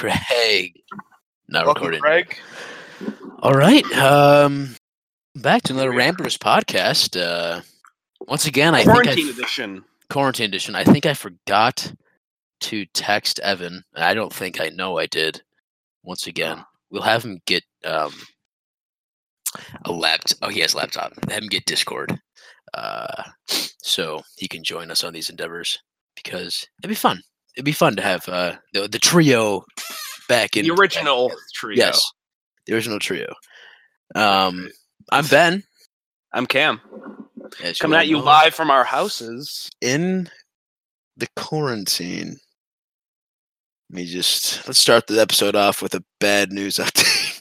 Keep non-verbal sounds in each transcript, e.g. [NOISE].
Craig. Not Welcome, recording. Craig. All right. Um, back to another Ramblers podcast. Uh, once again, I think Quarantine I, edition. quarantine edition. I think I forgot to text Evan. I don't think I know I did. Once again, we'll have him get um a laptop. Oh, he has a laptop. Have him get Discord, uh, so he can join us on these endeavors because it'd be fun. It'd be fun to have uh the, the trio back in The original trio. Yes, the original trio. Um, I'm Ben. I'm Cam. as Coming at you know, live from our houses. in the quarantine. Let me just let's start the episode off with a bad news [LAUGHS] update.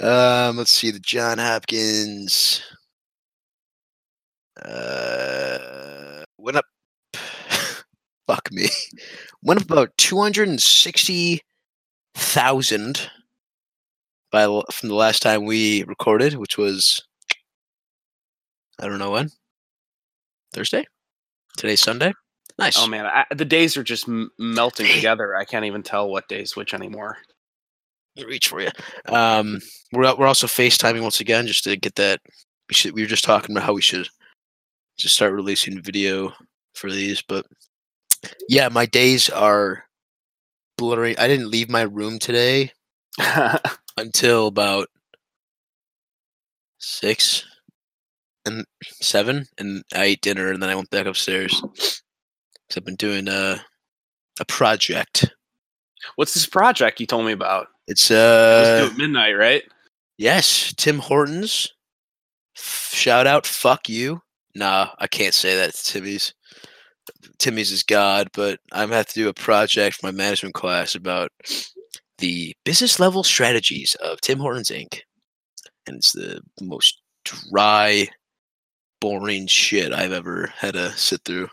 um, let's see the John Hopkins. Uh. Fuck me. Went up about two hundred and sixty thousand by from the last time we recorded, which was I don't know when. Thursday. Today's Sunday. Nice. oh man, I, the days are just m- melting together. I can't even tell what day's which anymore. reach for you. Um, we're we're also FaceTiming once again just to get that. We should. We were just talking about how we should just start releasing video for these, but yeah, my days are blurring. I didn't leave my room today [LAUGHS] until about six and seven, and I ate dinner, and then I went back upstairs. I've been doing a a project. What's this project you told me about? It's It uh at midnight, right? Yes, Tim Hortons. Shout out, fuck you. Nah, I can't say that to Timmy's. Timmy's is God, but I'm gonna have to do a project for my management class about the business level strategies of Tim Hortons Inc. And it's the most dry, boring shit I've ever had to sit through.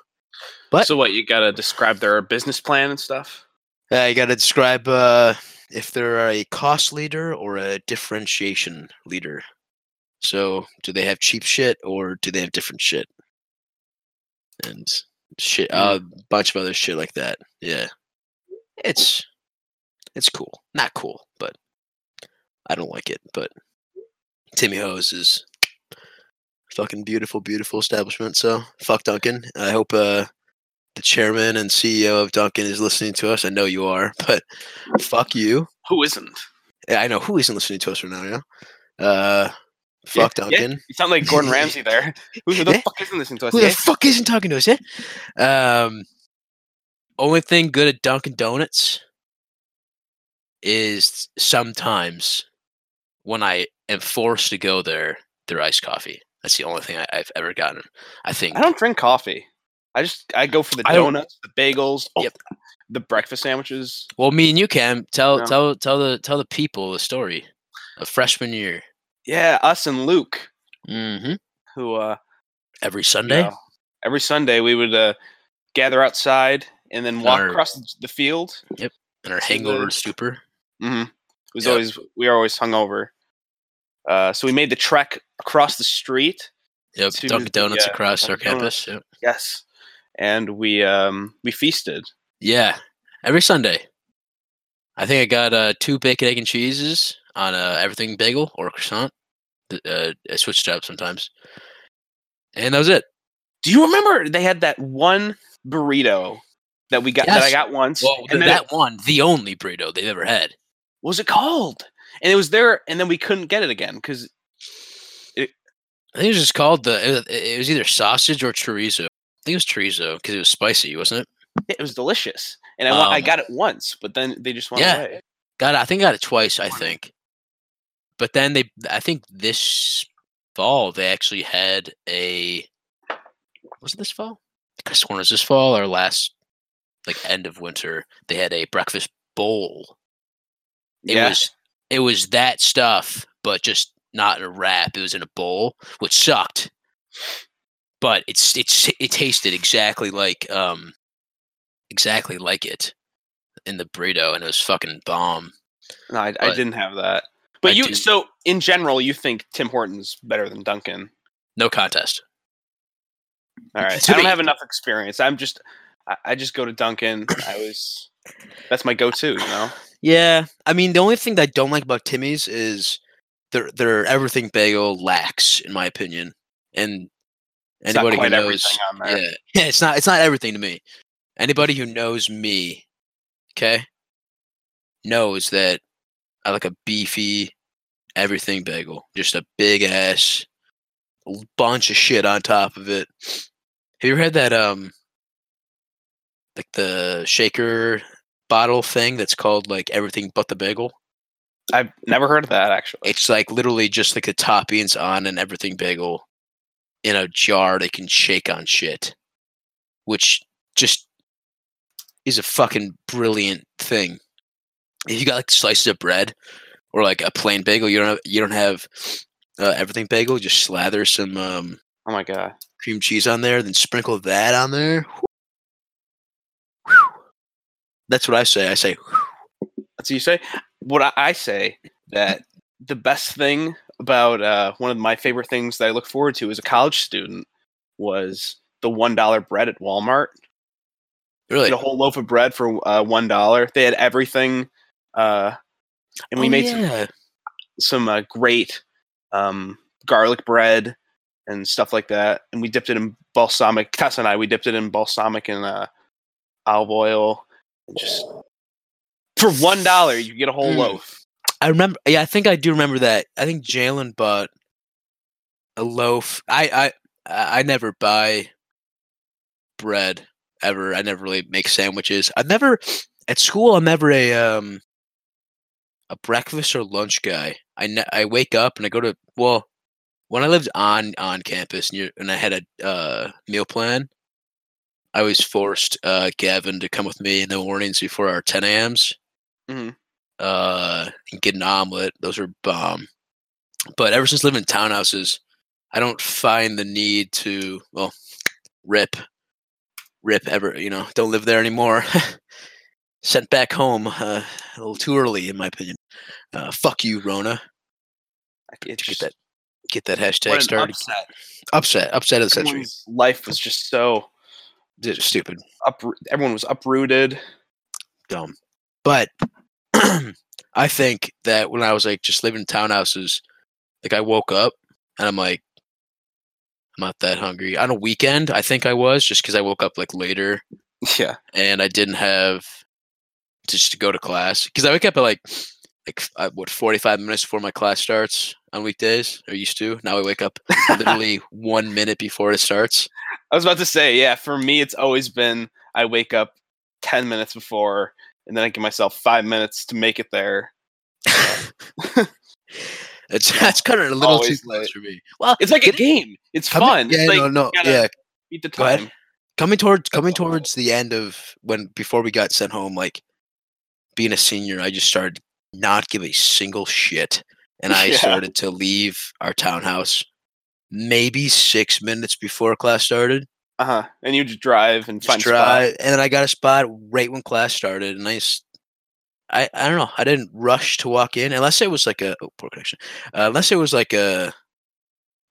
What? So what? You gotta describe their business plan and stuff. Uh, you got to describe uh, if they're a cost leader or a differentiation leader. So, do they have cheap shit or do they have different shit? And shit, a bunch of other shit like that. Yeah, it's it's cool. Not cool, but I don't like it. But Timmy Hose is fucking beautiful, beautiful establishment. So fuck Dunkin'. I hope uh the chairman and CEO of Dunkin' is listening to us. I know you are, [LAUGHS] but fuck you. Who isn't? Yeah, I know who isn't listening to us right now. Know, uh, Yeah, fuck yeah, Dunkin'. You sound like Gordon Ramsay there. [LAUGHS] Who the Yeah. fuck isn't listening to us? Who the fuck isn't talking to us? Yeah. Um, only thing good at Dunkin' Donuts is sometimes when I am forced to go there, their iced coffee. That's the only thing I, I've ever gotten. I think. I don't drink coffee. I just I go for the donuts, the bagels, oh, Yep. the breakfast sandwiches. Well, me and you can tell No. tell tell the tell the people the story of freshman year. Yeah, us and Luke, hmm who uh, Every you Sunday. know, every Sunday we would uh, gather outside and then walk Our- across the- the field. Yep. And our hangover the- stupor. hmm It was Yep. always we were always hungover. Uh, so we made the trek across the street. Yep, Dunkin' the, Donuts uh, across our Dunkin' campus. Yep. Yes, and we um, we feasted. Yeah, every Sunday. I think I got uh, two bacon, egg, and cheeses on a everything bagel or croissant. Uh, I switched it up sometimes, and that was it. Do you remember they had that one burrito that we got that I got once? Well, and th- that it- one, the only burrito they've ever had. what was it called? And it was there, and then we couldn't get it again because it. I think it was just called the. It, was either sausage or chorizo. I think it was chorizo because it was spicy, wasn't it? it was delicious. And I, wa- I Um, got it once, but then they just went Yeah. away. Got it, I think I got it twice. I think, but then they. I think this fall they actually had a. Was it this fall? I sworn it was this fall or last, like end of winter. They had a breakfast bowl. It Yeah. was it was that stuff, but just not in a wrap. It was in a bowl, which sucked. But it's it's it tasted exactly like um exactly like it in the burrito, and it was fucking bomb. No, I, I didn't have that. But I you, do- so in general, you think Tim Hortons better than Dunkin'? No contest. All right, I don't have enough experience. I'm just, I, I just go to Dunkin'. I was [COUGHS] that's my go-to. You know. Yeah, I mean the only thing that I don't like about Timmy's is their their everything bagel lacks, in my opinion. And It's not anybody who knows, everything on there. yeah, yeah, [LAUGHS] it's not it's not everything to me. Anybody who knows me, okay, knows that I like a beefy everything bagel, just a big ass bunch of shit on top of it. Have you ever had that um like the shaker bottle thing that's called like everything but the bagel? I've never heard of that actually. It's like literally just like the toppings on an everything bagel in a jar they can shake on shit, which just is a fucking brilliant thing. If you got like slices of bread or like a plain bagel, you don't have you don't have uh, everything bagel. Just slather some um, Oh my god. cream cheese on there, then sprinkle that on there. That's what I say. I say, [LAUGHS] That's what you say. What I, say that the best thing about uh, one of my favorite things that I look forward to as a college student was the one dollar bread at Walmart. really? A whole loaf of bread for uh, one dollar. They had everything, uh, and we Oh, made some yeah. some uh, great um, garlic bread and stuff like that. And we dipped it in balsamic. Tessa and I, we dipped it in balsamic and uh, olive oil. And just for one dollar, you get a whole Mm. loaf. I remember. Yeah, I think I do remember that. I think Jalen bought a loaf. I I I I never buy bread ever. I never really make sandwiches. I've never at school. I'm never a um a breakfast or lunch guy. I ne- I wake up and I go to well when I lived on on campus and, and I had a uh, meal plan. I was forced uh, Gavin to come with me in the mornings before our 10 a.m.s Mhm. uh, and get an omelet. Those are bomb. But ever since living in townhouses, I don't find the need to well, rip, rip ever. You know, don't live there anymore. [LAUGHS] Sent back home uh, a little too early, in my opinion. Uh, fuck you, Rona. Get that, get that hashtag started. upset. Upset, upset of the century. Everyone's life was just so Dude, Stupid, up. Everyone was uprooted. dumb. But [CLEARS THROAT] I think that when I was like just living in townhouses, like I woke up and I'm like, I'm not that hungry. On a weekend, I think I was just because I woke up like later [LAUGHS] Yeah, and I didn't have to just to go to class because I wake up at like like uh, what 45 minutes before my class starts on weekdays or used to. Now I wake up literally [LAUGHS] one minute before it starts. I was about to say. Yeah, for me, it's always been I wake up ten minutes before, and then I give myself five minutes to make it there. It's [LAUGHS] that's kind of a little too Always close late. for me. Well, It's like a game. It's coming- fun. Yeah, it's like no, no, yeah. beat the time. coming towards coming towards the end of when before we got sent home like being a senior i just started not give a single shit and [LAUGHS] i Yeah. started to leave our townhouse maybe six minutes before class started Uh huh. And you just drive and just find a spot. drive and then i got a spot right when class started and i i don't know. I didn't rush to walk in unless it was like a oh, poor connection. Uh, unless it was like a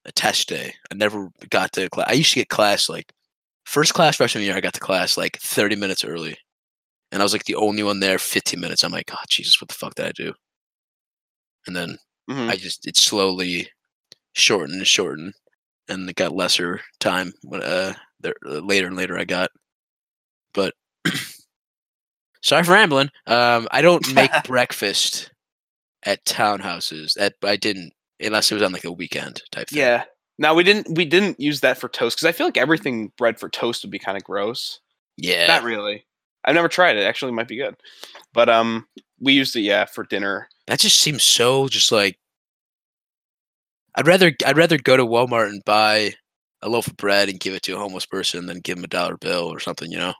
a test day. I never got to class. I used to get class like first class freshman year. I got to class like thirty minutes early, and I was like the only one there. Fifteen minutes. I'm like, oh Jesus, what the fuck did I do? And then Mhm. I just it slowly shortened and shortened, and it got lesser time when uh there, later and later I got. But [CLEARS THROAT] sorry for rambling. Um, I don't [LAUGHS] make breakfast at townhouses. That I didn't unless it was on like a weekend type thing. Yeah. Now we didn't we didn't use that for toast because I feel like everything bread for toast would be kind of gross. yeah. Not really. I've never tried it. Actually, might be good. But um, we used it yeah for dinner. That just seems so just like. I'd rather I'd rather go to Walmart and buy a loaf of bread and give it to a homeless person than give them a dollar bill or something, you know.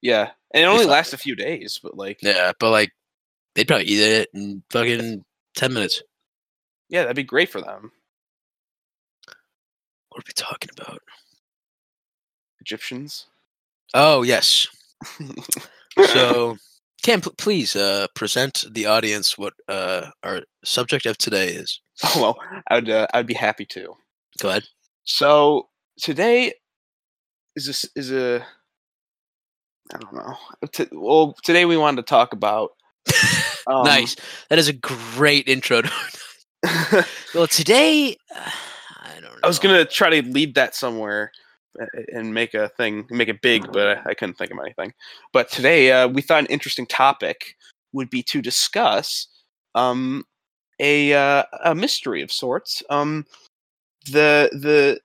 Yeah, and it only lasts a few days, but like yeah. Yeah, but like they'd probably eat it in fucking ten minutes. Yeah, that'd be great for them. What are we talking about? Egyptians. Oh yes. So, Cam, pl- please uh, present the audience what uh, our subject of today is. [LAUGHS] oh well, I'd uh, I'd be happy to. Go ahead. So today is this is a I don't know. T- well, today we wanted to talk about. [LAUGHS] um, nice. That is a great intro. To [LAUGHS] well, today, uh, I don't know. I was gonna try to lead that somewhere and make a thing, make it big, but I couldn't think of anything. But today, uh, we thought an interesting topic would be to discuss um, a uh, a mystery of sorts. Um, the the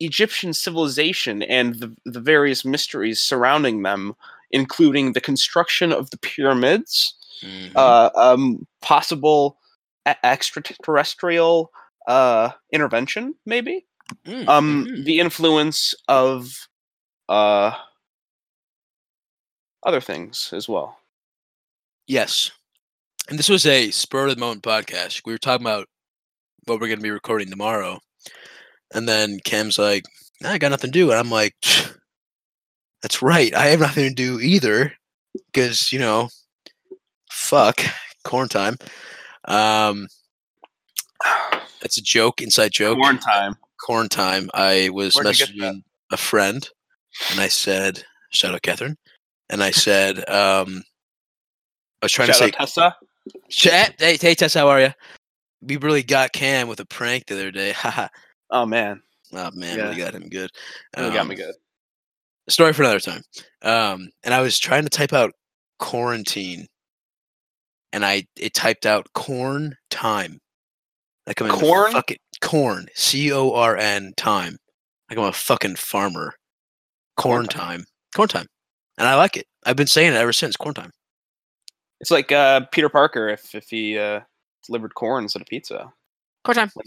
Egyptian civilization and the, the various mysteries surrounding them, including the construction of the pyramids, Mhm. uh, um, possible e- extraterrestrial uh, intervention, maybe. Mm, Um, mhm. the influence of uh, other things as well. Yes. And this was a spur of the moment podcast. We were talking about what we're going to be recording tomorrow. And then Cam's like, "Nah, I got nothing to do. And I'm like, that's right. I have nothing to do either. Because, you know, fuck, corn time. Um, that's a joke, inside joke. Corn time. Corn time, I was Where'd you get that? messaging a friend, and I said, "Shout out, Catherine," and I said, um, "I was trying Shout to say, out Tessa. chat, hey, hey, Tess, how are you?" We really got Cam with a prank the other day. [LAUGHS] Haha. Oh man, oh man, Yeah. we got him good. you got Um, me good. Story for another time. Um, and I was trying to type out quarantine, and I it typed out corn time. Like I'm in Corn? fucking corn. C O R N time. Like I'm a fucking farmer. Corn Corn time. time. Corn time. And I like it. I've been saying it ever since. Corn time. It's like uh, Peter Parker if if he uh, delivered corn instead of pizza. Corn time. [LAUGHS]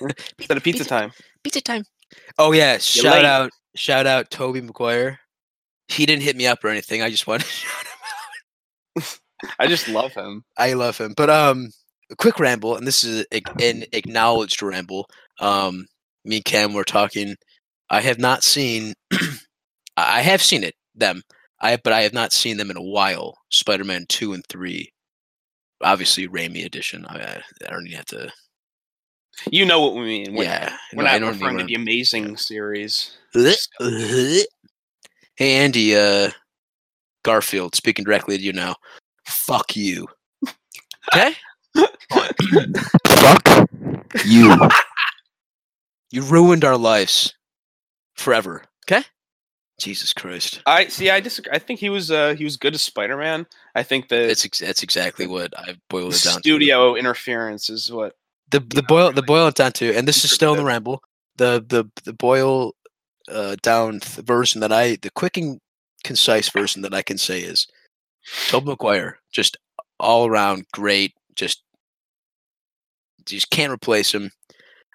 [LAUGHS] Instead of pizza time. Pizza time. Oh yeah! Shout late. out! Shout out Tobey Maguire. He didn't hit me up or anything. I just wanted [LAUGHS] to shout him out. I just love him. I love him. But um, a quick ramble, and this is a, an [LAUGHS] acknowledged ramble. Um, me and Cam were talking. I have not seen. [CLEARS THROAT] I have seen it them. I but I have not seen them in a while. Spider-Man two and three, obviously Raimi edition. I, I don't even have to. You know what we mean. We're, yeah, we're no, not don't referring to the amazing series. Hey Andy, uh, Garfield, speaking directly to you now. Fuck you. Okay. Fuck you. You ruined our lives forever. Okay? Jesus Christ. I see. I disagree. I think he was uh, he was good as Spider Man. I think the That's ex- that's exactly what I boiled it down to. studio interference is what. The the boil the boil it down to, and this is still in the ramble. The the the boil uh, down th- version that I the quick and concise version that I can say is Tobey Maguire, just all around great. Just you just can't replace him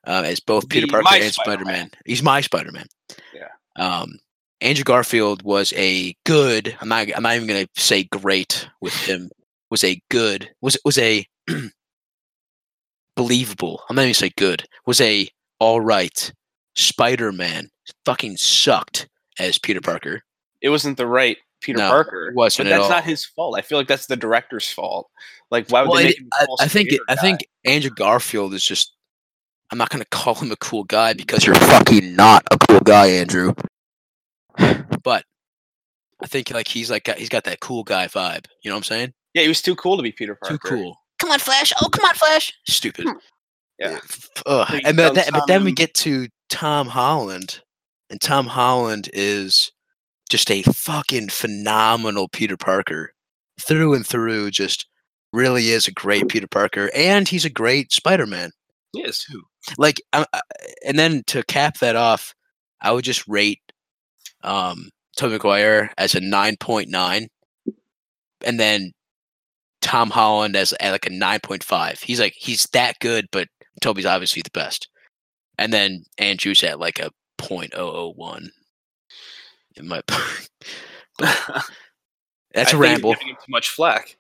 uh, as both Peter Parker and Spider-Man. He's my Spider Man. Yeah. Um, Andrew Garfield was a good. I'm not. I'm not even gonna say great with him. Was a good. Was was a [CLEARS THROAT] believable. I'm not even gonna say good. Was a all right Spider Man. Fucking sucked as Peter Parker. It wasn't the right Peter No, Parker. wasn't but at that's all. not his fault. I feel like that's the director's fault. Like, why would Well, they it- make him a I, I think. Peter I think Andrew Garfield is just. I'm not gonna [LAUGHS] call him a cool guy because you're fucking not a cool guy, Andrew. [SIGHS] But I think like he's like he's got that cool guy vibe. You know what I'm saying? Yeah, he was too cool to be Peter Parker. Too cool. Come on, Flash! Oh, come on, Flash! Stupid. Hmm. Yeah. F- Ugh. And then, found that, but then we get to Tom Holland, and Tom Holland is just a fucking phenomenal Peter Parker, through and through. Just really is a great Peter Parker, and he's a great Spider-Man Yes, is. too. Like, I, I- and then to cap that off, I would just rate um, Tobey Maguire as a nine point nine, and then Tom Holland as at like a nine point five. He's like he's that good, but Tobey's obviously the best. And then Andrew's at like a point oh oh one. In my, [LAUGHS] [LAUGHS] that's I a ramble. You're giving him too much flack.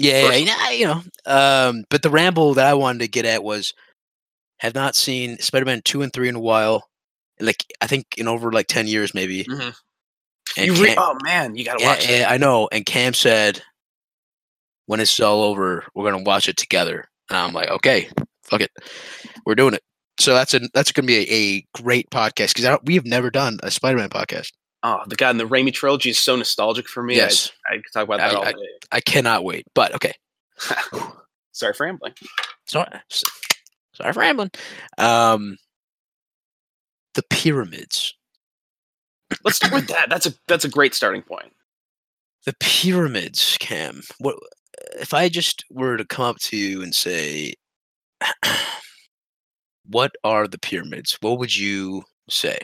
Yeah, yeah, you know. Um, but the ramble that I wanted to get at was have not seen Spider-Man two and three in a while. Like I think in over like ten years maybe. Mhm. And You re- oh man, you gotta yeah, watch it. yeah, I know. And Cam said, when it's all over, we're gonna watch it together. And I'm like, okay, fuck it, we're doing it. So that's a that's gonna be a, a great podcast because we have never done a Spider-Man podcast. Oh, the God in the Raimi trilogy is so nostalgic for me. Yes. I, I could talk about that I- all day. I cannot wait. But okay. [LAUGHS] Sorry for rambling. Sorry, sorry for rambling. Um, the pyramids. Let's start with that. That's a that's a great starting point. The pyramids, Cam. What if I just were to come up to you and say, [CLEARS THROAT] "What are the pyramids?" What would you say?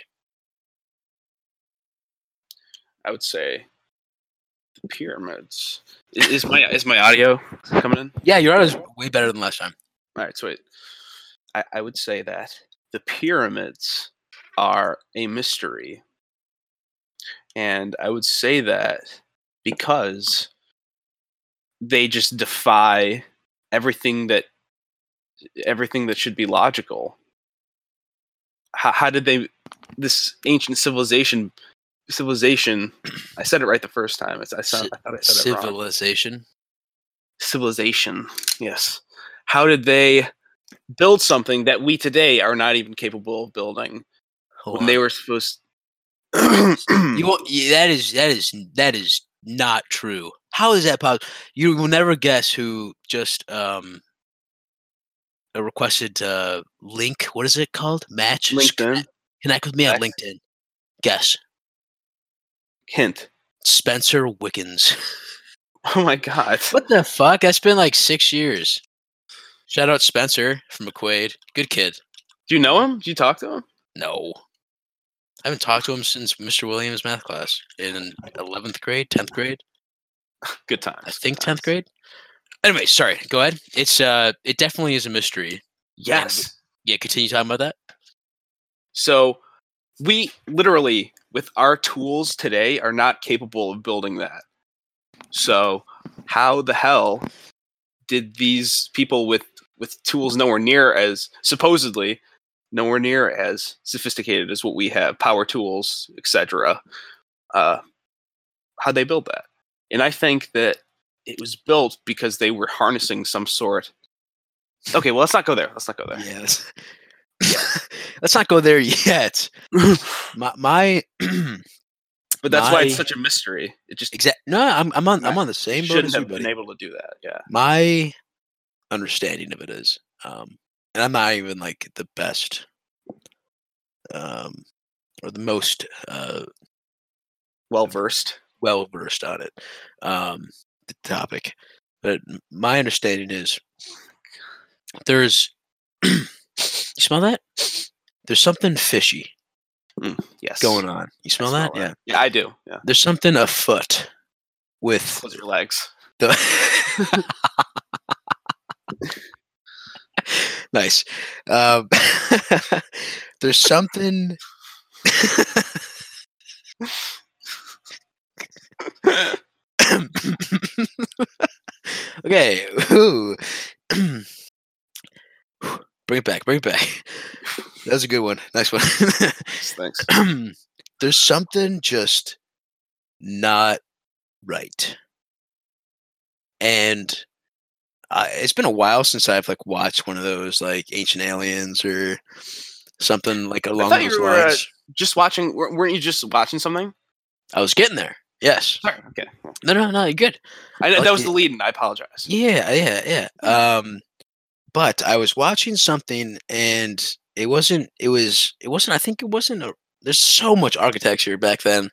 I would say the pyramids. Is, is my is my audio coming in? Yeah, your audio is way better than last time. All right, sweet. I, I would say that the pyramids are a mystery. And I would say that because they just defy everything that everything that should be logical. How, how did they this ancient civilization civilization I said it right the first time. It's, I, sound, I thought I said it wrong Civilization. civilization. Yes. How did they build something that we today are not even capable of building Hold when they were supposed? [CLEARS THROAT] You won't, that is that is that is not true. How is that possible? You will never guess who just um uh, requested uh link. What is it called? Match. LinkedIn. Connect, connect with me on LinkedIn. Guess. Hint. Spencer Wickens. [LAUGHS] Oh my god. what the fuck? That's been like six years. Shout out Spencer from McQuaid. Good kid. Do you know him? Do you talk to him? No. I haven't talked to him since Mr. Williams math class in 11th grade, 10th grade. [LAUGHS] Good times. I think tenth grade. Anyway, sorry. Go ahead. It's uh, it definitely is a mystery. Yes. Yeah, continue talking about that. So we literally, with our tools today, are not capable of building that. So how the hell did these people with with tools nowhere near as supposedly nowhere near as sophisticated as what we have, power tools, etc. Uh, how'd they build that? And I think that it was built because they were harnessing some sort. Okay, well let's not go there. Let's not go there. Yes. [LAUGHS] Let's not go there yet. [LAUGHS] My my [CLEARS THROAT] But that's why it's such a mystery. It just exact. No, I'm I'm on I'm on the same boat shouldn't have been able to do that. Yeah. My understanding of it is, um, and I'm not even like the best, um, or the most uh Well versed. well versed on it, um, the topic. But my understanding is there's [CLEARS THROAT] you smell that? There's something fishy Yes. going on. You I smell that? Yeah. Yeah, I do. Yeah. There's something afoot with Close your legs. the [LAUGHS] nice. Um, [LAUGHS] there's something. [LAUGHS] okay. Ooh. [CLEARS THROAT] bring it back. Bring it back. [LAUGHS] That was a good one. Nice one. Thanks. [CLEARS THROAT] there's something just not right. And uh, it's been a while since I've like watched one of those like Ancient Aliens or something like along thought those you were, uh, lines. Just watching. Weren't you just watching something? I was getting there. Yes. Sorry. Okay. No, no, no. You're good. I Like that was the- the lead, and I apologize. Yeah, yeah, yeah. Um, but I was watching something, and it wasn't. It was. It wasn't. I think it wasn't. A, there's so much architecture back then.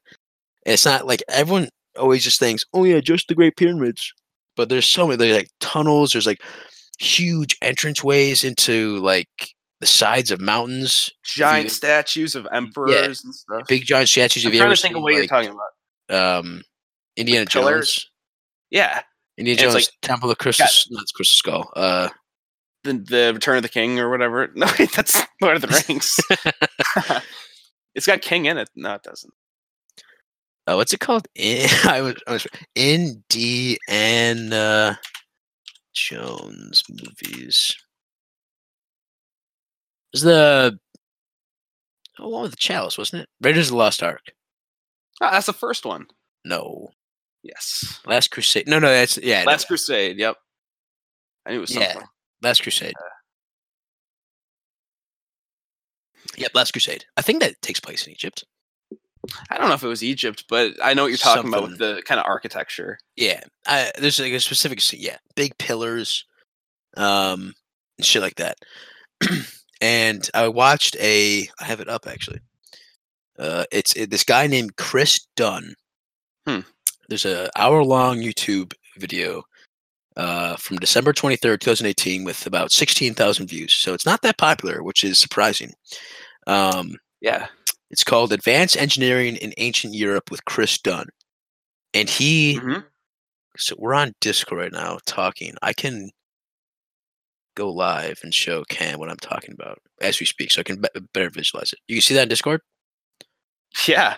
It's not like everyone always just thinks, "Oh yeah, just the Great Pyramids." But there's so many. There's like tunnels. There's like huge entranceways into like the sides of mountains. Giant you- statues of emperors and stuff. Big giant statues. I'm you trying to think seen, of what you're talking about. Um, Indiana pillars? Jones. Yeah. Indiana Jones like- Temple of Crystal. Not Crystal Skull. Uh, The the Return of the King or whatever. [LAUGHS] No, wait, that's Lord of the [LAUGHS] Rings. [LAUGHS] it's got King in it. No, it doesn't. uh, what's it called? In, I was, I was Indiana Jones movies. It was the oh, one with the chalice, wasn't it? Raiders of the Lost Ark. Oh, that's the first one. No, Yes. Last Crusade. No, no, that's yeah, no, Last Crusade. Yep. I knew it was Yeah. Something. Last Crusade. Yep, Last Crusade. I think that takes place in Egypt. I don't know if it was Egypt, but I know what you're talking about with the kind of architecture. Yeah, I, there's like a specific yeah, big pillars, um, and shit like that. [CLEARS THROAT] and I watched a. I have it up actually. Uh, it's it, this guy named Chris Dunn. Hmm. There's a hour long YouTube video uh, from December 23rd, 2018, with about 16,000 views. So it's not that popular, which is surprising. Um, Yeah. it's called Advanced Engineering in Ancient Europe with Chris Dunn. And he, Mhm. so we're on Discord right now talking. I can go live and show Cam what I'm talking about as we speak so I can be- better visualize it. You can see that in Discord? Yeah.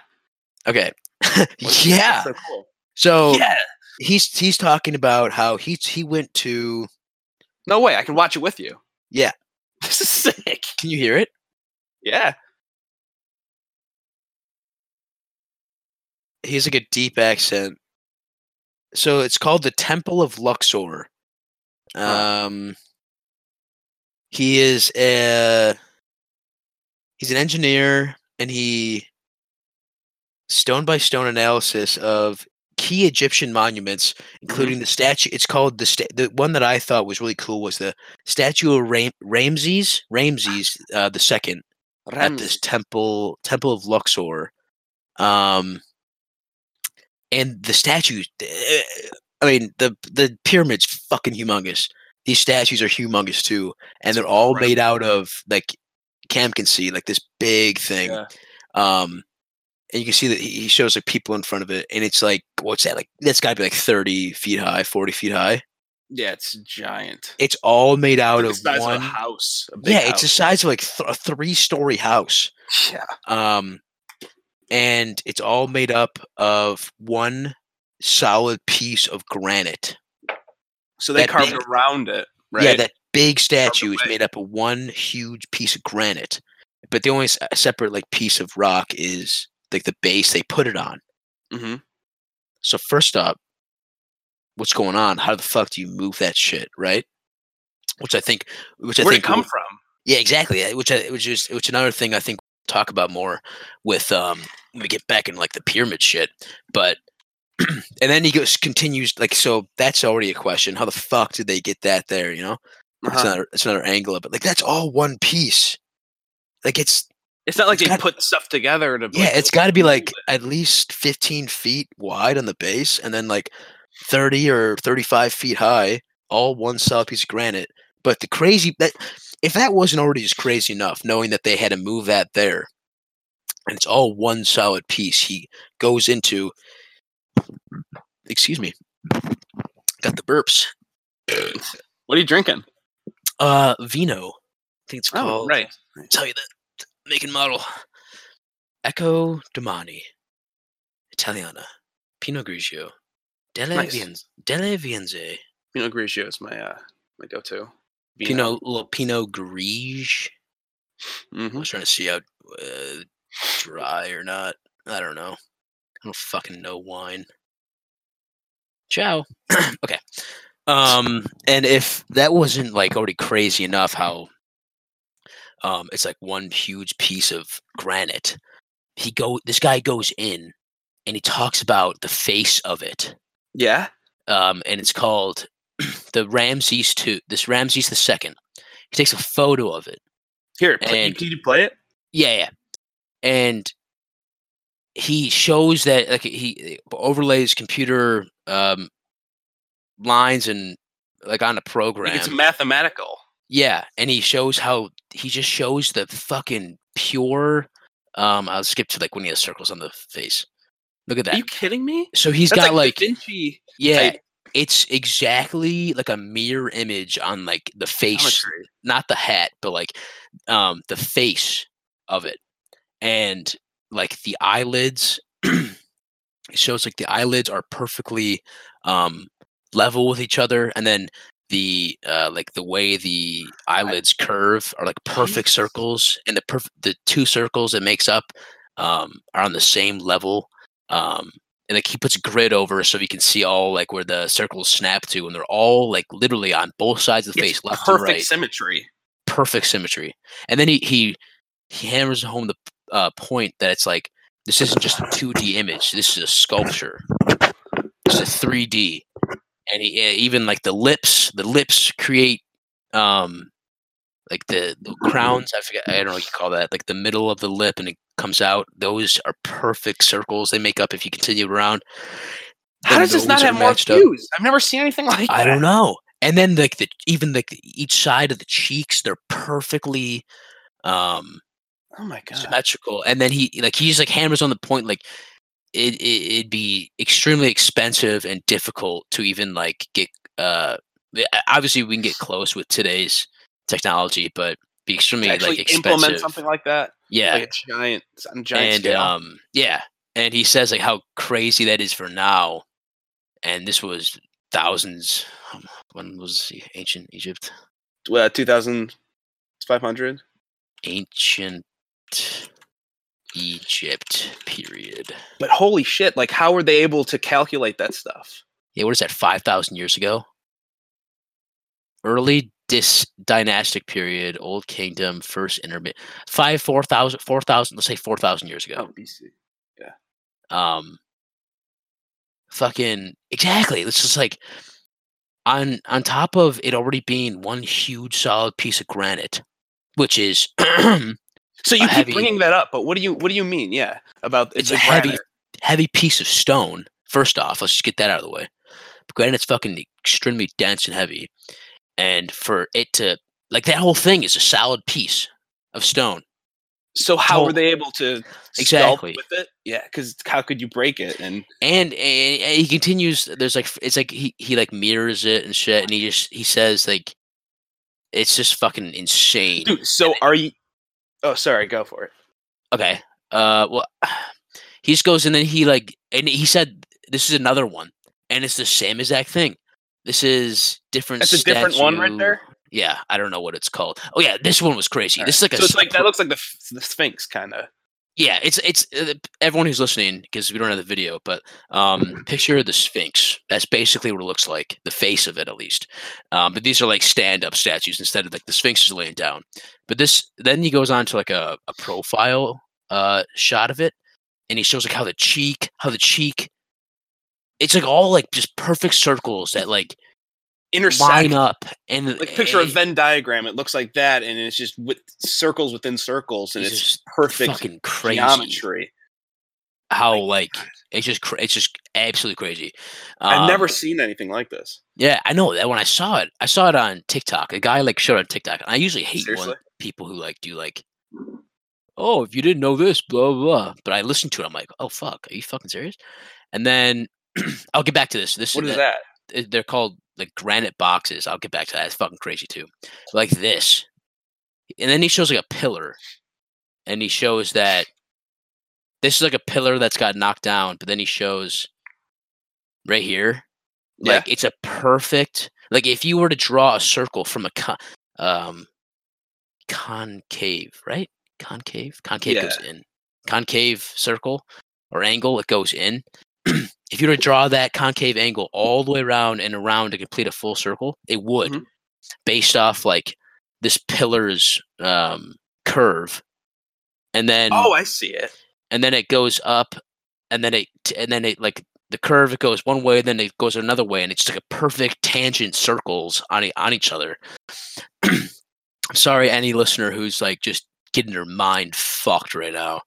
Okay. [LAUGHS] Yeah. So cool. So yeah. He's he's talking about how he he went to No way. I can watch it with you. Yeah. [LAUGHS] This is sick. can you hear it? Yeah. He has like a deep accent. So it's called the Temple of Luxor. Um he is a he's an engineer and he stone by stone analysis of key Egyptian monuments, including the statue. It's called the sta- the one that I thought was really cool was the statue of Ram- Ramses Ramses uh, the second at this temple temple of Luxor. Um, and the statues. eh, I mean, the the pyramid's fucking humongous. These statues are humongous too, and they're all made out of like Cam can see like this big thing. Yeah. Um, and you can see that he shows like people in front of it, and it's like what's that? Like that's got to be like thirty feet high, forty feet high. Yeah, it's giant. It's all made out of the size one. of a house. a big yeah, it's the size of like th- a three-story house. Yeah. Um, and it's all made up of one solid piece of granite. So they That carved big. around it, right? Yeah, that big statue is made up of one huge piece of granite. But the only separate like piece of rock is like the base they put it on. hmm So first up, what's going on? How the fuck do you move that shit, right? Which I think, which I Where'd it think, come will- from? yeah, exactly. Which I, which is which another thing I think we'll talk about more with um when we get back in like the pyramid shit. But [CLEARS THROAT] and then he goes continues like so that's already a question. How the fuck did they get that there? You know, it's Uh-huh. another it's another angle of it. Like that's all one piece. Like it's It's not like it's they got- put stuff together to. yeah, it's got to be like at least 15 feet wide on the base and then like 30 or 35 feet high, all one solid piece of granite. But the crazy that if that wasn't already just crazy enough, knowing that they had to move that there, and it's all one solid piece, he goes into. Excuse me, got the burps. What are you drinking? Uh, vino. I think it's Oh, right. I'll tell you that make and model. Ecco Domani, Italiana, Pinot Grigio, Delle Nice. Vienze, Delle Vienze, Pinot Grigio is my uh my go-to. Pinot, little Pinot Grigio. I hmm was trying to see how uh, dry or not. I don't know. I don't fucking know wine. Ciao. [CLEARS THROAT] okay. Um, and if that wasn't like already crazy enough, how um, it's like one huge piece of granite. He go. This guy goes in, and he talks about the face of it. Yeah. Um, and it's called [CLEARS THROAT] the Ramses two. This Ramses the second. He takes a photo of it. Here, play, And- can you play it? Yeah, yeah. And he shows that like he overlays computer um lines and like on a program. it's mathematical. Yeah, and he shows how he just shows the fucking pure um I'll skip to like when he has circles on the face. Look at that. Are you kidding me? so he's That's got like, like Da Vinci yeah, type it's exactly like a mirror image on like the face not the hat, but like um the face of it. And like the eyelids [CLEARS THROAT] it shows like the eyelids are perfectly um level with each other and then the uh like the way the eyelids curve are like perfect Jesus. circles and the perf- the two circles it makes up um are on the same level um and like he puts a grid over so you can see all like where the circles snap to and they're all like literally on both sides of the It's face left perfect and right symmetry. perfect symmetry. And then he he he hammers home the uh, point that it's like This isn't just a 2D image. This is a sculpture. It's a 3D, and he, even like the lips, the lips create um like the, the crowns. I forget. I don't know what you call that. Like the middle of the lip, and it comes out. Those are perfect circles. They make up if you continue around. How does this not have more matched up. views? I've never seen anything [LAUGHS] like I that. don't know. And then like the even like each side of the cheeks, they're perfectly um Oh my god. symmetrical. And then he like he's like hammers on the point like it, it it'd be extremely expensive and difficult to even like get uh obviously we can get [SIGHS] close with today's technology, but be extremely like implement something like that. yeah. Like a giant on giant and scale. um yeah. And he says like how crazy that is for now. And this was thousands when was he- ancient Egypt? Well, 2500 ancient Egypt period. but holy shit like how were they able to calculate that stuff Yeah, what is that? Five thousand years ago. Early dis dynastic period, Old Kingdom, first intermediate, five, four thousand, four thousand. Let's say four thousand years ago. oh bc Yeah. Um, fucking exactly. It's just like on on top of it already being one huge solid piece of granite, which is [CLEARS THROAT] so you keep heavy- bringing that up but what do you what do you mean yeah about It's the a heavy- granite? heavy piece of stone. First off, let's just get that out of the way. But granite's fucking extremely dense and heavy, and for it to like that whole thing is a solid piece of stone. so how were they able to Exactly. sculpt with it yeah because how could you break it and And, and and he continues. There's like it's like he he like mirrors it and shit, and he just he says like it's just fucking insane. dude so are you oh sorry go for it Okay. Uh. Well, [SIGHS] he just goes and then he like and he said this is another one, and it's the same exact thing. This is different. that's a different one right there Yeah, I don't know what it's called. Oh yeah, this one was crazy. Alright. This is like a so it's like that looks like the, the sphinx kind of yeah. It's it's uh, everyone who's listening because we don't have the video, but um, picture the Sphinx. That's basically what it looks like, the face of it at least. Um, but these are like stand-up statues instead of like the Sphinx is laying down. But this then he goes on to like a, a profile uh shot of it, and he shows like how the cheek, how the cheek. It's like all like just perfect circles that like intersect line up and like picture a Venn diagram. It looks like that, and it's just with circles within circles, and It's it's just perfect fucking crazy. geometry. how my like it's just cra- it's just absolutely crazy. I've Um, never seen anything like this. Yeah, I know that when I saw it, I saw it on TikTok. A guy like showed on TikTok. And I usually hate when people who like do like, oh, if you didn't know this, blah blah. blah. But I listened to it. I'm like, oh fuck, are you fucking serious? And then [CLEARS THROAT] I'll get back to this. This What is that? that? They're called like granite boxes. I'll get back to that. It's fucking crazy too. Like this, and then he shows like a pillar, and he shows that this is like a pillar that's got knocked down. But then he shows right here Yeah. like it's a perfect like if you were to draw a circle from a con- um concave right concave concave goes in concave circle or angle it goes in [CLEARS THROAT] if you were to draw that concave angle all the way around and around to complete a full circle it would Mhm. based off like this pillar's um curve and then Oh, I see it. and then it goes up and then it and then it like the curve it goes one way then it goes another way and it's like a perfect tangent circles on on each other i'm [CLEARS THROAT] sorry any listener who's like just getting their mind fucked right now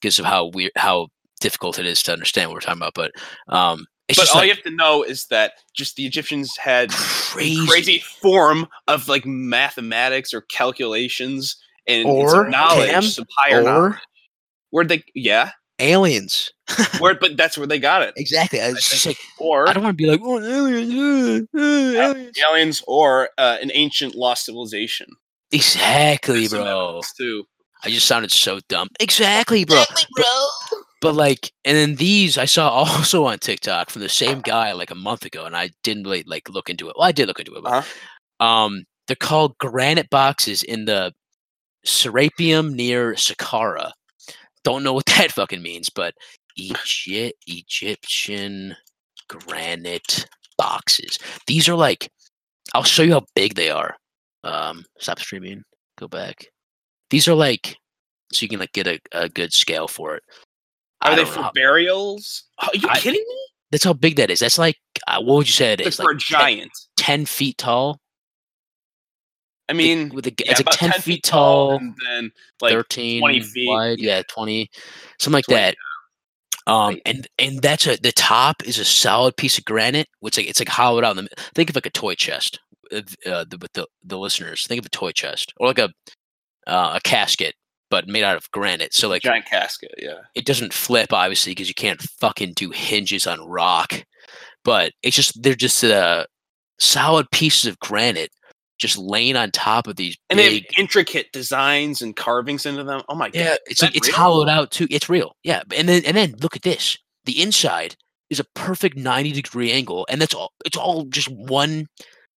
because of how weird how difficult it is to understand what we're talking about but um it's but just all like you have to know is that just the Egyptians had crazy, crazy form of like mathematics or calculations and Or, some knowledge, Cam, some higher or knowledge. Where they, yeah, aliens [LAUGHS] where, but that's where they got it. exactly it's just like Or i don't want to be like oh aliens uh, uh, aliens aliens, or uh, an ancient lost civilization. exactly There's bro Too. I just sounded so dumb. Exactly, bro. But, but like, and then these I saw [LAUGHS] also on TikTok from the same guy like a month ago, and I didn't really like look into it. Well, I did look into it, but Uh-huh. um, they're called granite boxes in the Serapeum near Saqqara. Don't know what [LAUGHS] that fucking means, but Egypt, Egyptian granite boxes. These are like, I'll show you how big they are. Um, stop streaming. Go back. These are like, so you can like get a, a good scale for it. Are they for know. burials? Are you I- kidding me? That's how big that is. That's like uh, what would you say it is? Like for a 10, giant. 10 feet tall. I mean, with a, yeah, it's like about 10, feet tall, and then like 13 20 feet, wide. yeah. Yeah, 20, something like 20, that. Um, and and that's a the top is a solid piece of granite. Which like it's like hollowed out in the. Think of like a toy chest. Uh, uh, the, with the the listeners, think of a toy chest or like a uh, a casket, but made out of granite. So like giant casket. Yeah. it doesn't flip obviously because you can't fucking do hinges on rock but it's just they're just uh solid pieces of granite just laying on top of these And they big have intricate designs and carvings into them. Oh my god. yeah it's like it's real? hollowed out too it's real yeah and then and then look at this the inside is a perfect 90 degree angle and that's all it's all just one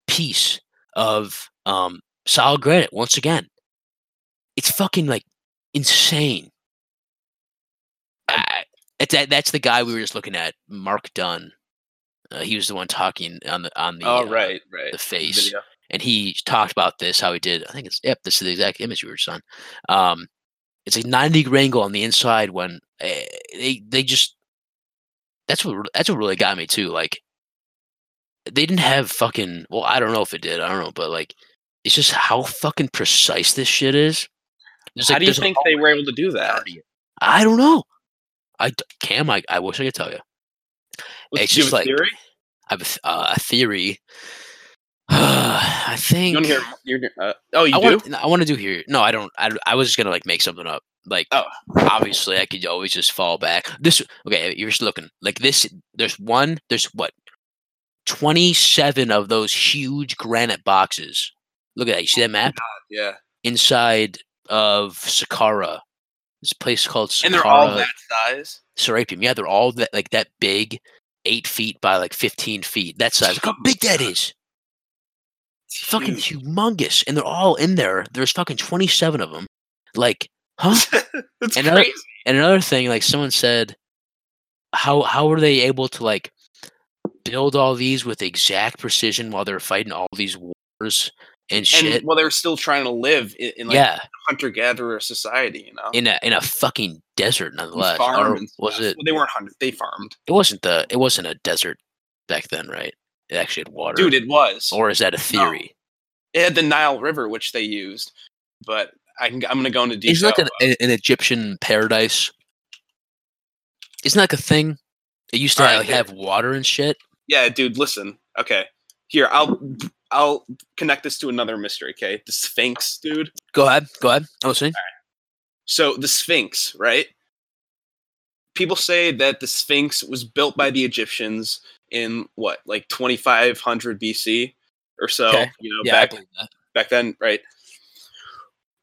piece of um solid granite once again it's fucking like insane it's that that's the guy we were just looking at mark dunn uh, he was the one talking on the on the Oh uh, right, right. the face Video. and he talked about this how he did i think it's yep this is the exact image we were just on um it's a 90 degree angle on the inside when uh, they they just that's what that's what really got me too like they didn't have fucking well i don't know if it did i don't know but like it's just how fucking precise this shit is There's, How like- do you think they were able to do that? i don't know i cam i, I wish i could tell you Was- It's just like- theory? i have a, uh, a theory [SIGHS] i think You hear? You're, uh, oh, you I do? want, I want to do here. No, I don't. I, I was just gonna like make something up. Like, Oh. obviously, I could always just fall back. This okay? You're just looking like this. There's one. There's what? Twenty seven of those huge granite boxes. Look at that. You see that map yeah. inside of Saqqara. This place called Saqqara. And they're all that size. Serapeum. Yeah, they're all that like that big, eight feet by like fifteen feet. That size. Look how big that is. It's Fucking humongous, and they're all in there. There's fucking twenty seven of them. Like, huh? [LAUGHS] That's Another- crazy. And another thing, like someone said, how how were they able to like build all these with exact precision while they're fighting all these wars and shit? And well, they're still trying to live in, in like yeah, hunter gatherer society. You know, in a in a fucking desert, nonetheless. farm Or was it? Well, they weren't hunters. They farmed. It wasn't the. It wasn't a desert back then, right? It actually had water. Dude, it was. or is that a theory? it had the Nile River, which they used. But I can, I'm going to go into detail. Isn't like an, an, an Egyptian paradise? Isn't that like a thing? It used to Alright, like, have water and shit. yeah, dude. Listen. Okay, here I'll I'll connect this to another mystery. Okay, the Sphinx, dude. Go ahead. Go ahead. I was saying. So the Sphinx, right? People say that the Sphinx was built by the Egyptians in what, like 2500 BC or so. Okay. You know, Yeah, back back then, right?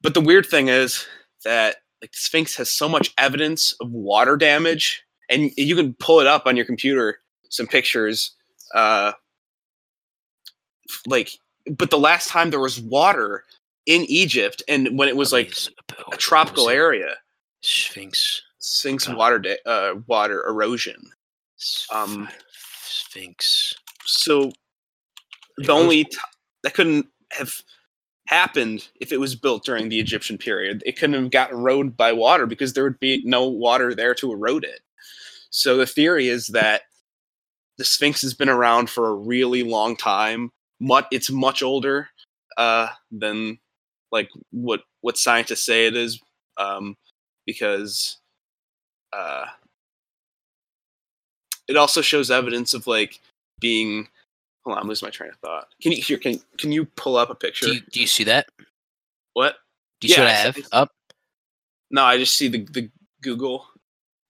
But the weird thing is that like the Sphinx has so much evidence of water damage, and you can pull it up on your computer, some pictures. Uh, like, but the last time there was water in Egypt, and when it was like a tropical area, Sphinx. Sphinx God. water da- uh, water erosion. Um, Sphinx. So the only t- that couldn't have happened if it was built during the Egyptian period. It couldn't have got eroded by water because there would be no water there to erode it. So the theory is that the Sphinx has been around for a really long time. Much, it's much older uh, than like what what scientists say it is, um, because uh, it also shows evidence of like being hold on, I'm losing my train of thought. Can you here can can you pull up a picture? Do you, do you see that? what? Do you see what I I have see- up? No, I just see the the Google.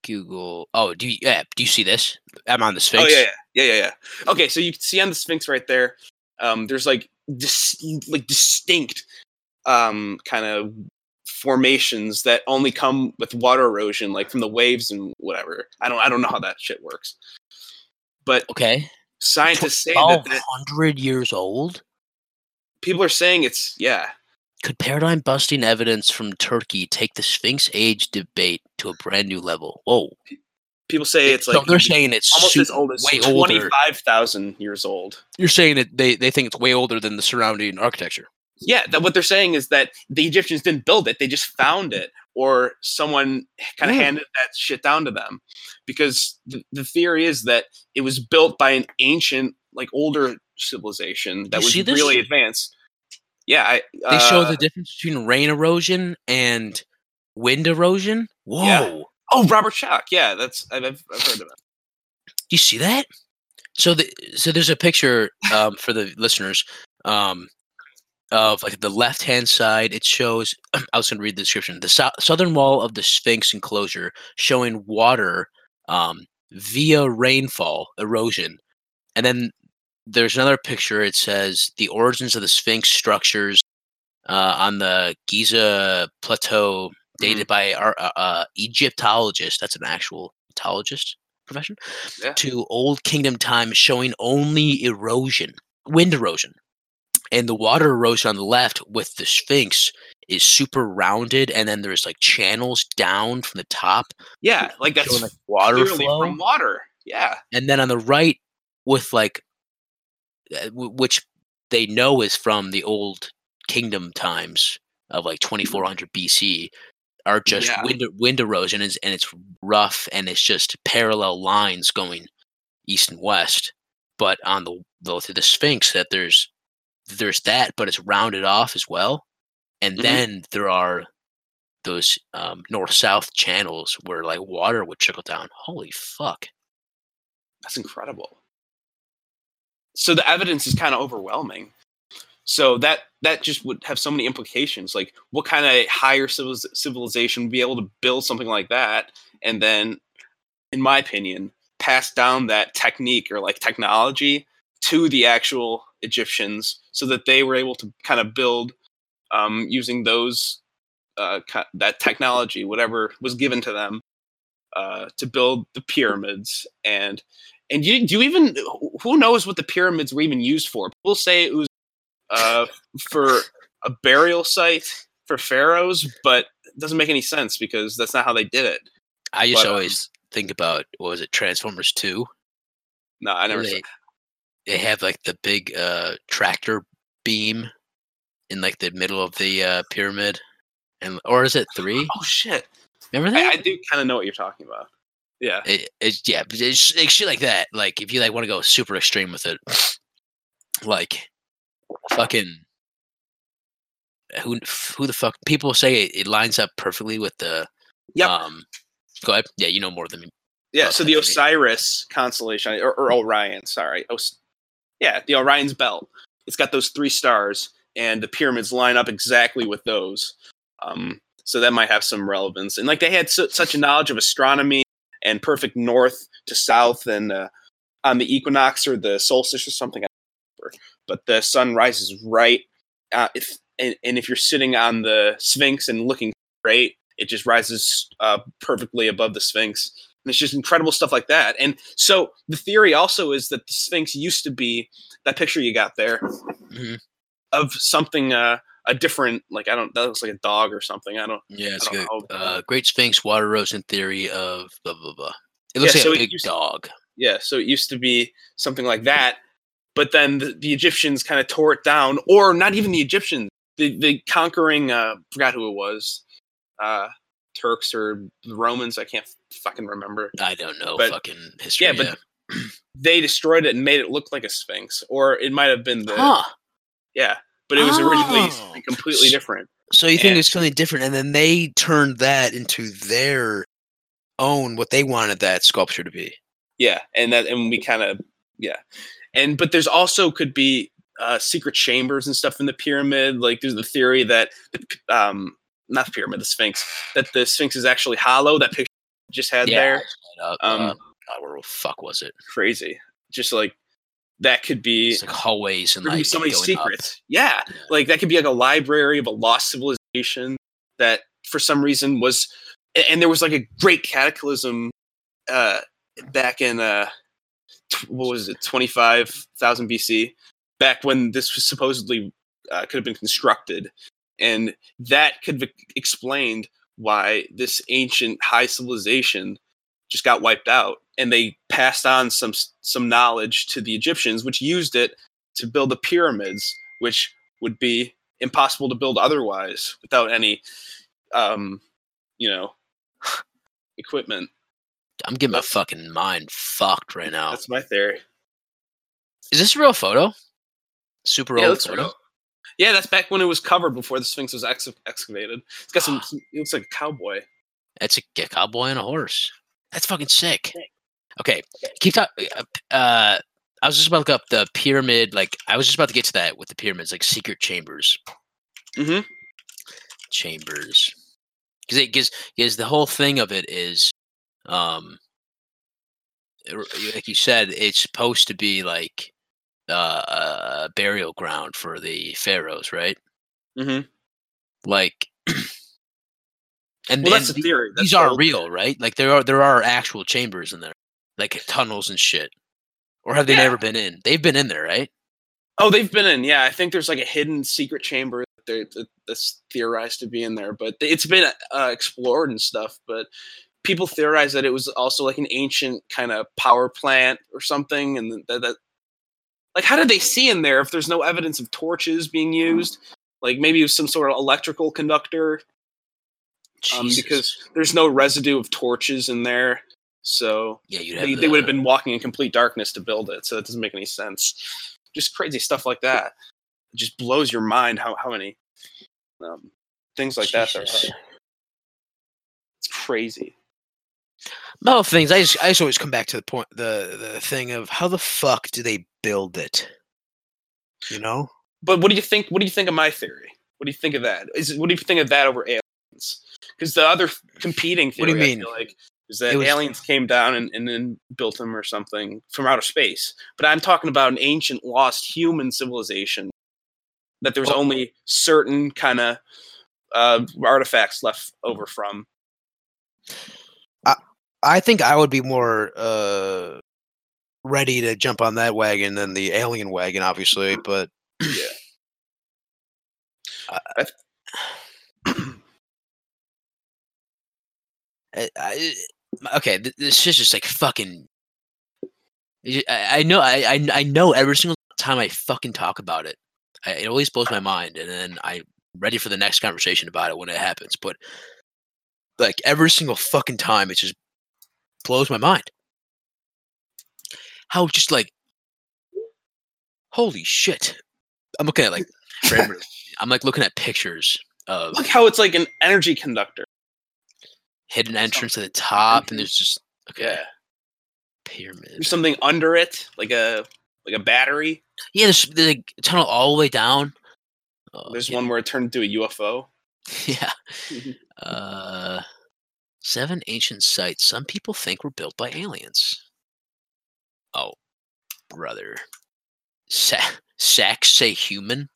Google. Oh, do you? Yeah. Do you see this? I'm on the Sphinx. Oh yeah, yeah, yeah, yeah, yeah. Okay, so you can see on the Sphinx right there. Um, there's like dis- like distinct um kind of formations that only come with water erosion, like from the waves and whatever. I don't I don't know how that shit works. But Okay. scientists say that hundred years old. people are saying it's yeah. Could paradigm busting evidence from Turkey take the Sphinx age debate to a brand new level? Whoa. People say it's like so they're saying it's almost as old as way older. 25,000 years old. You're saying that they, they think it's way older than the surrounding architecture. Yeah, that what they're saying is that the Egyptians didn't build it; they just found it or someone kind of handed that shit down to them because the, the theory is that it was built by an ancient like older civilization that You was really advanced yeah I, They show uh, the difference between rain erosion and wind erosion. Whoa! Yeah. Oh Robert Schoch yeah that's i've, I've heard of you see that? So the so there's a picture um, for the listeners um, of like the left hand side. It shows. [CLEARS THROAT] I was going to read the description. The sou- southern wall of the Sphinx enclosure showing water um, via rainfall erosion, and then there's another picture. It says the origins of the Sphinx structures uh, on the Giza plateau, dated by our uh, uh, Egyptologist. That's an actual Egyptologist profession Yeah. to Old Kingdom times, showing only erosion, wind erosion. And the water erosion on the left with the Sphinx is super rounded, and then there's like channels down from the top, yeah like that's showing like water flow. from water yeah and then on the right with like, uh, which they know is from the Old Kingdom times of like 2400 BC, are just Yeah. wind wind erosion, and it's, and it's rough, and it's just parallel lines going east and west. But on the the, to the Sphinx, that there's there's that, but it's rounded off as well, and Mhm. then there are those um, north south channels where like water would trickle down. Holy fuck! That's incredible. So the evidence is kind of overwhelming. So that that just would have so many implications. Like, what kind of higher civil- civilization would be able to build something like that, and then, in my opinion, pass down that technique or like technology to the actual Egyptians, so that they were able to kind of build um, using those uh, that technology, whatever was given to them, uh, to build the pyramids and and you do you even who knows what the pyramids were even used for? People say it was uh, for a burial site for pharaohs, but it doesn't make any sense because that's not how they did it. I just But, um, always think about what was it Transformers Two? No, I never. they, they have like the big uh tractor beam in like the middle of the uh pyramid and or is it three Oh shit! remember I, that I do kind of know what you're talking about. Yeah, it, it's yeah it's, it's shit like that like if you like want to go super extreme with it [SNIFFS] like fucking who who the fuck people say it, it lines up perfectly with the Yep. um go ahead yeah you know more than me yeah. So the. Osiris constellation or, or Orion, sorry, Os- yeah, the Orion's belt. It's got those three stars, and the pyramids line up exactly with those. Um, so that might have some relevance. And like they had su- such a knowledge of astronomy and perfect north to south, and uh, on the equinox or the solstice or something. I don't remember. But the sun rises right. Uh, if and, and if you're sitting on the Sphinx and looking straight, it just rises uh, perfectly above the Sphinx. And it's just incredible stuff like that. And so the theory also is that the Sphinx used to be that picture you got there Mhm. of something uh, a different like I don't that looks like a dog or something. I don't yeah it's I don't good know. uh great sphinx water erosion theory of blah blah blah it looks Yeah, like so a big dog Yeah, so it used to be something like that, but then the, the Egyptians kind of tore it down, or not even the Egyptians, the the conquering uh, forgot who it was, uh, Turks or the Romans. I can't fucking remember. I don't know But- fucking history. yeah, but They destroyed it and made it look like a sphinx, or it might have been the huh. yeah, but it was originally Oh. something completely different. So you think and- it's something different, and then they turned that into their own what they wanted that sculpture to be. Yeah, and that and we kind of yeah, and but there's also could be uh, secret chambers and stuff in the pyramid. Like there's the theory that the um not the pyramid, the Sphinx, that the Sphinx is actually hollow. That picture just had there, Uh, Um, uh, God, where the fuck was it? crazy. Just like that could be It's like hallways and there like so many secrets. Yeah, Yeah. like that could be like a library of a lost civilization that for some reason was and there was like a great cataclysm uh back in uh what was it 25,000 BC back when this was supposedly uh, could have been constructed and that could have explained why this ancient high civilization just got wiped out and they passed on some some knowledge to the Egyptians which used it to build the pyramids which would be impossible to build otherwise without any um you know, [SIGHS] equipment. I'm getting my fucking mind fucked right now. That's my theory. Is this a real photo? Super Yeah, old photo. real. Yeah, that's back when it was covered before the Sphinx was ex- excavated. It's got some. [GASPS] It looks like a cowboy. That's a, a cowboy and a horse. That's fucking sick. Okay, keep talking. Uh, I was just about to look up the pyramid. Like, I was just about to get to that with the pyramids, like secret chambers. Mm-hmm. Chambers, because it gives because the whole thing of it is, um, like you said, it's supposed to be like uh, a burial ground for the pharaohs, right? Mm-hmm. Like, [CLEARS THROAT] and, Well, that's and the theory. That's these the are real, right? Like there are there are actual chambers in there, like tunnels and shit. Or have they Yeah. never been in? They've been in there, right? Oh, they've been in. Yeah, I think there's like a hidden secret chamber that- that's theorized to be in there, but it's been uh, explored and stuff. But people theorize that it was also like an ancient kind of power plant or something, and that, that like how did they see in there if there's no evidence of torches being used? Like maybe it was some sort of electrical conductor, um, because there's no residue of torches in there. So yeah, you'd they, they would have been walking in complete darkness to build it, so that doesn't make any sense. Just crazy stuff like that. It just blows your mind how how many um, things like that there are. Jesus. It's crazy. No things. I just I just always come back to the point the the thing of how the fuck do they build it? You know? But what do you think? What do you think of my theory? What do you think of that? Is what do you think of that over aliens? Because the other competing theory, What do you I mean? feel like is that was- aliens came down and, and then built them or something from outer space. But I'm talking about an ancient lost human civilization that there's Well- only certain kind of uh, artifacts left over from. I think I would be more uh ready to jump on that wagon than the alien wagon, obviously, but [CLEARS THROAT] Yeah. I, I, [CLEARS THROAT] okay, this is just like fucking. I, I know, I, I, I know every single time I fucking talk about it, I, it always blows my mind, and then I'm ready for the next conversation about it when it happens. But like every single fucking time, it just blows my mind. How just like, holy shit! I'm looking at like, [LAUGHS] I'm like looking at pictures of Look how it's like an energy conductor. hidden entrance at the top, and there's just okay Yeah. pyramid. There's something under it, like a like a battery. Yeah, there's, there's a tunnel all the way down. Uh, There's yeah, one where it turned into a UFO. [LAUGHS] Yeah. [LAUGHS] Uh, seven ancient sites. Some people think were built by aliens. Oh, brother. Sa- Sacsayhuamán.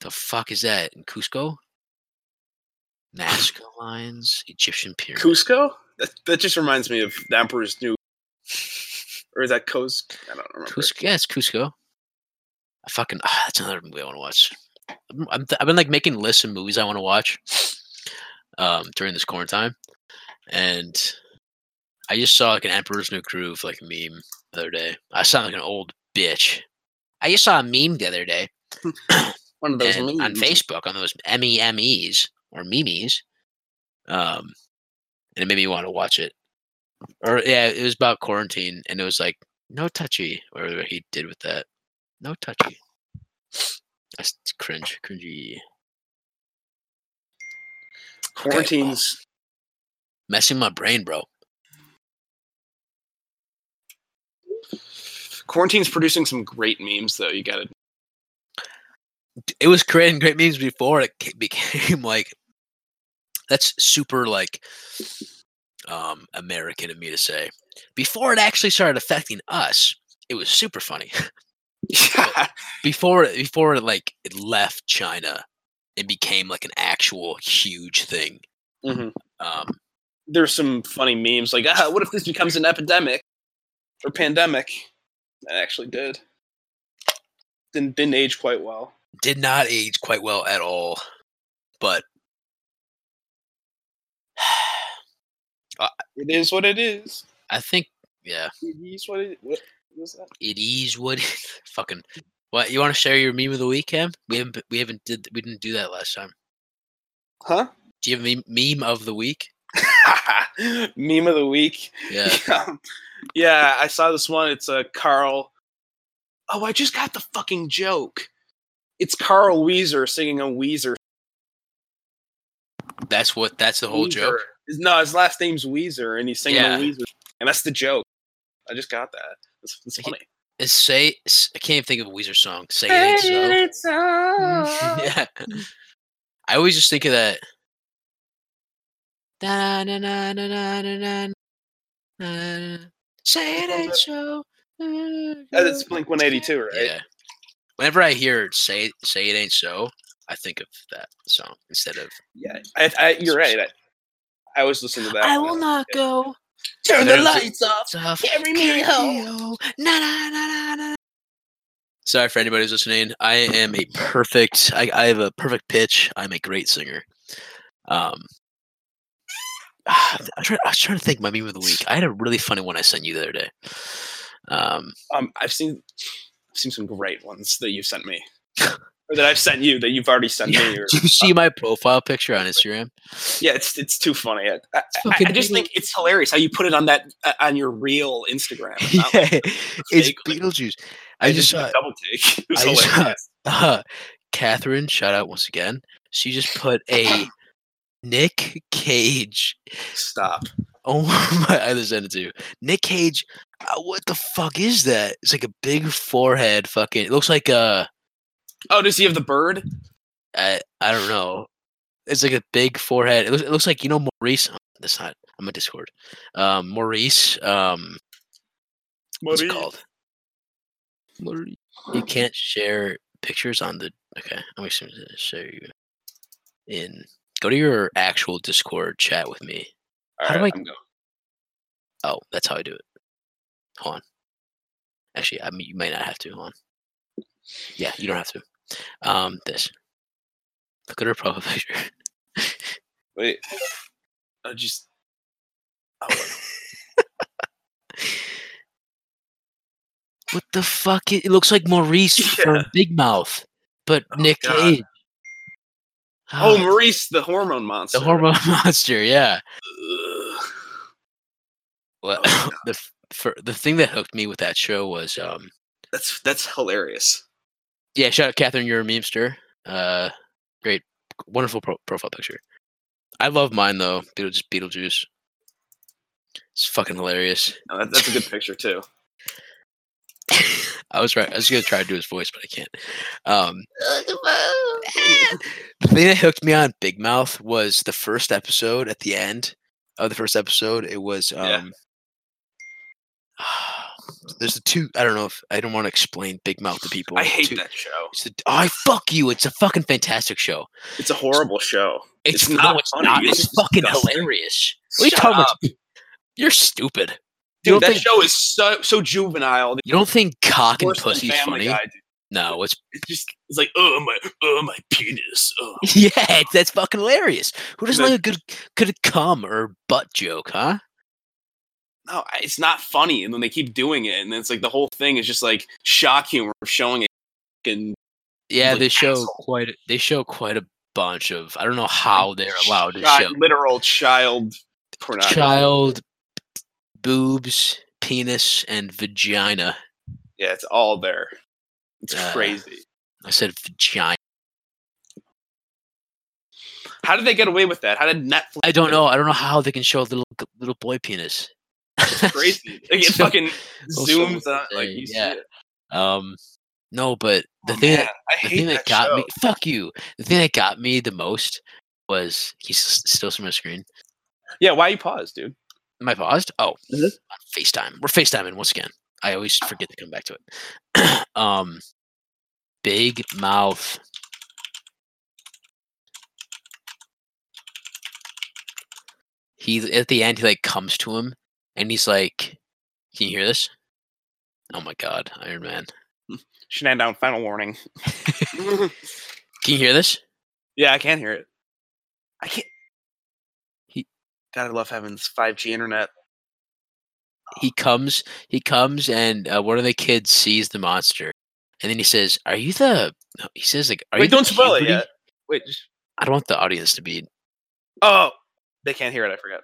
The fuck is that in Cusco? Nazca lines, Egyptian pyramids. Cusco? That, that just reminds me of the Emperor's New. Or is that Cos? I don't remember. Cusco, yeah, it's Cusco. I fucking ah, that's another movie I want to watch. I'm, I'm I've been like making lists of movies I want to watch um, during this quarantine, and I just saw like an Emperor's New Groove like meme the other day. I sound like an old bitch. I just saw a meme the other day [COUGHS] One of those on. Facebook on those MEMEs or memes, um, and it made me want to watch it. Or yeah, it was about quarantine, and it was like no touchy, whatever he did with that. No touchy. That's cringe, cringy. Okay, Quarantines. messing my brain, bro. Quarantine's producing some great memes, though. You got to. It was creating great memes before it [LAUGHS] became like that's super like um American of me to say. Before it actually started affecting us, it was super funny. Yeah. [LAUGHS] [LAUGHS] before before it like it left China and became like an actual huge thing. Mhm. Um, There's some funny memes like, ah, what if this becomes an epidemic or pandemic? That actually did. Didn't didn't age quite well. did not age quite well at all, but [SIGHS] It is what it is. I think yeah, It is what it. What was that? it is what it- [LAUGHS] fucking. What you want to share your meme of the week, Cam? We haven't we haven't did we didn't do that last time. Huh? Do you have a meme, meme of the week? [LAUGHS] Meme of the week. Yeah. [LAUGHS] Um, yeah, I saw this one. It's a uh, Carl. Oh, I just got the fucking joke. It's Carl Wheezer singing a Weezer. That's what. That's the whole joke. Weezer. His- No, his last name's Wheezer, and he's singing Yeah. a Weezer, and that's the joke. I just got that. It's, it's funny is say I can't think of a Weezer song. Say, it, ain't so. It [LAUGHS] so. yeah. I always just think of that. Na, na, na, na, na, na, Say it ain't so. That's Blink 182, right? Yeah. Whenever I hear "Say Say It Ain't So," I think of that song instead of. Yeah, I, I, you're right. I, I always listen to that. I will not go Turn the the lights lights off. Tough. Carry me home. Na, na, na, na, na. Sorry for anybody who's listening. I am a perfect. I, I have a perfect pitch. I'm a great singer. Um, [SIGHS] I'm trying, I was trying to think my meme of the week. I had a really funny one I sent you the other day. Um, Um, I've seen, I've seen some great ones that you've sent me, [LAUGHS] or that I've sent you that you've already sent me. Or, [LAUGHS] do you see my profile picture on Instagram? yeah, it's it's too funny. I, I, I, I just think it's hilarious how you put it on that uh, on your real Instagram. [LAUGHS] not like yeah, it's Beetlejuice. I just saw double take. [LAUGHS] It was I just saw- uh, Catherine. Shout out once again. She just put a Nick Cage Stop. Oh my! I just sent it to you. Nick Cage. Uh, what the fuck is that? It's like a big forehead. Fucking. It looks like a. Oh, does he have the bird? I, I don't know. It's like a big forehead. It looks. It looks like you know Maurice. oh, that's not. I'm a Discord. Um, Maurice. Um, what's it called? Maurice. You can't share pictures on the. Okay, I'm just gonna show you. In go to your actual Discord chat with me. All How do right, I- I'm going. Oh, that's how I do it. Hold on. Actually, I mean, you might not have to. Hold on. Yeah, you don't have to. Um, this. Look at her profile picture. Wait. I just. Oh, [LAUGHS] What the fuck? It, looks like Maurice [LAUGHS] from Big Mouth, but Oh, Nick God. Cage. oh, Ah, Maurice, the hormone monster. the hormone [LAUGHS] monster. Yeah. Ugh. Well, Oh, the for, the thing that hooked me with that show was um That's that's hilarious. Yeah shout out Catherine you're a memester. Uh great wonderful pro- profile picture. I love mine though Beetlejuice Beetlejuice. It's fucking hilarious. No, that, that's a good picture too. [LAUGHS] I was right I was gonna try to do his voice but I can't. Um the thing that hooked me on Big Mouth was the first episode at the end of the first episode. It was Yeah. There's the two I don't know if I don't want to explain Big Mouth to people I hate Two- that show. It's the, oh, I fuck you. It's a fucking fantastic show. It's a horrible show. It's, It's no, not it's funny, not. it's It's, fucking disgusting. hilarious. What are you Shut talking up. about? You're stupid. Dude, don't that think- show is so so juvenile. You don't think cock and pussy's funny? Guy. No, it's It's just it's like oh my oh my penis. Oh. [LAUGHS] yeah, it's, that's fucking hilarious. Who doesn't like a good good cum or butt joke, huh? No, it's not funny, and then they keep doing it, and then it's like the whole thing is just like shock humor of showing it. And Yeah, Like they show asshole. quite. a- They show quite a bunch of. I don't know how they're allowed to show literal child pornography. child boobs, penis, and vagina. Yeah, it's all there. It's Uh, crazy. I said vagina. How did they get away with that? How did Netflix? I don't know. I don't know how they can show a little little boy penis. It's [LAUGHS] crazy. Like, it fucking zooms out. Like you see yeah. it. Um, no, but the Oh, thing man, that the thing that, that got show. me [LAUGHS] fuck you. The thing that got me the most was he's still on my screen. Yeah, why you paused, dude? Am I paused? Oh, Mhm. FaceTime. We're FaceTiming once again. I always forget to come back to it. [CLEARS THROAT] um, big mouth. He at the end he like comes to him and he's like, "Can you hear this?" Oh my god, Iron Man. [LAUGHS] Shenandown down. Final warning. [LAUGHS] [LAUGHS] Can you hear this? yeah, I can hear it. I can't. [SIGHS] He- God, I love having this 5G internet. he comes he comes and uh, one of the kids sees the monster and then he says are you the no, he says like are you Wait, the don't spoil it puberty-" yet. Wait, just, i don't want the audience to be Oh, they can't hear it. I forgot.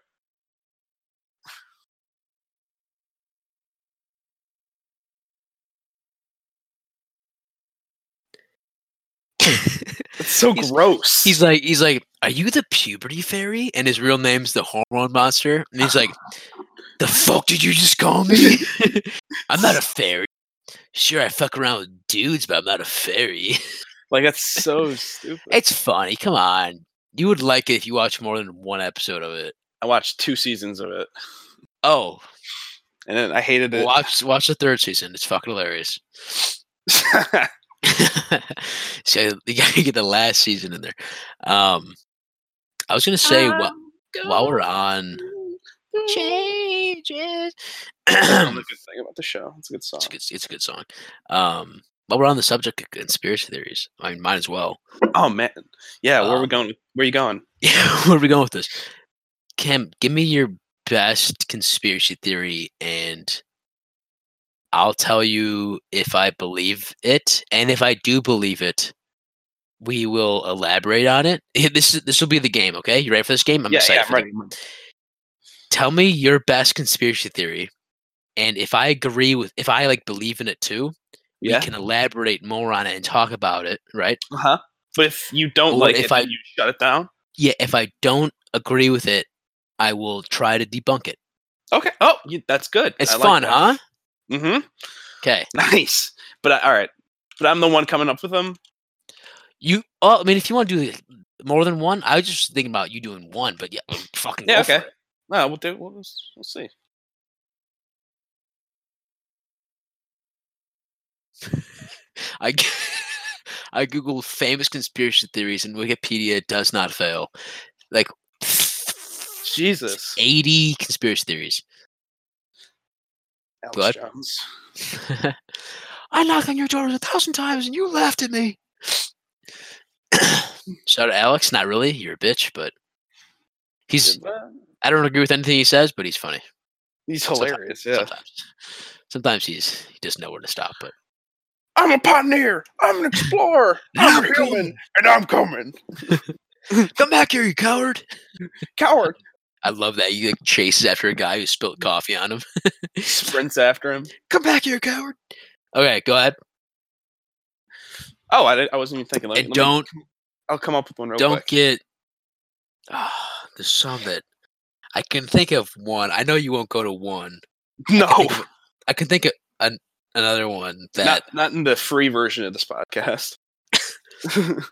[LAUGHS] It's so He's- gross. He's like, he's like, "Are you the puberty fairy?" And his real name's the hormone monster. And he's like, [LAUGHS] "The fuck did you just call me? [LAUGHS] I'm not a fairy. Sure, I fuck around with dudes, but I'm not a fairy." like that's so stupid. It's funny. Come on, you would like it if you watch more than one episode of it. I watched two seasons of it, Oh, and then I hated it. watch watch the third season. It's fucking hilarious. [LAUGHS] so you gotta get the last season in there. Um, I was gonna say wh- while we're on changes. [CLEARS THROAT] That's it's good thing about the show. It's a good song. a good, it's a good song. Um, while we're on the subject of conspiracy theories, I mean, mine as well. Oh man, yeah. Where are we Um, going? Where are you going? [LAUGHS] Yeah, where are we going with this? Cam, give me your best conspiracy theory, and I'll tell you if I believe it, and if I do believe it, we will elaborate on it. [LAUGHS] This is this will be the game. Okay, you ready for this game? I'm yeah, excited. yeah, I'm ready. Tell me your best conspiracy theory, and if I agree with, if I like believe in it too, Yeah. we can elaborate more on it and talk about it. Right? Uh huh. But if you don't Or like if it, I- you shut it down. Yeah. If I don't agree with it, I will try to debunk it. Okay. Oh, you, that's good. It's fun, huh? Mm-hmm. Okay. [LAUGHS] Nice. But I, all right. But I'm the one coming up with them. You. Oh, I mean, if you want to do more than one, I was just thinking about you doing one. But yeah, fucking Yeah, okay. No, we'll do. We'll, we'll see. [LAUGHS] I [LAUGHS] I googled famous conspiracy theories and Wikipedia does not fail. Like Jesus. eighty conspiracy theories. Alex Good. Jones. I knocked on your door a thousand times and you laughed at me. [COUGHS] [COUGHS] Shout out Alex. Not really. You're a bitch, but he's. I don't agree with anything he says, but he's funny. He's Sometimes- hilarious. Yeah. Sometimes. Sometimes he's he doesn't know where to stop, but I'm a pioneer. I'm an explorer. [LAUGHS] I'm I'm a human, and I'm coming. [LAUGHS] come back here, you coward. Coward I love that he like, chases after a guy who spilled coffee on him. sprints after him. [LAUGHS] come back here, coward. Okay, go ahead. Oh, I, I wasn't even thinking. Let, and let don't I'll come up with one real don't quick. get. Ah, There's some that I can think of one. I know you won't go to one. [LAUGHS] No, I, think of- I can think of an, another one that. not not in the free version of this podcast. [LAUGHS]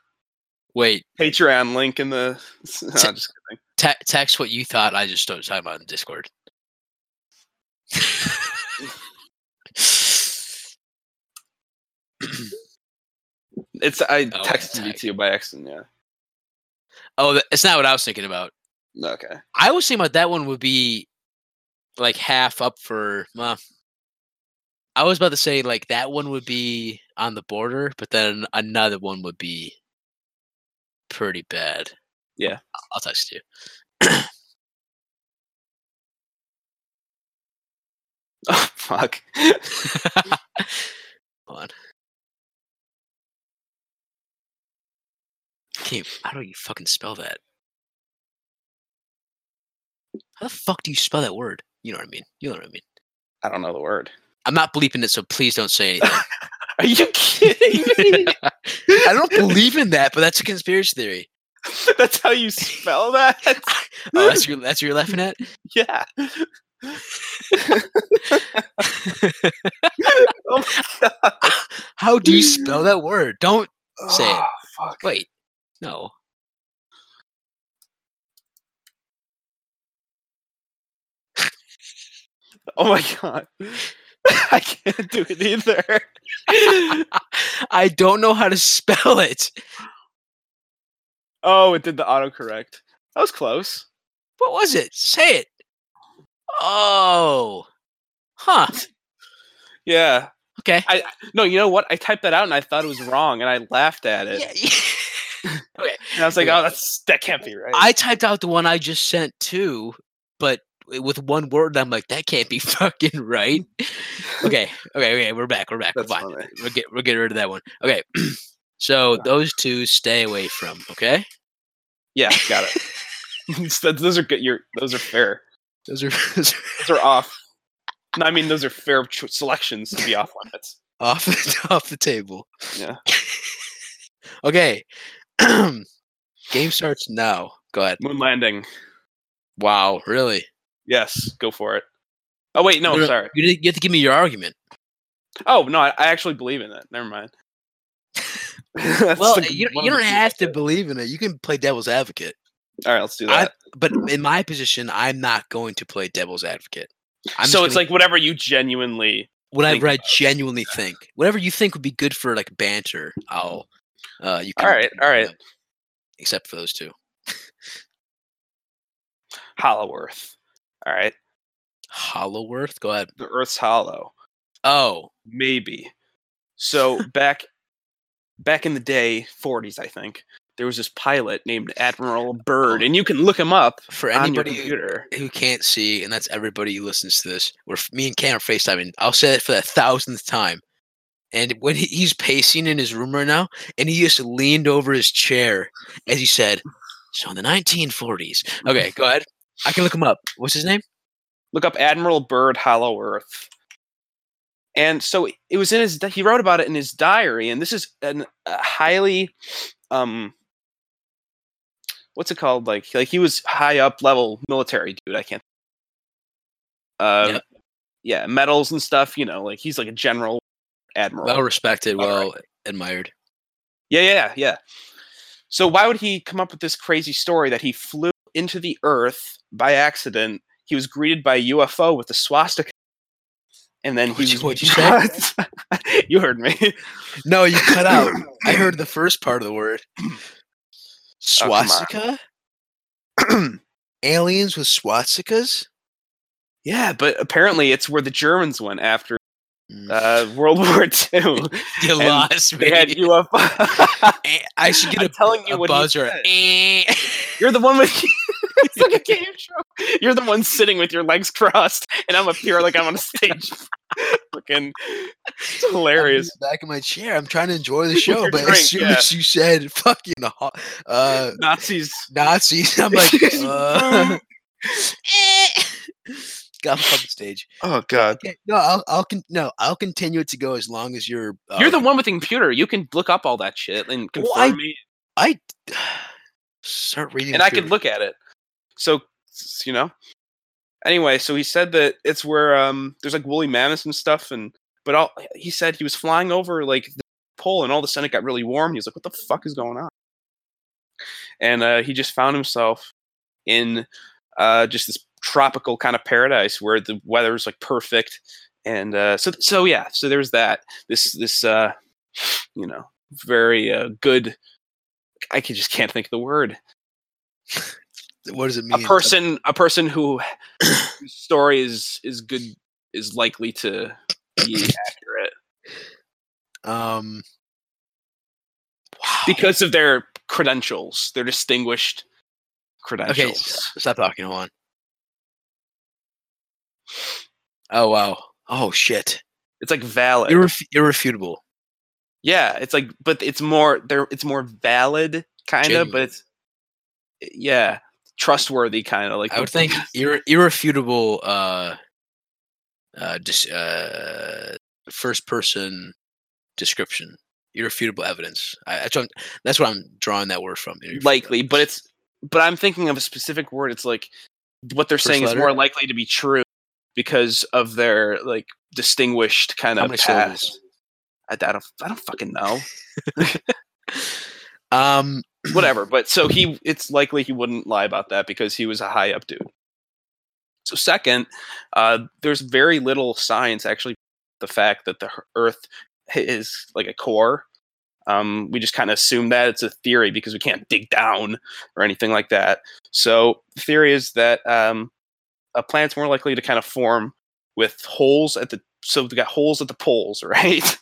wait, Patreon link in the. No, just kidding. Te- text what you thought. I just started talking about in Discord. [LAUGHS] It's I Oh, texted it to you by accident. Yeah. oh, it's not what I was thinking about. Okay. I was thinking about that one would be like half up for. Well, I was about to say like that one would be on the border, but then another one would be pretty bad. Yeah. I'll- text you. [COUGHS] Oh fuck. [LAUGHS] Hold on. Can't, how do you fucking spell that? How the fuck do you spell that word? You know what I mean. You know what I mean. I don't know the word. I'm not bleeping it, so please don't say anything. [LAUGHS] Are you kidding me? [LAUGHS] I don't believe in that, but that's a conspiracy theory. [LAUGHS] That's how you spell that? [LAUGHS] Oh, that's your that's what you're laughing at. yeah. [LAUGHS] oh. How do you spell that word? Don't Say it. Oh, fuck. wait. No. Oh my god. I can't do it either. I don't know how to spell it. Oh, it did the autocorrect. That was close. What was it? Say it. Oh. Huh. Yeah. Okay. I no, you know what? I typed that out and I thought it was wrong and I laughed at it. Yeah, yeah. [LAUGHS] okay. And I was like, oh, that's that can't be right. I typed out the one I just sent too, but with one word, I'm like, that can't be [LAUGHS] fucking right. [LAUGHS] okay. Okay. Okay. We're back. We're back. That's we're fine. funny. We're get we're getting rid of that one. Okay. [CLEARS THROAT] so those two stay away from. Okay. Yeah, got it. [LAUGHS] Those are good. You're those are fair. Those are, [LAUGHS] those are off. [LAUGHS] No, I mean those are fair cho- selections to be off limits. off the, off the table. Yeah. Okay. [CLEARS THROAT] Game starts now. Go ahead. Moon landing. Wow, really? Yes, go for it. Oh wait, no, sorry. You, didn't- you have to give me your argument. Oh no, I, I actually believe in that. Never mind. [LAUGHS] Well, the- you, you don't have to believe in it. You can play devil's advocate. All right, let's do I- that. But in my position, I'm not going to play devil's advocate. I'm so it's gonna- like whatever you genuinely. whatever I think about it. genuinely think. Whatever you think would be good for like banter, I'll. Uh, you can. All right, all right. except for those two. Hollow Earth. All right, Hollow Earth. Go ahead. the Earth's hollow. Oh, Maybe. So back back in the day, 40s, I think, there was this pilot named Admiral oh. Byrd, and you can look him up for anybody who, computer. who can't see, and that's everybody who listens to this, where me and Cam are FaceTiming. I'll say it for the thousandth time. And when he, he's pacing in his room right now, and he just leaned over his chair as he said, "So in the 1940s." Okay, go ahead. I can look him up. What's his name? Look up Admiral Byrd Hollow Earth. And so it was in his he wrote about it in his diary, and this is an, a highly um what's it called? Like like he was high up level military dude. I can't uh Yep. yeah, medals and stuff, you know, like he's like a general admiral. Well respected, well admired. Yeah, yeah, yeah. So why would he come up with this crazy story that he flew into the Earth by accident? He was greeted by a UFO with a swastika, and then he What'd you- was. what'd you [LAUGHS] say? [LAUGHS] you heard me. No, you cut out. [COUGHS] I heard the first part of the word. Oh. Swastika? [CLEARS THROAT] Aliens with swastikas? yeah, but apparently it's where the Germans went after Mm. uh, World [LAUGHS] War II. you and lost They me. had UFO. I should get I'm a, telling you a what he buzzer. said. Eh. You're the one with. It's like a game show. You're the one sitting with your legs crossed, and I'm up here like I'm on a [LAUGHS] stage. [LAUGHS] Looking, it's [LAUGHS] I'm in hilarious. the back of my chair. I'm trying to enjoy the show, but drink, as soon yeah. as you said fucking uh, Nazis. Nazis, I'm like, uh, got off the stage. Oh God. Okay, no, I'll, I'll, con- no, I'll continue it to go as long as you're. Uh, You're the one with the computer. You can look up all that shit and confirm Well, I- me, I [SIGHS] start reading, and I can look at it. So, you know. Anyway, so he said that it's where um there's like woolly mammoths and stuff, and but all he said he was flying over like the pole, and all of a sudden it got really warm. He was like, "What the fuck is going on?" And uh, he just found himself in uh, just this tropical kind of paradise where the weather is like perfect, and uh, so so yeah, so there's that this this uh, you know very uh, good. I can, just can't think of the word. [LAUGHS] What does it mean? A person, a person who whose story is is good is likely to be [COUGHS] accurate Um. Wow. because of their credentials, their distinguished credentials. s- stop talking. Hold on. Oh wow. Oh shit. It's like valid. Irref- irrefutable. yeah, it's like, but it's more there. It's more valid, kind of, but it's yeah, trustworthy, kind of like. I would think [LAUGHS] irre- irrefutable. Uh. Uh. Dis- uh. First person description. Irrefutable evidence. I, that's what I'm, that's what I'm drawing that word from. likely, but it's but I'm thinking of a specific word. It's like what they're First saying is more likely to be true because of their like distinguished kind How of past. I, I don't I don't fucking know. [LAUGHS] Um. Whatever, but so he it's likely he wouldn't lie about that because he was a high up dude. So second, uh, there's very little science actually the fact that the Earth is like a core. Um, we just kind of assume that it's a theory because we can't dig down or anything like that. So the theory is that um, a planet's more likely to kind of form with holes at the so we got holes at the poles, [LAUGHS] right?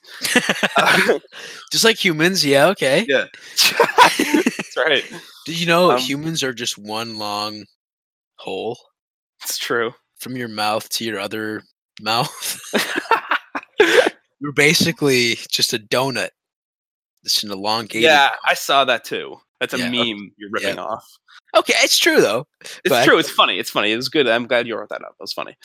Uh, [LAUGHS] Just like humans, yeah, okay. yeah, [LAUGHS] that's right. Did you know Um, humans are just one long hole It's true. from your mouth to your other mouth? You're basically just a donut. It's an elongated. yeah, I saw that too. That's a Yeah, meme you're ripping off. Okay, it's true though. It's But- true. It's funny. It's funny. It was good. I'm glad you wrote that up. That was funny.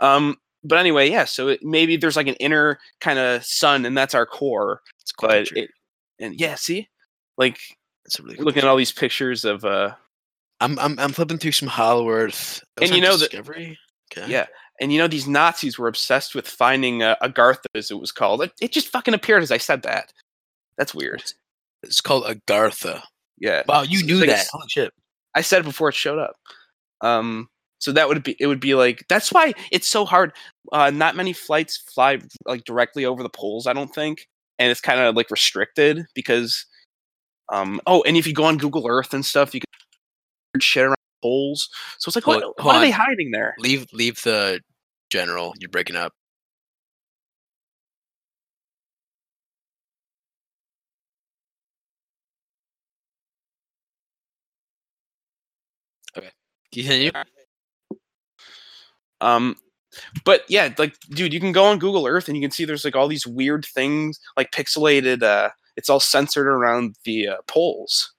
Um, but anyway, yeah. So it, maybe there's like an inner kind of sun, and that's our core. It's But it, and yeah, see, like It's really looking at all these pictures of uh, I'm I'm I'm flipping through some Hollow Earth. And you know Discovery. Okay. yeah, and you know these Nazis were obsessed with finding uh, Agartha, as it was called. It, it just fucking appeared as I said that. That's weird. It's called Agartha. Yeah. Wow, you knew like that. Holy shit. I said it before it showed up. Um, so that would be it. Would be like that's why it's so hard. Uh, not many flights fly like directly over the poles. I don't think, and it's kind of like restricted because. Um. Oh, and if you go on Google Earth and stuff, you can shit around poles. So it's like, what, hold what are they hiding there? Leave leave the general. You're breaking up. Okay. Continue. Um, but yeah, like, dude, you can go on Google Earth and you can see there's like all these weird things, like pixelated. Uh, it's all censored around the uh, poles.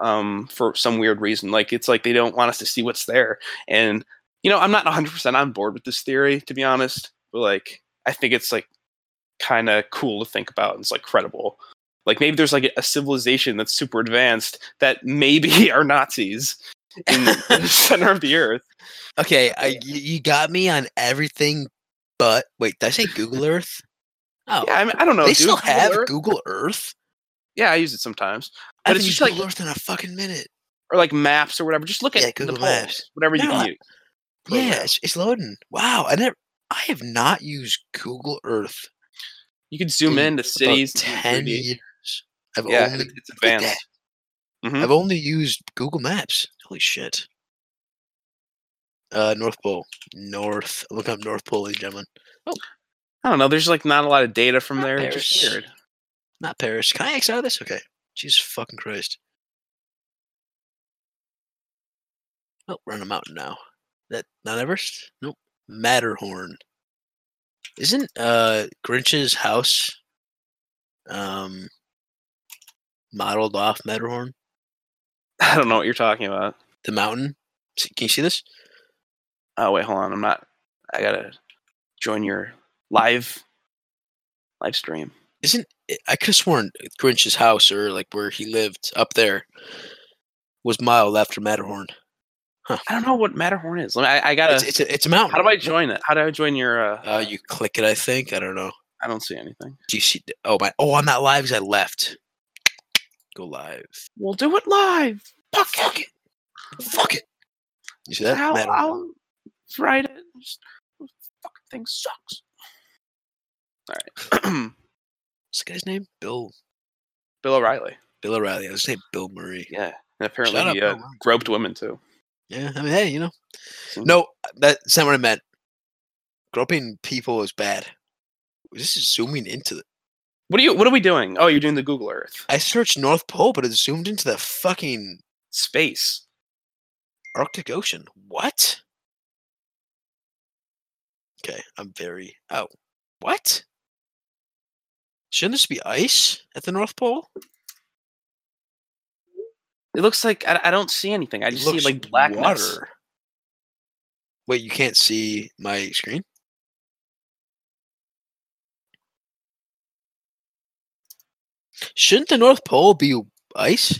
Um, for some weird reason, like it's like they don't want us to see what's there. And you know, I'm not 100 percent on board with this theory, to be honest. But like, I think it's like kind of cool to think about. And it's like credible. Like maybe there's like a civilization that's super advanced that maybe [LAUGHS] are Nazis in the center of the earth. Okay, I, you, you got me on everything but wait, did I say Google [LAUGHS] Earth? Oh, Yeah, I mean, I don't know. they dude. still Google have Earth? Google Earth. Yeah, I use it sometimes. I But haven't it's just like- Google Earth in a fucking minute. Or like maps or whatever. Just look at Yeah, the Google Maps. whatever you No, can I- use. Yeah, it's, it's loading. Wow, I never. I have not used Google Earth You can zoom in to cities. ten years. I've Yeah, only it's advanced. Mhm. I've only used Google Maps. Holy shit. Uh, North Pole. North. Look up North Pole, ladies and gentlemen. Oh. I don't know. There's like not a lot of data from Not there. It's just weird. Not Paris. Can I X out of this? Okay. Jesus fucking Christ. Oh, we're on a mountain now. That not Everest? Nope. Matterhorn. Isn't uh Grinch's house um modeled off Matterhorn? [LAUGHS] I don't know what you're talking about. The mountain? Can you see this? Oh wait, hold on. I'm not. I gotta join your live live stream. Isn't I could have sworn Grinch's house or like where he lived up there was modeled after Matterhorn. Huh. I don't know what Matterhorn is. I, I gotta. It's, it's, a, it's a mountain. how do I join it? How do I join your? Uh, Uh, you click it, I think. I don't know. I don't see anything. Do you see? Oh my! Oh, I'm not live because I left. Go live. We'll do it live. Fuck, Fuck it. Fuck it. You see that? I'll, Matterhorn. I'll write it. Just, fucking thing sucks. All right. [CLEARS THROAT] What's the guy's name? Bill. Bill O'Reilly. Bill O'Reilly. I was say Bill Murray. Yeah, and apparently Shut he Bill uh, groped women too. Yeah. I mean, hey, you know. So- No, that's not what I meant. Groping people is bad. This is zooming into the. What are you? What are we doing? Oh, you're doing the Google Earth I searched North Pole, but it zoomed into the fucking space. Arctic Ocean. What? Okay, I'm very. Oh, what? Shouldn't this be ice at the North Pole? It looks like I, I don't see anything. I just see like blackness. water. Wait, you can't see my screen? Shouldn't the North Pole be ice?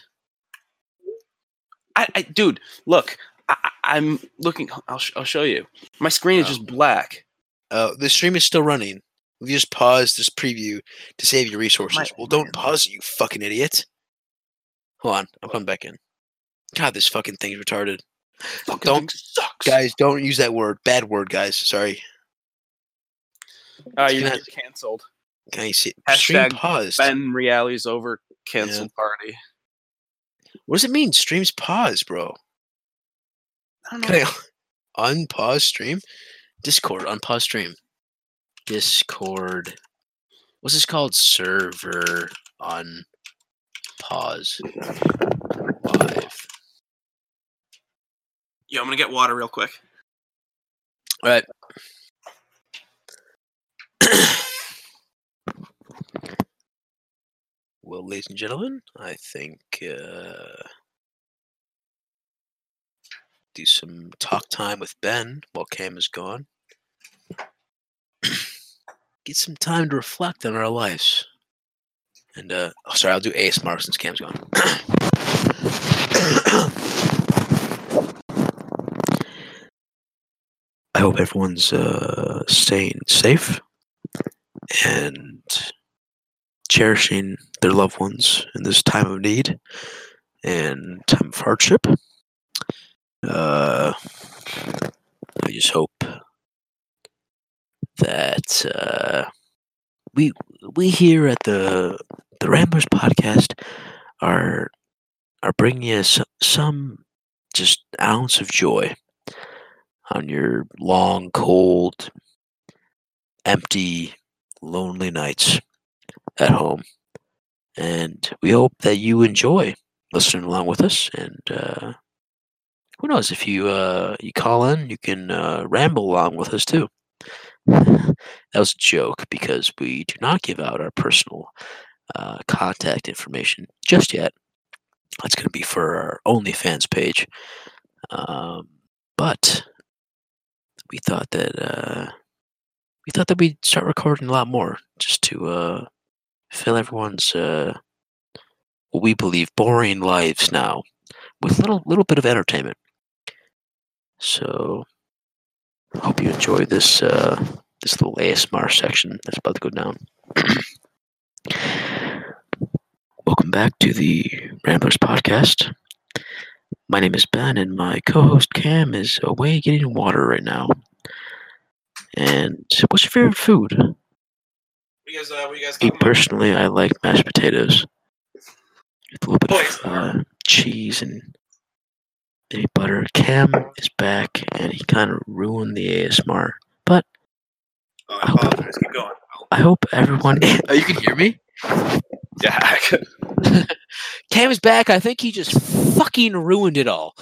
I, I dude, look. I, I'm looking. I'll, sh- I'll show you. My screen is Oh. just black. Uh, the stream is still running. We just paused this preview to save your resources. My- well, don't pause it, you fucking idiot. Hold on, I'm coming back in. God, this fucking thing's retarded. Fucking Don't- thing sucks. Guys, don't use that word. Bad word, guys. Sorry. uh, you're, you're canceled. Can you see? Stream Hashtag paused. Ben reality's over. Canceled party. What does it mean? Streams pause, bro. I don't know. Can I [LAUGHS] unpause stream? Discord, unpause stream. Discord. What's this called? Server unpause. Live. Yo, I'm gonna get water real quick. All right. [CLEARS THROAT] well, ladies and gentlemen, I think uh, do some talk time with Ben while Cam is gone. [CLEARS THROAT] Get some time to reflect on our lives. And uh, oh, sorry, I'll do ASMR since Cam's gone. [COUGHS] I hope everyone's uh, staying safe and cherishing their loved ones in this time of need and time of hardship. Uh, I just hope that uh, we we here at the the Ramblers podcast are are bringing you some, some just ounce of joy on your long, cold, empty, lonely nights at home. And we hope that you enjoy listening along with us. And uh, who knows if you uh, you call in, you can uh, ramble along with us too. [LAUGHS] that was a joke because we do not give out our personal uh, contact information just yet. That's going to be for our OnlyFans page. Um, but we thought that uh, we thought that we'd start recording a lot more just to uh, fill everyone's uh, what we believe boring lives now with a little little bit of entertainment. So, hope you enjoy this uh, this little ASMR section that's about to go down. [CLEARS THROAT] Welcome back to the Ramblers podcast. My name is Ben, and my co-host Cam is away getting water right now. And what's your favorite food? What you guys, uh, what you guys Me personally, I like mashed potatoes with a little bit Boys, of uh, cheese and maybe butter. Cam is back, and he kind of ruined the ASMR. But Oh, I apologize. Keep going. I hope everyone. [LAUGHS] oh, you can hear me. Yeah, I [LAUGHS] could- Cam is back. I think he just fucking ruined it all.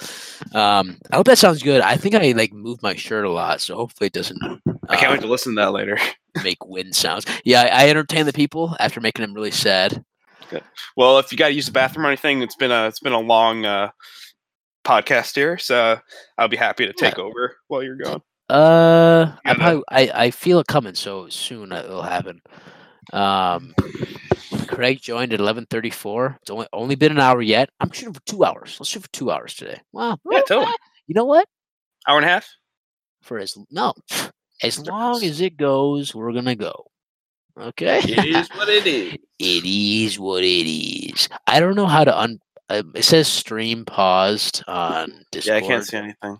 Um, I hope that sounds good. I think I like moved my shirt a lot, so hopefully it doesn't. I can't wait to listen to that later. [LAUGHS] make wind sounds. Yeah, I, I entertain the people after making them really sad. Well, if you got to use the bathroom or anything, it's been a it's been a long uh, podcast here, so I'll be happy to take over while you're gone. Uh, I probably I, I feel it coming, so soon it'll happen. Um, Craig joined at eleven thirty four. It's only only been an hour yet. I'm shooting for two hours. Let's shoot for two hours today. Wow. Yeah, well, totally. eh, You know what? Hour and a half. For as no, [SNIFFS] as long as it goes, we're gonna go. Okay. It is what it is. [LAUGHS] It is what it is. I don't know how to un. Uh, it says stream paused on Discord. Yeah, I can't see anything.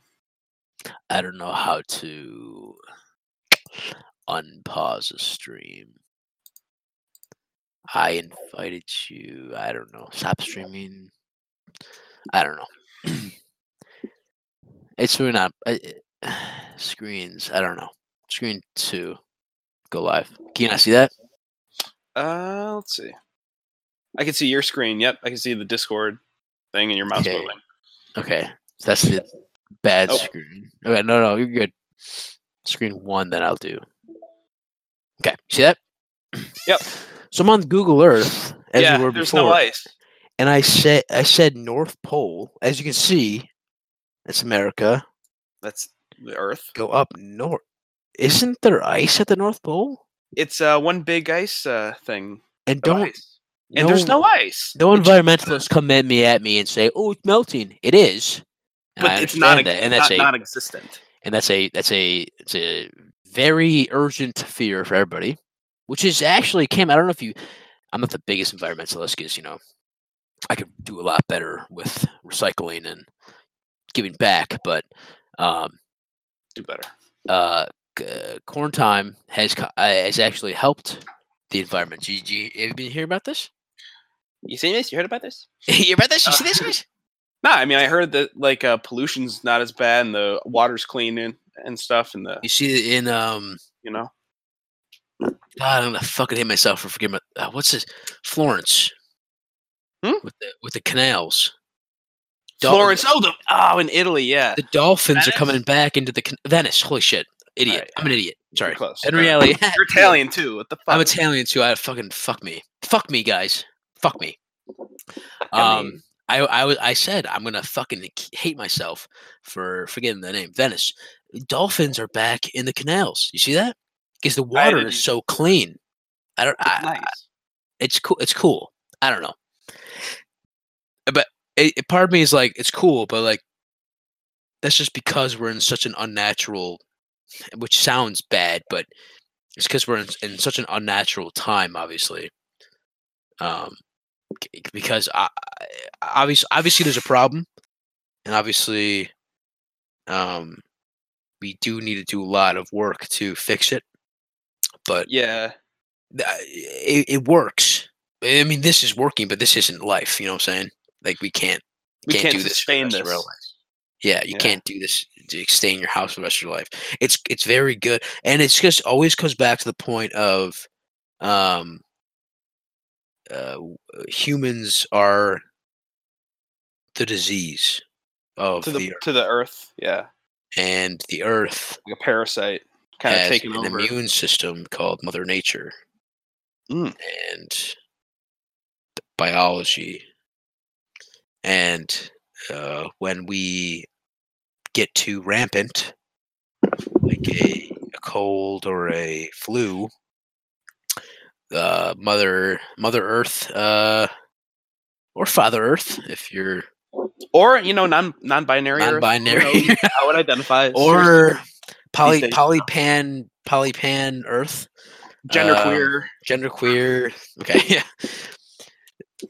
I don't know how to unpause a stream. I invited you. I don't know. Stop streaming. I don't know. [CLEARS THROAT] it's really not. Uh, uh, screens. I don't know. Screen two. Go live. Can you not see that? Uh, let's see. I can see your screen. Yep, I can see the Discord thing and your mouse Okay. moving. Okay. So that's the bad Oh. screen. Okay. No, no, you're good. Screen one, then I'll do. Okay. See that? Yep. [CLEARS THROAT] So I'm on Google Earth, as yeah, we were there's before. no ice. and I said I said North Pole. As you can see, that's America. That's the Earth. Go up north. Isn't there ice at the North Pole? It's uh one big ice uh thing. And don't ice. And there's no ice. no environmentalists come at me at me and say, "Oh, it's melting." It is, and But I it's not, that, and that's not a non-existent. and that's a that's a it's a very urgent fear for everybody. Which is actually Cam. I don't know if you. I'm not the biggest environmentalist because you know I could do a lot better with recycling and giving back, but um, Do better. uh, uh, corn time has uh, has actually helped the environment. Did you, have you been hearing about this? You seen this? You heard about this? [LAUGHS] you hear about this? You Uh, see this? guys? [LAUGHS] No, I mean I heard that like uh, pollution's not as bad and the water's clean and, and stuff and the You see it in um. you know God, I'm gonna fucking hate myself for forgetting. My, uh, what's this? Florence. Hmm? With the with the canals. Florence. Oh, the oh in Italy, yeah. The dolphins are coming back into the can- Venice. Holy shit! Idiot. Alright, I'm an idiot. Sorry. Close. In reality, you're [LAUGHS] Italian too. What the fuck? I'm Italian too. I fucking fuck me. Fuck me, guys. fuck me. Um, I I was I said I'm gonna fucking hate myself for forgetting the name. Venice. Dolphins are back in the canals. You see that? Because the water is so clean. I don't. I, It's nice. it's cool. It's cool. I don't know. But it, it- part of me is like, it's cool, but like, that's just because we're in such an unnatural, which sounds bad, but it's because we're in, in such an unnatural time, obviously. Um, because I, obviously, obviously, there's a problem, and obviously, um, we do need to do a lot of work to fix it. But Yeah. it, it works. I mean, this is working, but this isn't life. You know what I'm saying? Like we can't, We can't, can't do this for the sustain rest this. Yeah, you Yeah. can't do this stay in your house for the rest of your life. It's it's very good, and it's just always comes back to the point of, um, uh, humans are the disease of To the, the to the earth. Yeah. and the earth Like a parasite kind of taking an over. immune system called Mother Nature, Mm. and biology. And uh, when we get too rampant, like a, a cold or a flu, uh, Mother Mother Earth, uh, or Father Earth, if you're Or, you know, non non binary non-binary, I would identify as or poly polypan polypan Earth. gender um, queer. genderqueer. Okay, [LAUGHS] yeah.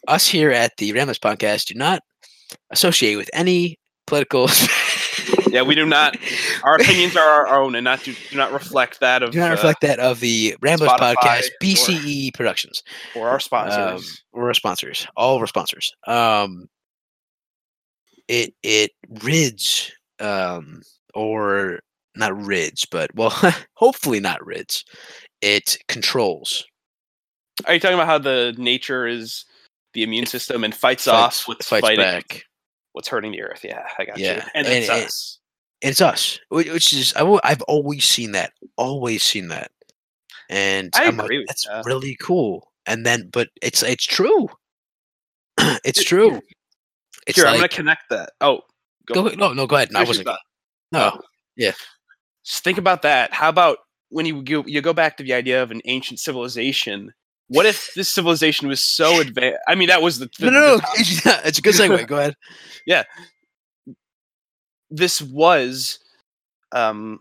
Us here at the Ramblers podcast do not associate with any political. [LAUGHS] Yeah, we do not. Our opinions are our own and not do, do not reflect that of do not uh, reflect that of the Ramblers Spotify podcast, or- BCE Productions. or our Um, sponsors. we're our sponsors, all of our sponsors. Um, it it rids, um, or not rids, but well, [LAUGHS] hopefully not rids. It controls. are you talking about how the nature is the immune system and fights, fights- off what's fights fighting back. what's hurting the earth? Yeah, I got you. Yeah, And, and it's it- us. it's us which is I, i've always seen that always seen that and I am agree like that's that. really cool and then but it's it's true [CLEARS THROAT] it's true it's Here, I'm gonna connect that. Oh, go, no no go ahead no, i wasn't no oh. Just think about that. How about when you go, you go back to the idea of an ancient civilization? What if this civilization was so advanced? I mean, that was the, the no no no. it's, [LAUGHS] it's a good segue. Go ahead. [LAUGHS] Yeah, this was um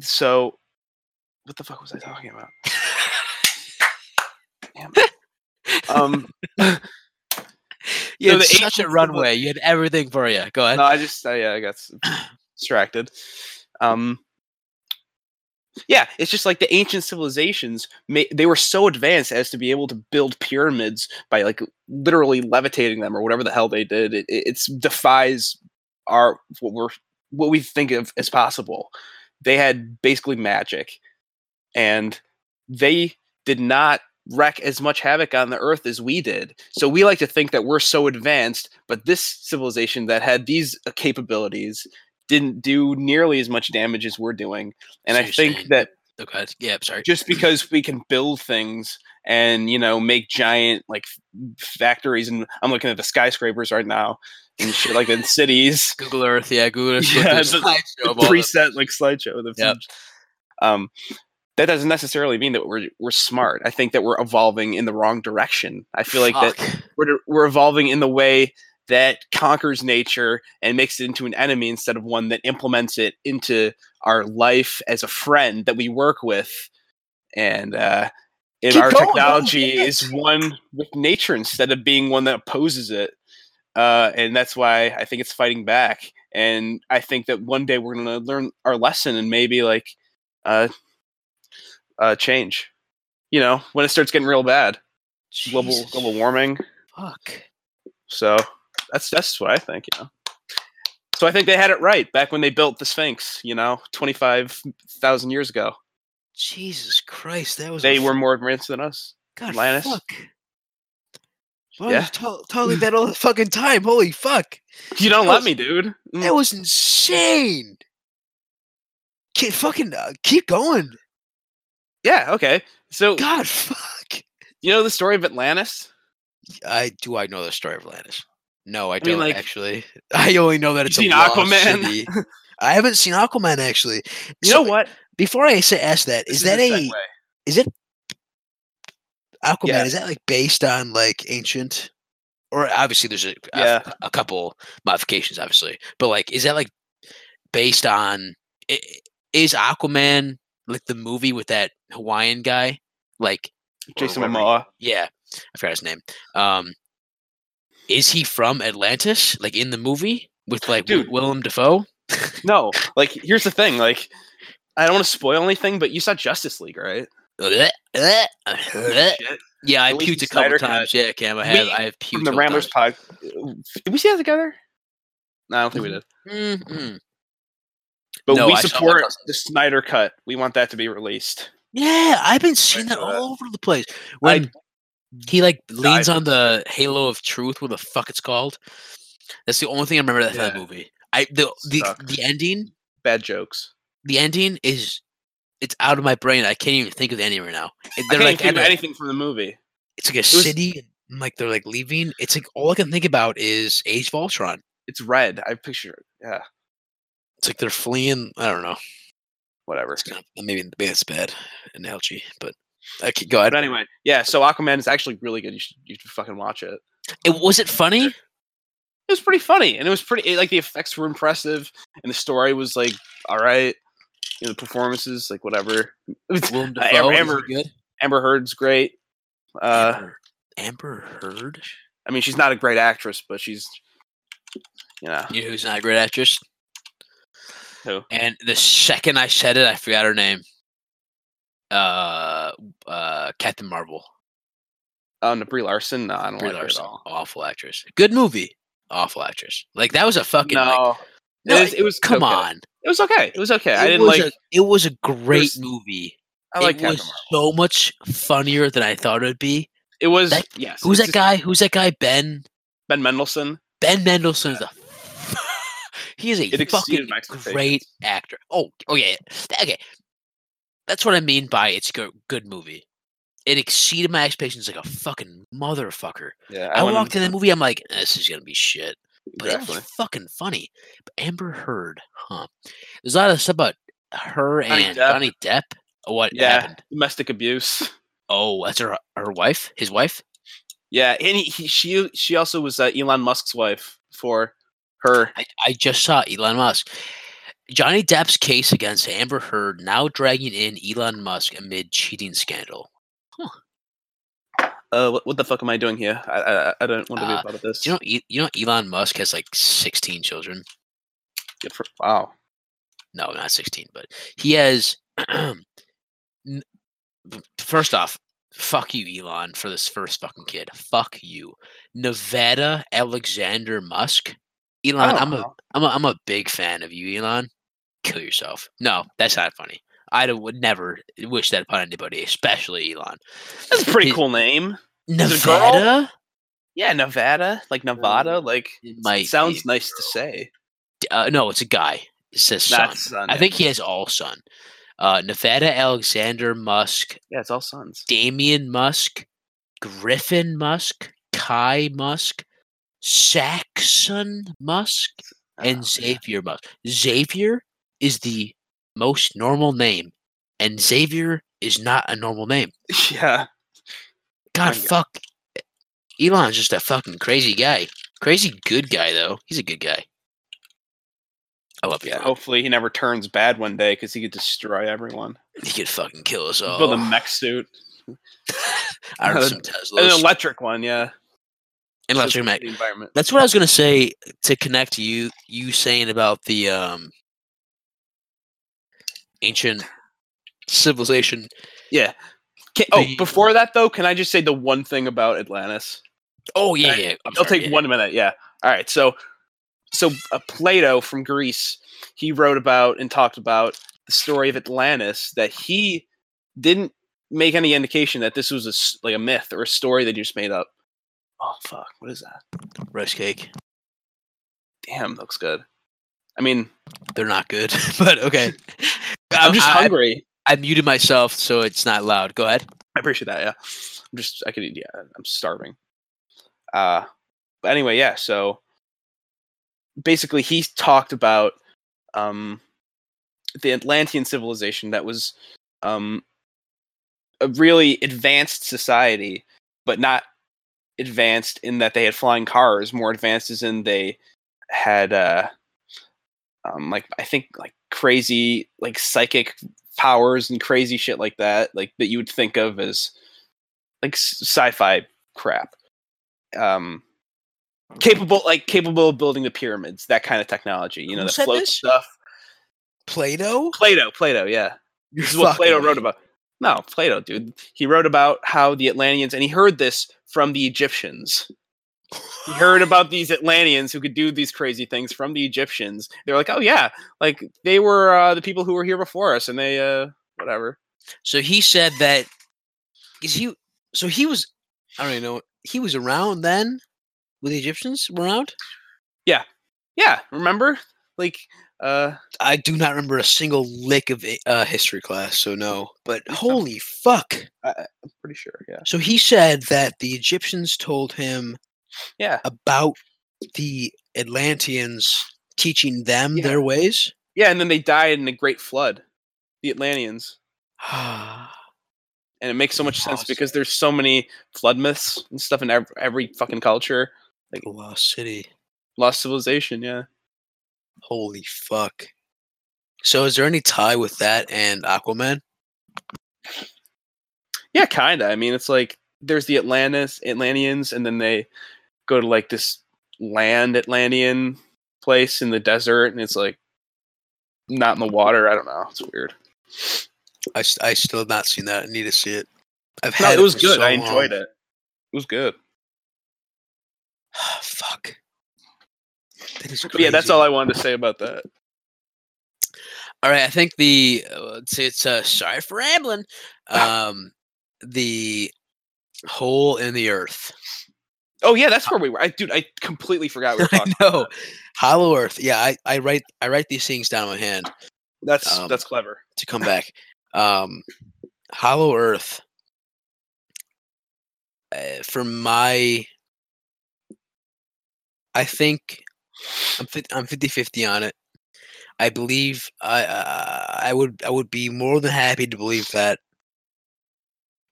so what the fuck was i talking about? [LAUGHS] Damn um you So had such a runway. You had everything for you go ahead. No i just I, yeah, i got [CLEARS THROAT] distracted um yeah it's just like the ancient civilizations ma- they were so advanced as to be able to build pyramids by like literally levitating them or whatever the hell they did. It, it it's defies our what we're what we think of as possible. They had basically magic and they did not wreak as much havoc on the earth as we did. So we like to think that we're so advanced but this civilization that had these uh, capabilities didn't do nearly as much damage as we're doing. And So i think saying- that oh, go ahead. Yeah I'm sorry. just because we can build things and you know make giant like factories and i'm looking at the skyscrapers right now and shit like in cities. [LAUGHS] Google earth yeah google earth Yeah, the- slideshow the preset like slideshow of the Yep. um that doesn't necessarily mean that we're we're smart. I think that we're evolving in the wrong direction. I feel like that we're, we're evolving in the way that conquers nature and makes it into an enemy instead of one that implements it into our life as a friend that we work with. And uh and Keep our going, technology is one with nature instead of being one that opposes it. Uh and that's why i think it's fighting back. And i think that one day we're going to learn our lesson and maybe like uh uh change. You know when it starts getting real bad. Global global warming. Fuck. So that's that's what I think, you know. So I think they had it right back when they built the Sphinx, you know, twenty five thousand years ago. Jesus Christ, that was They f- were more advanced than us. God Atlantis. fuck. Well, Yeah. yeah. To- totally that all the fucking time. Holy fuck. You don't That let was- me, dude. Mm. That was insane. Keep fucking uh, keep going. Yeah, okay. So God fuck. you know the story of Atlantis? I do. I know the story of Atlantis. No, I mean, don't like- actually. [LAUGHS] I only know that it's a Aquaman? city. [LAUGHS] I haven't seen Aquaman actually. You So, know what? Before I say ask that, This is that a segue. is it Aquaman? Yeah. Is that like based on like ancient? Or obviously there's a, a- Yeah. a, couple modifications, obviously, but like is that like based on? Is Aquaman like the movie with that Hawaiian guy? Like Jason Momoa? yeah, I forgot his name. Um, is he from Atlantis? Like in the movie with like Dude. Willem Dafoe? [LAUGHS] No, like here's the thing. Like, I don't want to spoil anything, but you saw Justice League, right? [LAUGHS] yeah, I At puked a couple Snyder Cut. times. Yeah, Cam, I have. We- I have puked From the Ramblers pod. Did we see that together? No, I don't think we did. Mm-mm. But No, we I support the Snyder cut. We want that to be released. Yeah, I've been seeing that that. all over the place. When he like leans on the halo of truth, what the fuck it's called. That's the only thing I remember that from Yeah. the movie. I the the, the ending Bad jokes. the ending is it's out of my brain. I can't even think of the ending right now. They're like think anything from the movie. it's like a was- city, and like they're like leaving. It's like all I can think about is Age of Ultron. It's red. I picture it. Yeah, It's like they're fleeing. I don't know. whatever. It's kind of, maybe maybe it's a bad analogy, but I could go ahead. But anyway, yeah. So Aquaman is actually really good. You should you should fucking watch it. It, was it funny? It was pretty funny, and it was pretty. It, like the effects were impressive, and the story was like all right. You know, the performances, like whatever. Willem [LAUGHS] Uh, Dafoe, Amber- good? Amber Heard's great. Uh, Amber, Amber Heard. I mean, she's not a great actress, but she's, you know, You know who's not a great actress? Who? And the second I said it, I forgot her name. Uh, uh, Captain Marvel. oh, no, Brie Larson. No, I don't Brie like her at all. Awful actress. Good movie. Awful actress. Like that was a fucking. like- No, No, it, was, it was come okay. on. It was okay. It was okay. I It didn't was like. A, it was a great was- movie. I like it Captain was Marvel. so much funnier than I thought it would be. It was that- yes. Who's that just guy? Who's that guy? Ben. Ben Mendelsohn. Ben Mendelsohn is a. [LAUGHS] [LAUGHS] he is a fucking great actor. Oh, oh yeah. Okay, that's what I mean by it's a good, movie. It exceeded my expectations like a fucking motherfucker. Yeah, I, went walked in the movie, I'm like, this is gonna be shit, but Exactly. it was fucking funny. But Amber Heard, huh? There's a lot of stuff about her Johnny and Depp. Johnny Depp. What Yeah, happened? domestic abuse. Oh, that's her her wife, his wife. Yeah, and he, he she she also was uh, Elon Musk's wife for her. I, I just saw Elon Musk. Johnny Depp's case against Amber Heard now dragging in Elon Musk amid cheating scandal. Uh, what, what the fuck am I doing here? I I, I don't want to be Uh, a part of this. You know E- you know Elon Musk has like 16 children? For- wow. No, not 16, but he has [CLEARS THROAT] First off, fuck you Elon for this first fucking kid. Fuck you. Nevada Alexander Musk. Elon, I'm a Oh, I'm a I'm a big fan of you, Elon. Kill yourself. No, that's not funny. I would never wish that upon anybody, especially Elon. That's a pretty cool name. it a girl? Nevada? Yeah, Nevada, like Nevada, like It sounds nice to say. Uh, no, it's a guy. It says son. Son, I think he has all son. Uh, Nevada Alexander Musk, Yeah, it's all sons. Damian Musk, Griffin Musk, Kai Musk, Saxon Musk, and Oh, Xavier Musk. Xavier is the most normal name, and Xavier is not a normal name. yeah. God, fuck. Elon's just a fucking crazy guy. Crazy good guy, though. He's a good guy. I love Yeah. Elon. Hopefully, he never turns bad one day because he could destroy everyone. He could fucking kill us all. Build a mech suit, [LAUGHS] I an electric one. Yeah. An Electric mech. environment. That's what I was gonna say to connect to you. You saying about the um ancient civilization. Yeah. Can, oh, The- before that though, can I just say the one thing about Atlantis? Oh yeah, I- yeah. It'll sorry, take yeah, one minute. Yeah. All right. So, so uh, Plato from Greece, he wrote about and talked about the story of Atlantis. That he didn't make any indication that this was a like a myth or a story that he just made up. Oh fuck! What is that? rice cake. Damn, looks good. I mean, They're not good, [LAUGHS] but okay. [LAUGHS] I'm just I, hungry. I, I muted myself so it's not loud. Go ahead. I appreciate that. Yeah, I'm just I could eat. Yeah, I'm starving. Uh, but anyway, yeah. So basically, he talked about um, the Atlantean civilization that was um, a really advanced society, but not advanced in that they had flying cars. More advanced as in they had, uh, um, like I think like crazy like psychic powers and crazy shit like that, like that you would think of as like sci-fi crap. Um, capable like capable of building the pyramids, that kind of technology. You know, Who the said float this? stuff. Plato? Plato, Plato, yeah. You're This is what Plato wrote about. No, Plato, dude. He wrote about how the Atlanteans, and he heard this from the Egyptians. He heard about these Atlanteans who could do these crazy things from the Egyptians. They were like, oh yeah, like they were uh, the people who were here before us, and they uh, whatever. So he said that is he so he was I don't even know he was around then when the Egyptians were around? Yeah, yeah. remember? Like, uh, I do not remember a single lick of i- uh, history class, so no. But holy fuck. I'm pretty sure. Yeah, So he said that the Egyptians told him yeah, about the Atlanteans teaching them Yeah. their ways. yeah. And then they died in a great flood, the Atlanteans. I and it makes so much sense because there's so many flood myths and stuff in every, every fucking culture. Like Lost City. Lost civilization, yeah. Holy fuck. So is there any tie with that and Aquaman? Yeah, kinda. I mean, it's like there's the Atlantis, Atlanteans, and then they go to like this land Atlantean place in the desert, and it's like not in the water. I don't know. It's weird. I, I still have not seen that. I need to see it. I've No, had it was for good. so I enjoyed long. it. It was good. [SIGHS] Fuck. That is But yeah, that's all I wanted to say about that. All right, I think the uh, it's, it's uh, sorry for rambling. Um, the hole in the earth. Oh yeah, that's where we were. I, dude, I completely forgot we were [LAUGHS] talking. that. Hollow Earth. Yeah, I, I write I write these things down in my hand That's Um, that's clever. to come back. Um, Hollow Earth. Uh, for my, I think I'm 50, I'm 50-50 on it. I believe I uh, I would I would be more than happy to believe that.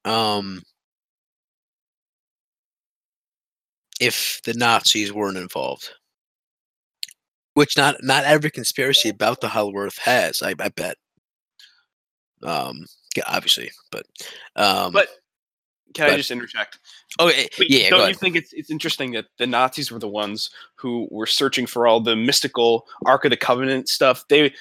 Um, if the Nazis weren't involved, which not not every conspiracy about the Hollow Earth has, I, I bet. Um, yeah, obviously, but um, But can I just interject? oh eh, But yeah, don't you ahead. think it's it's interesting that the Nazis were the ones who were searching for all the mystical Ark of the Covenant stuff? They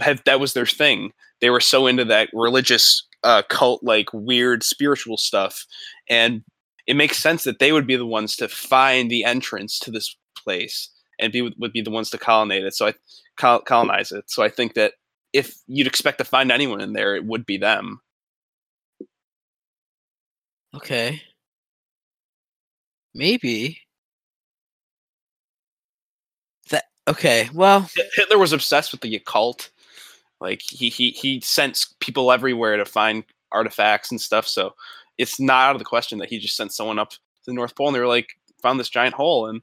had that was their thing. They were so into that religious uh, cult, like weird spiritual stuff, and it makes sense that they would be the ones to find the entrance to this place and be would be the ones to colonize it. So I col- colonize it. So I think that if you'd expect to find anyone in there, it would be them. Okay. Maybe. That okay. Well, Hitler was obsessed with the occult. Like he he he sent people everywhere to find artifacts and stuff. So it's not out of the question that he just sent someone up to the North Pole and they were like found this giant hole and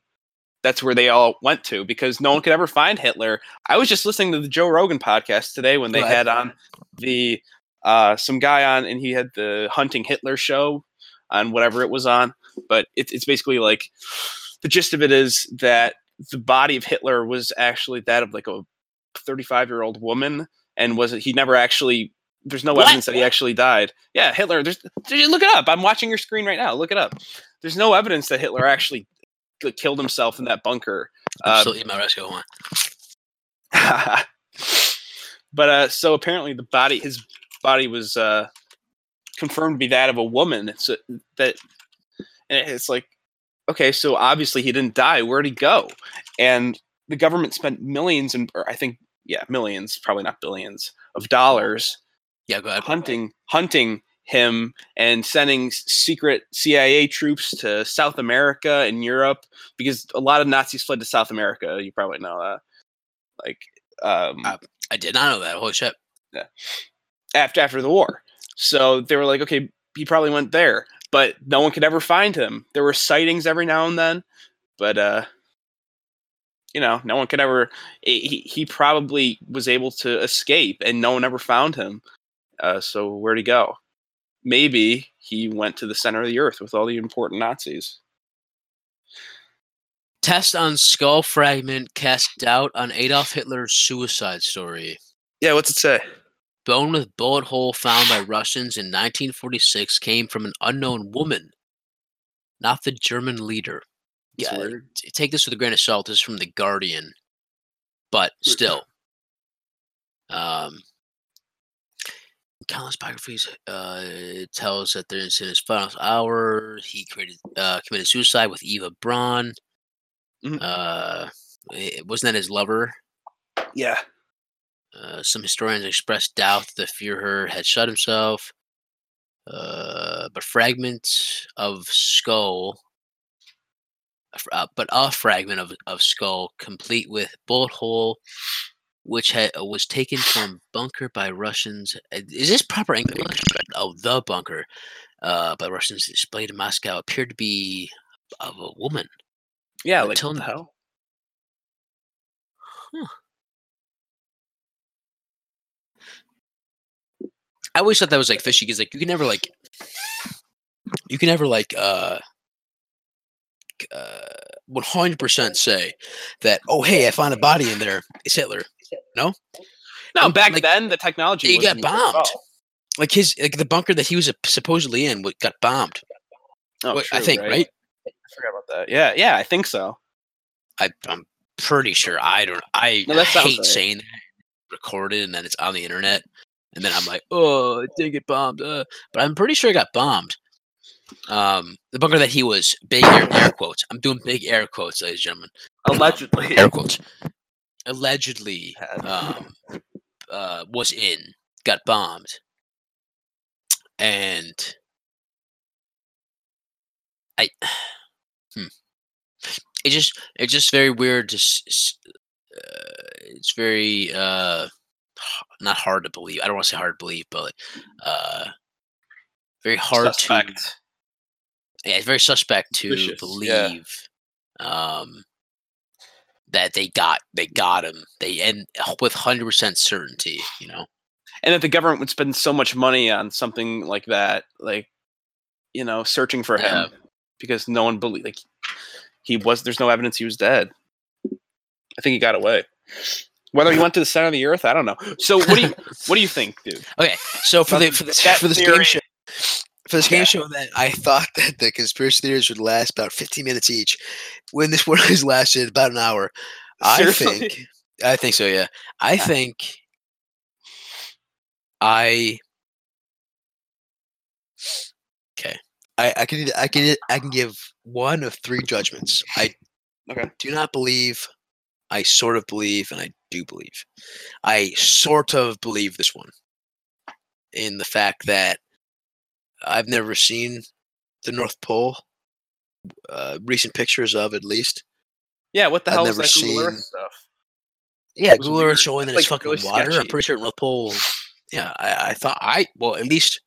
that's where they all went to because no one could ever find Hitler. I was just listening to the Joe Rogan podcast today when they Right. had on the uh some guy on and he had the hunting Hitler show on whatever it was on. But it's it's basically like the gist of it is that the body of Hitler was actually that of like a 35 year old woman and was he never actually there's no What? evidence that he actually died. Yeah hitler there's look it up. I'm watching your screen right now. Look it up. There's no evidence that hitler actually killed himself in that bunker. Uh, my rescue one. [LAUGHS] but uh so apparently the body his body was uh confirmed to be that of a woman. It's a, that and it's like okay so obviously he didn't die. Where'd he go? And the government spent millions and or i think yeah millions probably not billions of dollars Yeah, go ahead. hunting hunting him and sending secret CIA troops to South America and Europe because a lot of Nazis fled to South America. You probably know that. Like um, Uh, I did not know that. Holy shit. Yeah. after after the war. So they were like, okay, he probably went there. but no one could ever find him. There were sightings every now and then, but uh, you know, no one could ever. He he probably was able to escape, and no one ever found him. Uh, so where'd he go? Maybe he went to the center of the earth with all the important Nazis. Test on skull fragment cast doubt on Adolf Hitler's suicide story. Yeah, what's it say? Bone with bullet hole found by Russians in 1946 came from an unknown woman, not the German leader. That's Yeah, weird. take this with a grain of salt. This is from the Guardian, but still, um, countless biographies uh, tells that there's in his final hour he created uh, committed suicide with Eva Braun. Mhm. Uh, wasn't that his lover? Yeah. Uh, some historians expressed doubt that the Führer had shot himself. Uh, but fragments of skull, uh, but a fragment of, of skull complete with bullet hole, which had, was taken from bunker by Russians. Uh, Is this proper English? Oh, the bunker uh, by Russians displayed in Moscow appeared to be of a woman. Yeah, like tell what the hell? I always thought that was like fishy because like you can never like you can never like uh uh 100% say that oh hey I found a body in there it's Hitler No, Um, back like, then the technology he got bombed. well. like his like the bunker that he was uh, supposedly in got bombed Oh, Wait, I think right I forgot about that. Yeah, yeah, I think so. I, I'm pretty sure I don't I No, hate right. saying that recorded and then it's on the internet and then I'm like oh it did get bombed uh. but I'm pretty sure it got bombed um the bunker that he was big air, air quotes I'm doing big air quotes ladies and gentlemen Allegedly. air quotes allegedly um, uh, was in got bombed and i [SIGHS] hmm. it just it's just very weird to uh, it's very uh not hard to believe i don't want to say hard to believe but uh very hard to Suspect. yeah, it's very suspect to Suspicious, yeah. believe um that they got they got him they and with 100% certainty you know and that the government would spend so much money on something like that, like you know, searching for Yeah. him because no one believed like he was. There's no evidence he was dead. I think he got away. Whether he went to the center of the earth, I don't know. So what do you what do you think, dude? [LAUGHS] okay so for the for the, for theory- game show for this game Yeah. show that i thought [LAUGHS] that the conspiracy theories would last about 15 minutes each when this [LAUGHS] one has lasted about an hour i think i think so yeah i Yeah. think i okay i i can i can i can give one of three judgments i Okay. do not believe i sort of believe and i do believe i sort of believe this one in the fact that i've never seen the north pole uh, recent pictures of at least Yeah, what the I've hell is that Google Earth seen- stuff? Yeah, Google Earth showing that It's, it's fucking really water. I'm pretty sure North Pole. Yeah, I, I thought I well at least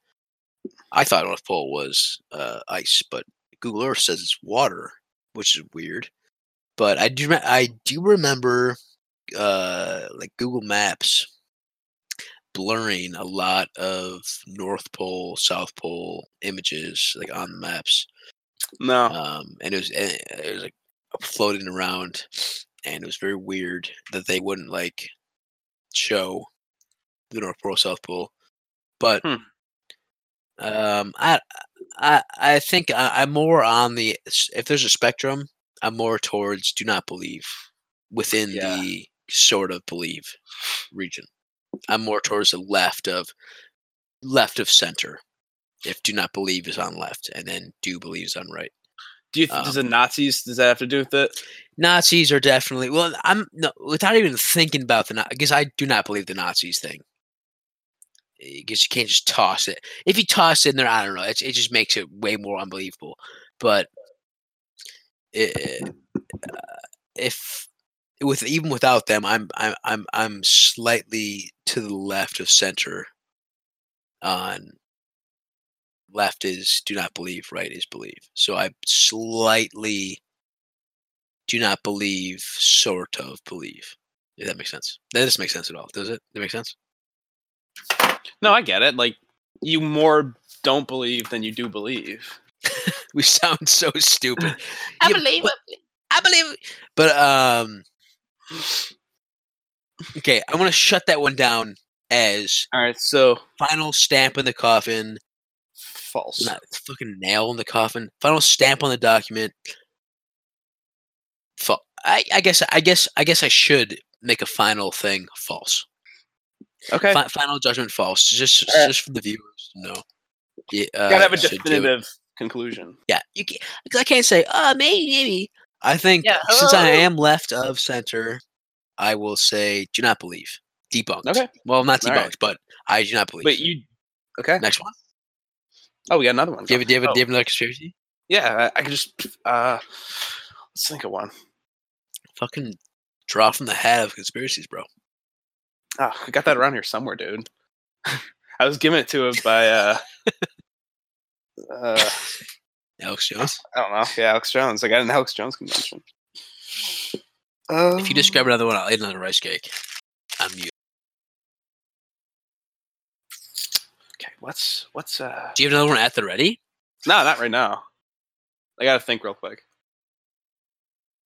I thought North Pole was uh, ice, but Google Earth says it's water, which is weird. But I do I do remember uh, like Google Maps blurring a lot of North Pole, South Pole images like on the maps No. um, and it was and it was like floating around, and it was very weird that they wouldn't like show the North Pole, South Pole. But Hmm. um, I I I think I, I'm more on the if there's a spectrum, I'm more towards do not believe within Yeah. the sort of believe region. I'm more towards the left of left of center. If do not believe is on left, and then do believe is on right. Do you th- does the Nazis does that have to do with it? Nazis are definitely well. I'm no, without even thinking about the because I do not believe the Nazis thing. Because you can't just toss it. If you toss it in there, I don't know. It, it just makes it way more unbelievable. But it, uh, if with even without them, I'm I'm I'm I'm slightly to the left of center on left is do not believe, right is believe. So I slightly do not believe, sort of believe. If that makes sense. That doesn't make sense at all, does it? That make sense? No, I get it. Like you more don't believe than you do believe. [LAUGHS] We sound so stupid. [LAUGHS] I Yeah, believe but- I believe, but um, okay, I want to shut that one down as All right, so final stamp in the coffin. false. Not fucking nail in the coffin. Final stamp on the document. Fa- I, I guess I guess I guess I should make a final thing false. Okay, Fi- final judgment false. Just Alright. just for the viewers to know. Yeah, uh, gotta have a should do it. definitive conclusion. Yeah, you can't, I can't say, uh, maybe, maybe. I think Yeah, since I am left of center, I will say do not believe. Debunked. Okay. Well, not debunked, Alright. but I do not believe. Wait, you okay? Next one. Oh, we got another one. Do you have, a- do you have, Oh. do you have another conspiracy? Yeah, I, I can just uh, let's think of one. Fucking draw from the hat of conspiracies, bro. Oh, I got that around here somewhere, dude. [LAUGHS] I was given it to him by uh, [LAUGHS] uh, Alex Jones. I don't know. Yeah, Alex Jones. I got an Alex Jones convention. Um, If you describe another one, I'll eat another rice cake. I'm you. okay, what's what's uh? Do you have another one at the ready? No, not right now. I gotta think real quick.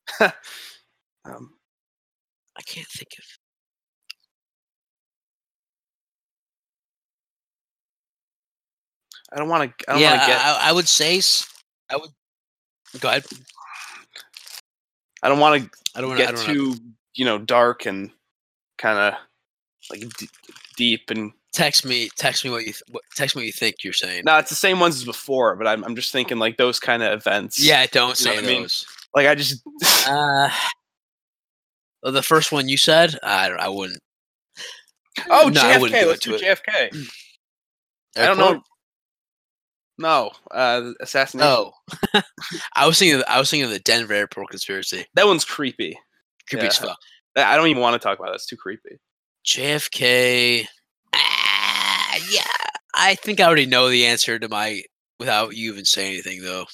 [LAUGHS] um, I can't think of. I don't want to. I don't yeah, want to get. I, I would say. I would. Go ahead. I don't want to I don't want to. I get don't wanna- too you know dark and kind of like d- deep and Text me. Text me what you. Th- what, text me what you think you're saying. no, it's the same ones as before. But I'm I'm just thinking like those kind of events. Yeah, don't You know say what I mean? those. like I just [LAUGHS] Uh, the first one you said, I. I wouldn't. oh No, I wouldn't JFK. Let's do JFK. I don't know. No, uh, assassination. Oh, [LAUGHS] I was thinking. Of, I was thinking of the Denver airport conspiracy. that one's creepy. Creepy as fuck. I don't even want to talk about. it. That's too creepy. JFK. Ah, yeah, I think I already know the answer to my without you even saying anything though.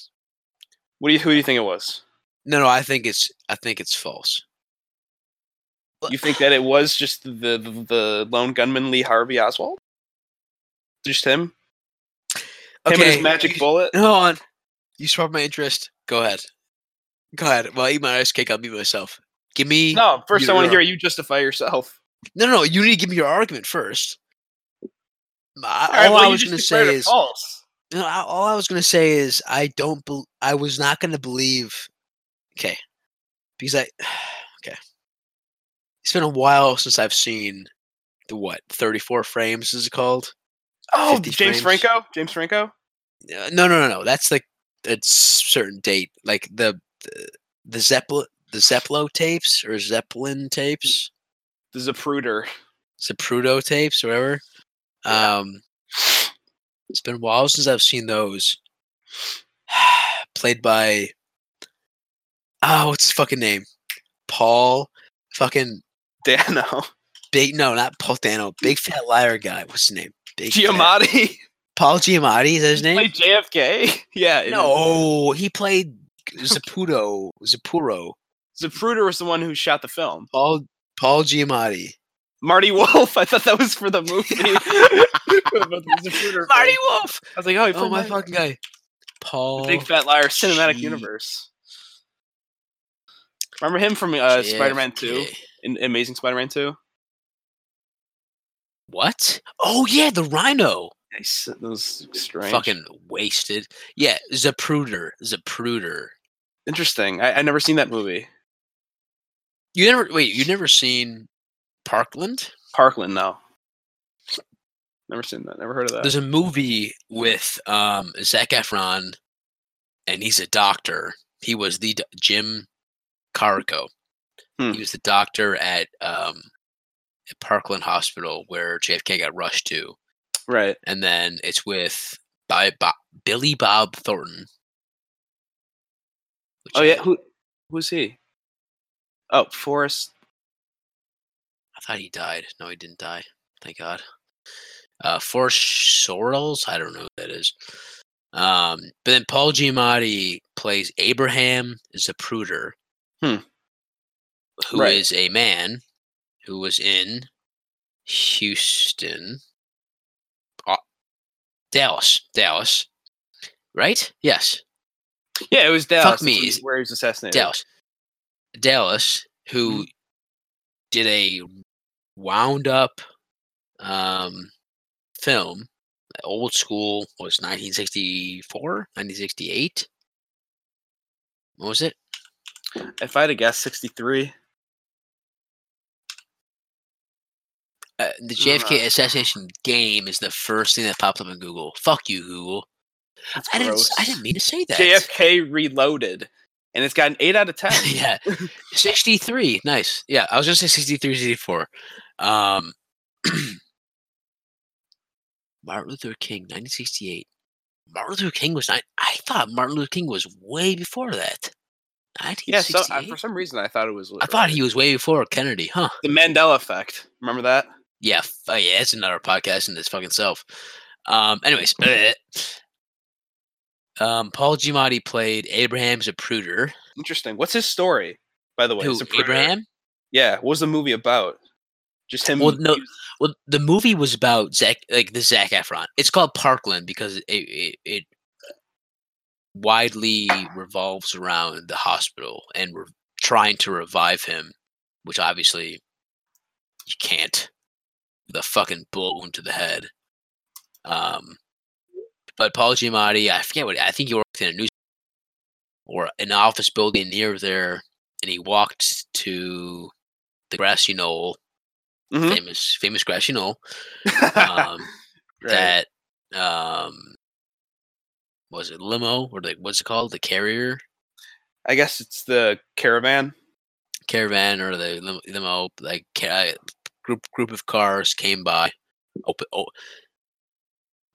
What do you? Who do you think it was? No, no, I think it's. I think it's false. You think that it was just the the, the lone gunman Lee Harvey Oswald? Just him? Him and his magic you- bullet? Hold on. You sparked my interest. Go ahead. Go ahead. Well, I eat my ice cake. I'll be myself. Give me. No, first I want to hear you justify yourself. No, no, no. You need to give me your argument first. I- All right, all well, I was going to say is, false. no, I- all I was going to say is, I don't. Bel I was not going to believe. Okay, because I. [SIGHS] Okay, it's been a while since I've seen the what thirty four frames is it called? Oh, James frames. Franco? James Franco? Uh, no, no, no, no. That's like a certain date, like the the, the Zeppelin the Zeppelo tapes or Zeppelin tapes, The Zapruder. Zapruder tapes, or whatever. Yeah. Um, it's been a while since I've seen those. [SIGHS] Played by oh, what's his fucking name? Paul, fucking Dano. [LAUGHS] big. No, not Paul Dano. Big fat liar guy. What's his name? Big fat- Giamatti? Paul Giamatti is that his name? Play [LAUGHS] JFK? Yeah. is. No, he played Zaputo. Zapuro. Zapruder was the one who shot the film. Paul Paul Giamatti. Marty Wolf. [LAUGHS] I thought that was for the movie. The [LAUGHS] Marty film. Wolf. I was like, oh, he Oh my Marty- fucking guy. Paul. The Big Fat Liar cinematic G- universe. Remember him from uh, Spider-Man 2? In Amazing Spider-Man 2? What? Oh yeah, the Rhino. Nice. Was strange. Fucking wasted. Yeah, Zapruder. Zapruder. interesting. I, I never seen that movie. You never wait. You never seen Parkland? Parkland, no. Never seen that. Never heard of that. There's a movie with um Zac Efron, and he's a doctor. He was the do- Jim Carrico. Hmm. He was the doctor at um at Parkland Hospital where JFK got rushed to, right. and then it's with by Bob, Billy Bob Thornton. Oh yeah, who who's he? Oh, Forrest. I thought he died. No, he didn't die. Thank God. Uh, Forrest Sorrels. I don't know who that is. Um, but then Paul Giamatti plays Abraham Zapruder, Hmm. who is Right. a man who was in Houston, Dallas, Dallas, right? Yes, Yeah, it was Dallas. Fuck me, where he was assassinated. Dallas, Dallas, who did a wound up um, film, old school, was 1964, 1968? What was it? If I had to guess, sixty-three. Uh, the Uh, JFK assassination game is the first thing that popped up in Google. Fuck you, Google. That's I didn't. I didn't mean to say that. JFK Reloaded, and it's got an eight out of ten. [LAUGHS] yeah, [LAUGHS] sixty-three. Nice. Yeah, I was gonna say 63, 64. Um, [CLEARS THROAT] Martin Luther King, nineteen sixty-eight. Martin Luther King was not. I thought Martin Luther King was way before that. Nineteen Yeah, so uh, for some reason I thought it was. I thought he was way before Kennedy, huh? the Mandela effect. Remember that? Yeah, oh yeah, it's another podcast in this fucking self. Um, anyways, [CLEARS THROAT] um, Paul Giamatti played Abraham Zapruder. Interesting. What's his story, by the way? Who? Zapruder. Abraham? Yeah. What was the movie about? Just him. Well, no- Well, the movie was about Zach, like the Zac Efron. It's called Parkland because it it, it widely revolves around the hospital and we're trying to revive him, which obviously you can't. With a fucking bullet wound to the head. Um, but Paul Giamatti, I forget what I think he worked in a news or an office building near there, and he walked to the grassy knoll, Mhm. famous famous grassy knoll, um, [LAUGHS] Right. that um, was it limo or like what's it called, the carrier I guess it's the caravan. caravan or the limo like group group of cars came by. Open, oh,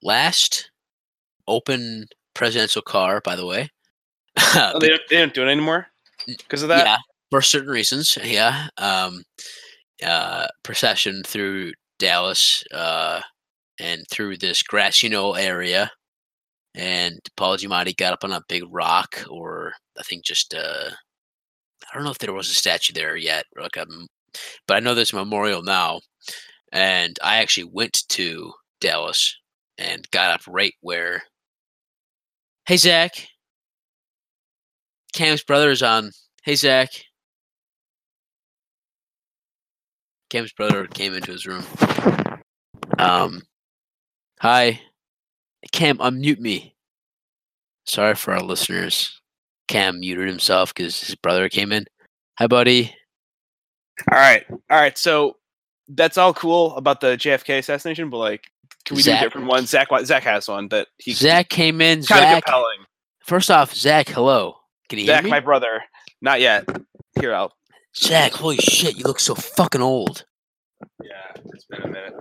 last open presidential car, by the way. [LAUGHS] Oh, they don't, they don't do it anymore because of that. yeah, for certain reasons. Yeah. Um, uh, procession through Dallas uh, and through this grassy knoll area. And Paul Giamatti got up on a big rock, or I think just uh, I don't know if there was a statue there yet, like a, but I know there's a memorial now. And I actually went to Dallas and got up right where. Hey Zach, Cam's brother is on. Hey Zach. Cam's brother came into his room. Um, hi, Cam. Unmute me. Sorry for our listeners. Cam muted himself because his brother came in. Hi, buddy. All right. All right. So that's all cool about the JFK assassination, but like, can we Zach- do a different one? Zach, Zach has one that he Zach came in. kind of Zach. compelling. First off, Zach, hello. Can you Zach, hear me? Zach, my brother. Not yet. Here, I'll. Zach, holy shit, you look so fucking old. Yeah, it's been a minute.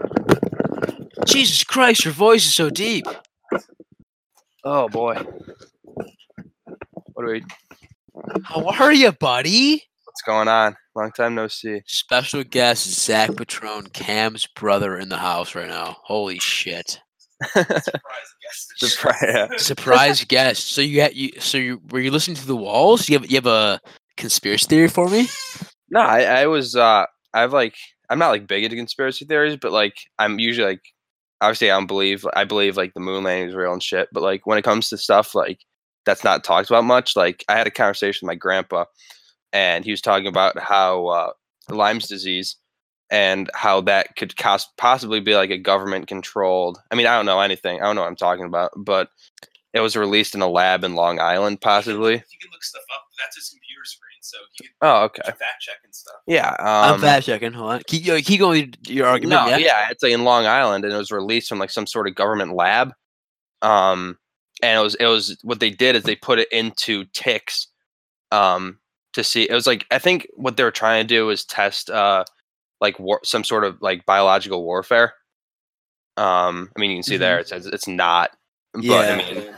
Jesus Christ, your voice is so deep. Oh boy. What are we? How are you, buddy? What's going on? Long time no see. Special guest Zach Patron, Cam's brother in the house right now. Holy shit! [LAUGHS] Surprise. Yeah. Surprise guest. So you had you. So you were you listening to the walls? You have you have a conspiracy theory for me? No, I, I was. uh I've like. I'm not like big into conspiracy theories, but like I'm usually like. Obviously, I don't believe. I believe like the moon landing is real and shit. But like when it comes to stuff like that's not talked about much. Like I had a conversation with my grandpa, and he was talking about how uh, Lyme's disease and how that could cos- possibly be like a government controlled. I mean, I don't know anything. I don't know what I'm talking about, but it was released in a lab in Long Island, possibly. You can look stuff up. That's his computer screen, so he can Oh, okay. fact check and stuff. Yeah. I'm Um, fact checking. Hold on. Keep, keep going with your argument. no, yeah. yeah. it's like in Long Island, and it was released from like some sort of government lab. Um, and it was it was what they did is they put it into ticks, um, to see. It was like I think what they were trying to do was test uh like war, some sort of like biological warfare. Um, I mean, you can see there it says it's not. But Yeah. I mean,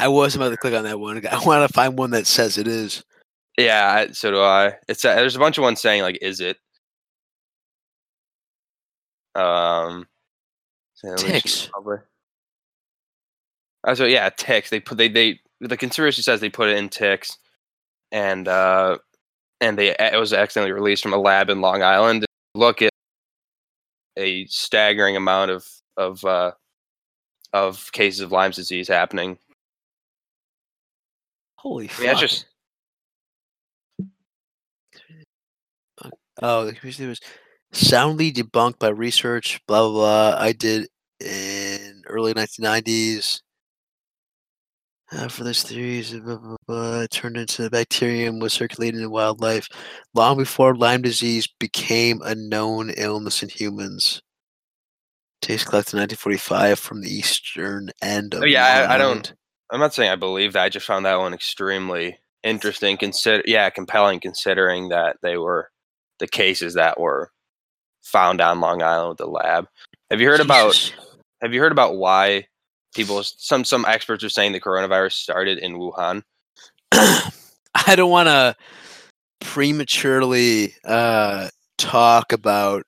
I was about to click on that one. [LAUGHS] I want to find one that says it is. yeah. So do I. It's uh, there's a bunch of ones saying like, is it? Um, so Ticks. probably. Uh, so yeah, ticks. They put they they the conspiracy says they put it in ticks, and uh, and they it was accidentally released from a lab in Long Island. Look at a staggering amount of of uh, of cases of Lyme's disease happening. Holy I fuck! mean, that's just Oh, the conspiracy was soundly debunked by research. Blah blah blah. I did in early 1990s. Uh, for this theories, blah, blah, blah, it turned into the bacterium was circulating in wildlife long before Lyme disease became a known illness in humans. Taste collected in 1945 from the eastern end of Oh, yeah, I- I don't- I'm not saying I believe that. I just found that one extremely interesting. Consider, yeah, compelling considering that they were the cases that were found on Long Island with the lab. Have you heard about? Have you heard about why people? Some some experts are saying the coronavirus started in Wuhan. [COUGHS] I don't want to prematurely uh, talk about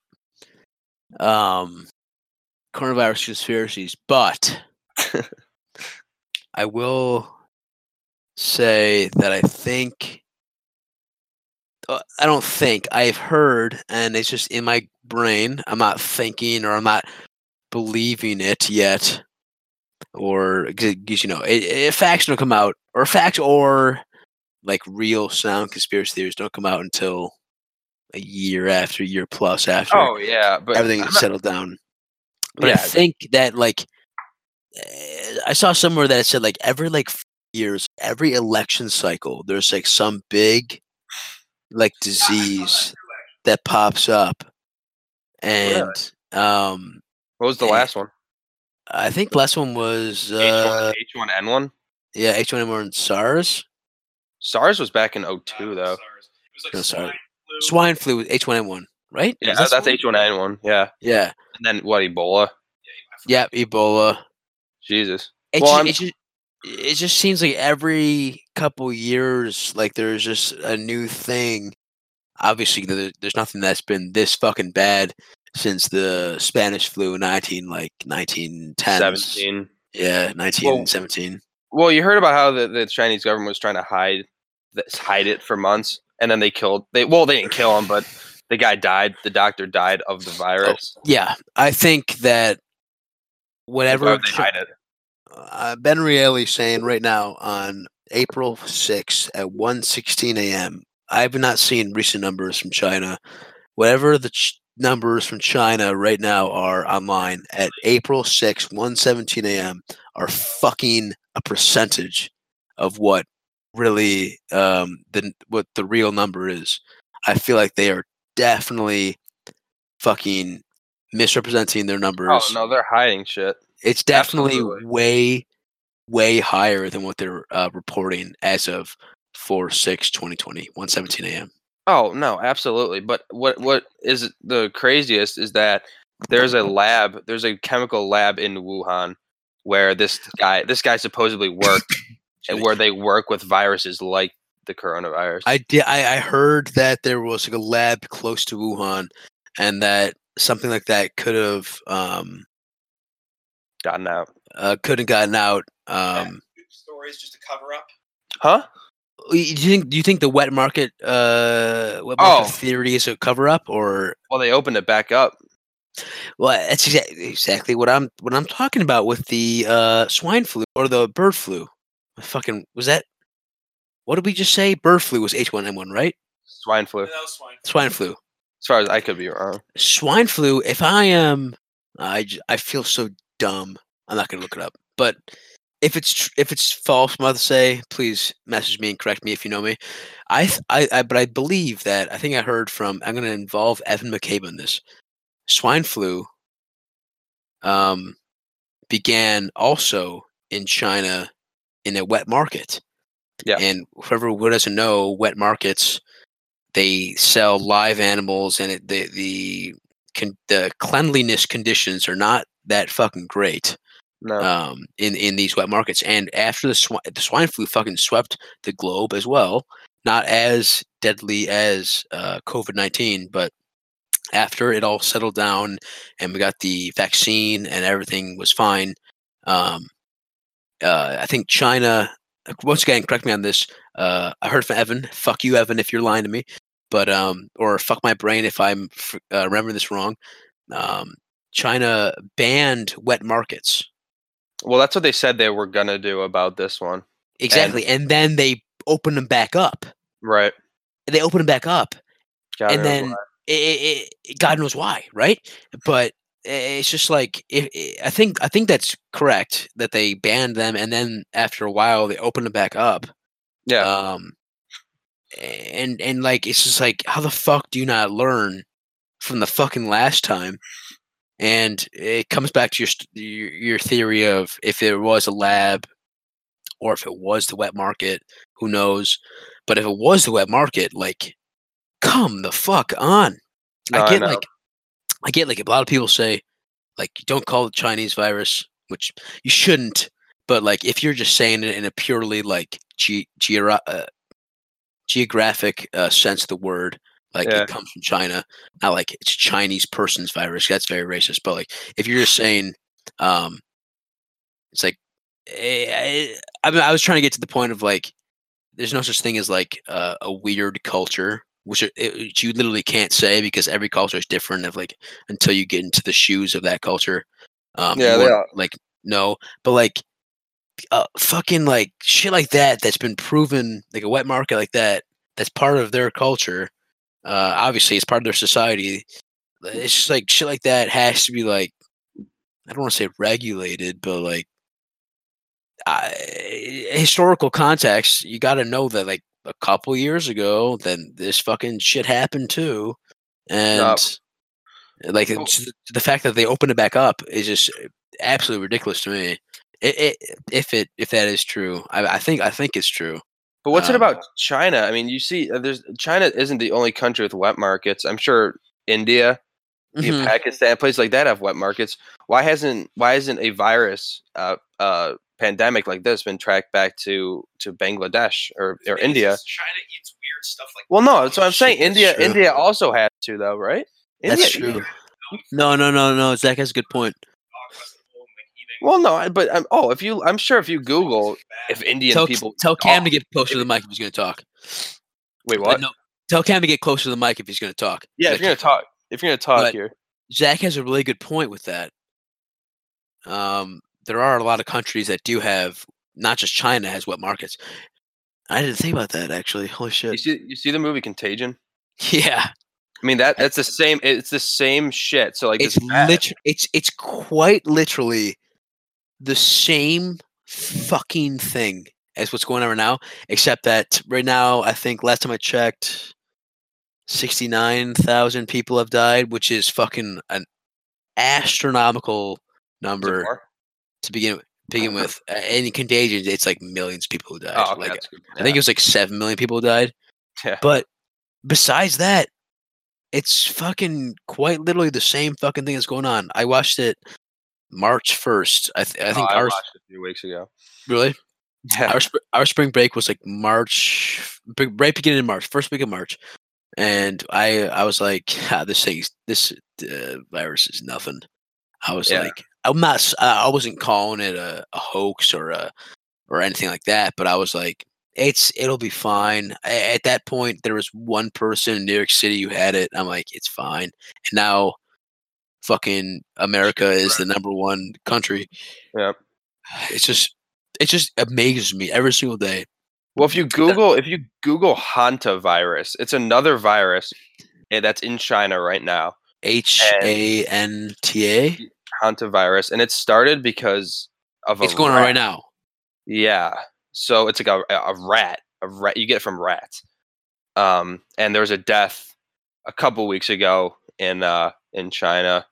um, coronavirus conspiracies, but [LAUGHS] I will say that I think. uh, I don't think I've heard, and it's just in my brain. I'm not thinking, or I'm not believing it yet, or because you know, it, it, facts don't come out, or facts, or like real sound conspiracy theories don't come out until a year after, a year plus after Oh yeah, but everything is settled down. But I think that like eh, I saw somewhere that it said like every like years, every election cycle, there's like some big like [LAUGHS] disease that pops up, and um, what was the eh, last one? I think last one was uh, H one N one. yeah H1N1 SARS. SARS was back in 02 though. It was like No, sorry. swine Swine flu flu. H1N1, right? Yeah, that that's swine- H one N one. Yeah, Yeah, and then what? Ebola. yeah, Ebola. Jesus. It, Well, ju- I'm- it, just, it just seems like every couple years, like there's just a new thing. Obviously, there's nothing that's been this fucking bad since the Spanish flu in 19 like 1910. Seventeen. Yeah, 1917. Well, you heard about how the, the Chinese government was trying to hide hide it for months, and then they killed. They well, they didn't kill him, but the guy died. The doctor died of the virus. yeah, I think that whatever they hide it? uh, Ben Reilly saying right now on April 6th at 1:16 a.m. I have not seen recent numbers from China. Whatever the ch- numbers from China right now are online at April 6th, 1:17 a.m. are fucking a percentage of what really um the what the real number is. I feel like they are definitely fucking misrepresenting their numbers Oh no, they're hiding shit. it's definitely Absolutely. way way higher than what they're uh, reporting as of 4 6 2020 117 a.m Oh no, absolutely. But what what is the craziest is that there's a lab, there's a chemical lab in Wuhan where this guy this guy supposedly worked [LAUGHS] and where they work with viruses like the coronavirus. i did I, I heard that there was like a lab close to wuhan and that something like that could have um gotten out. uh, could have gotten out um Stories just to cover up. Huh? Do you think do you think the wet market uh wet market Oh. theory is a cover up or Well, they opened it back up. Well, that's exa- exactly what I'm what I'm talking about with the uh, swine flu or the bird flu. Fucking was that? What did we just say? Bird flu was H1N1, right? Swine flu. That was swine. Swine flu. As far as I could be wrong. Swine flu. If I am, i i feel so dumb. I'm not gonna look it up. But if it's tr- if it's false, mother say, please message me and correct me if you know me. I th- I, I but I believe that I think I heard from. I'm gonna involve Evan McCabe in this. Swine flu. Um, began also in China in a wet market. Yeah. And whoever who doesn't know, wet markets, they sell live animals, and it, the the con- the cleanliness conditions are not that fucking great No. um, in in these wet markets. And after the swine the swine flu fucking swept the globe as well, not as deadly as uh, COVID nineteen, but after it all settled down and we got the vaccine and everything was fine, um, uh, I think China. Once again, correct me on this. Uh, I heard from Evan. Fuck you, Evan, if you're lying to me. But um, or fuck my brain if I'm uh, remembering this wrong. Um, China banned wet markets. Well, that's what they said they were gonna do about this one. Exactly, and, then they open them back up. Right. They open them back up, God and then it, it, God knows why, right? But it's just like if, I think I think that's correct that they banned them, and then after a while they opened them back up. yeah, Um, and and like it's just like how the fuck do you not learn from the fucking last time? And it comes back to your your, theory of if it was a lab or if it was the wet market, who knows? But if it was the wet market, like, come the fuck on. No, I I get know. like, I get like a lot of people say, like, don't call it Chinese virus, which you shouldn't. But like, if you're just saying it in a purely like ge- geora- uh, geographic uh, sense of the word, like Yeah. it comes from China, not like it's Chinese person's virus. That's very racist. But like, if you're just saying, um, it's like, eh, I, I mean, I was trying to get to the point of like, there's no such thing as like uh, a weird culture, which, it, it- which you literally can't say because every culture is different. Of like until you get into the shoes of that culture, um, Yeah, are. like no, but like uh, fucking like shit like that that's been proven like a wet market like that that's part of their culture. Uh, obviously, it's part of their society. It's just like shit like that has to be like I don't want to say regulated, but like uh, historical context. You got to know that like a couple years ago, then this fucking shit happened too, and like Oh. the fact that they opened it back up is just absolutely ridiculous to me. It, it, if it if that is true, I, I think I think it's true. But what's it um, about China? I mean, you see, uh, there's China isn't the only country with wet markets. I'm sure India, Mhm. Pakistan, places like that have wet markets. Why hasn't why isn't a virus uh, uh, pandemic like this been tracked back to to Bangladesh or, or India? China eats weird stuff like. Well, no, that's what I'm Shit, saying. that's India true. India also has to though, right? That's India- true. No, no, no, no. Zach has a good point. Well, no, I- but um, oh, if you, I'm sure if you Google if Indian Tell, people tell Cam to get closer to the mic if he's going to talk. wait, what? no, tell Cam to get closer to the mic if he's going to talk. Yeah, if you're gonna talk, if you're gonna talk But- here, Zach has a really good point with that. Um, there are a lot of countries that do have, not just China has wet markets. I didn't think about that actually. Holy you shit! see, you see the movie Contagion. [LAUGHS] Yeah, I mean that that's the same. It's the same shit. So like it's this rat- lit- It's it's quite literally the same fucking thing as what's going on right now, except that right now I think last time I checked, sixty nine thousand people have died, which is fucking an astronomical number to begin begin with. Uh, any contagions, it's like millions of people who died. Oh, okay, like. I think it was like seven million people who died. Yeah. But besides that, it's fucking quite literally the same fucking thing that's going on. I watched it March first. I, th- I Oh, think I our a few weeks ago. really Yeah. our sp- our spring break was like March, right beginning of March, first week of March, and I I was like, ah, this thing's this uh, virus is nothing. I was Yeah. like, I'm not, I wasn't calling it a, a hoax or a or anything like that, but I was like, it's it'll be fine. At that point, there was one person in New York City who had it. I'm like, it's fine, and now. Fucking America is the number one country. Yep. It's just, it just amazes me every single day. Well, if you Google if you Google Hanta virus, it's another virus eh, that's in China right now. H A N T A. Hanta virus, and it started because of a It's going on right now. Yeah. So it's like a, a rat. A rat. You get it from rats. Um, and there was a death a couple weeks ago in uh in China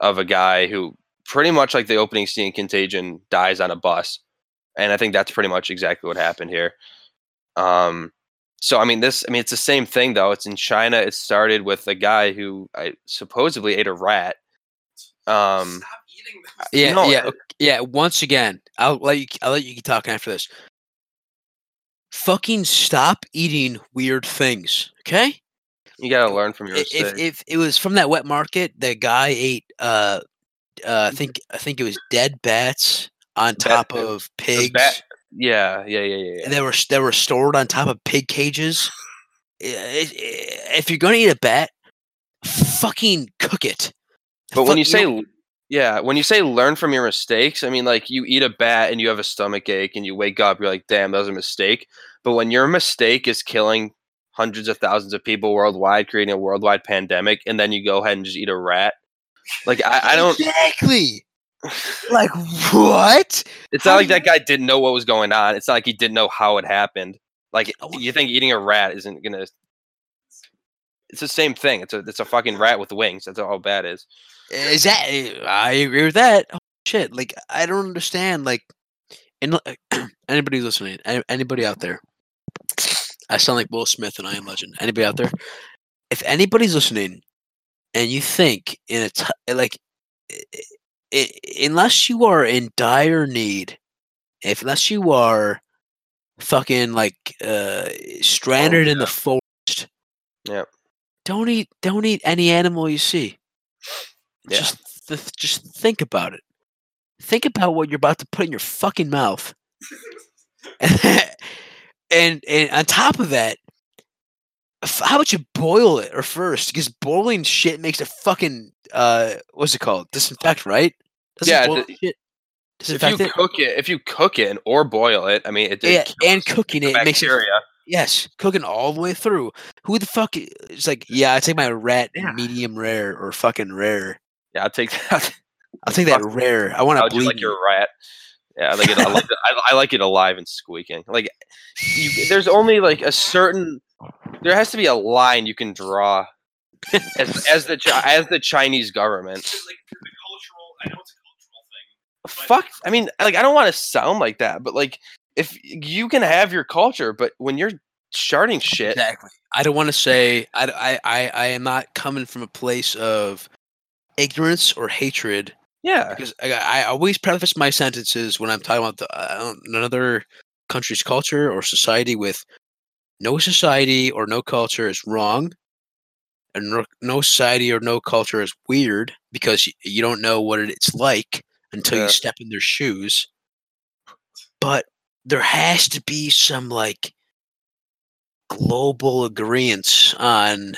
of a guy who pretty much like the opening scene in Contagion dies on a bus, and I think that's pretty much exactly what happened here. Um, so I mean, this I mean it's the same thing though. It's in China. It started with a guy who I supposedly ate a rat. Um, Stop eating those. Yeah, No, yeah, uh, yeah. Once again, I'll let you. I'll let you keep talking after this. Fucking stop eating weird things, okay? You gotta learn from your If if it was from that wet market, the guy ate. Uh, uh, I think I think it was dead bats on Bat- top of pigs. bat- Yeah, yeah, yeah, yeah. yeah. They were they were stored on top of pig cages. If you're gonna eat a bat, fucking cook it. But when you say, don't- yeah, when you say learn from your mistakes, I mean, like you eat a bat and you have a stomach ache and you wake up, you're like, damn, that was a mistake. But when your mistake is killing hundreds of thousands of people worldwide, creating a worldwide pandemic, and then you go ahead and just eat a rat, like I, I don't. exactly [LAUGHS] like what? It's How not like that guy didn't know what was going on. It's not like he didn't know how it happened. Like Oh, you think eating a rat isn't gonna? It's the same thing. It's a it's a fucking rat with wings. That's all bad is. Is that? I agree with that. Oh, shit, like I don't understand. Like, and [CLEARS THROAT] anybody listening, anybody out there, I sound like Will Smith and I Am Legend. Anybody out there? If anybody's listening, and you think in a t- eh, like, i- i- unless you are in dire need, if unless you are fucking like uh stranded in the forest, Yep. don't eat don't eat any animal you see. Yeah. Just th- just think about it. Think about what you're about to put in your fucking mouth. [LAUGHS] [LAUGHS] and and on top of that, how about you boil it or first? Because boiling shit makes it fucking uh what's it called? Disinfect, right? Doesn't Yeah, boil the- shit If you it? cook it, if you cook it or boil it, I mean, it, it Yeah, kills and cooking the it makes it bacteria. yes, cooking all the way through. Who the fuck i- is like, yeah, I take my rat Yeah. medium rare or fucking rare. Yeah, I'll take that. [LAUGHS] I'll take that rare. I want to would you bleed. like your rat? Yeah, I like it. I like it, I, I like it alive and squeaking. Like, you, there's only like a certain. There has to be a line you can draw as, as the as the Chinese government. Like the cultural. I know it's a cultural thing. Fuck. I mean, like, I don't want to sound like that, but like, if you can have your culture, but when you're starting shit, Exactly. I don't want to say I, I, I, I am not coming from a place of ignorance or hatred yeah, because I, I always preface my sentences when I'm talking about the, uh, another country's culture or society with no society or no culture is wrong and no, society or no culture is weird because you, you don't know what it's like until Yeah. you step in their shoes but there has to be some like global agreement on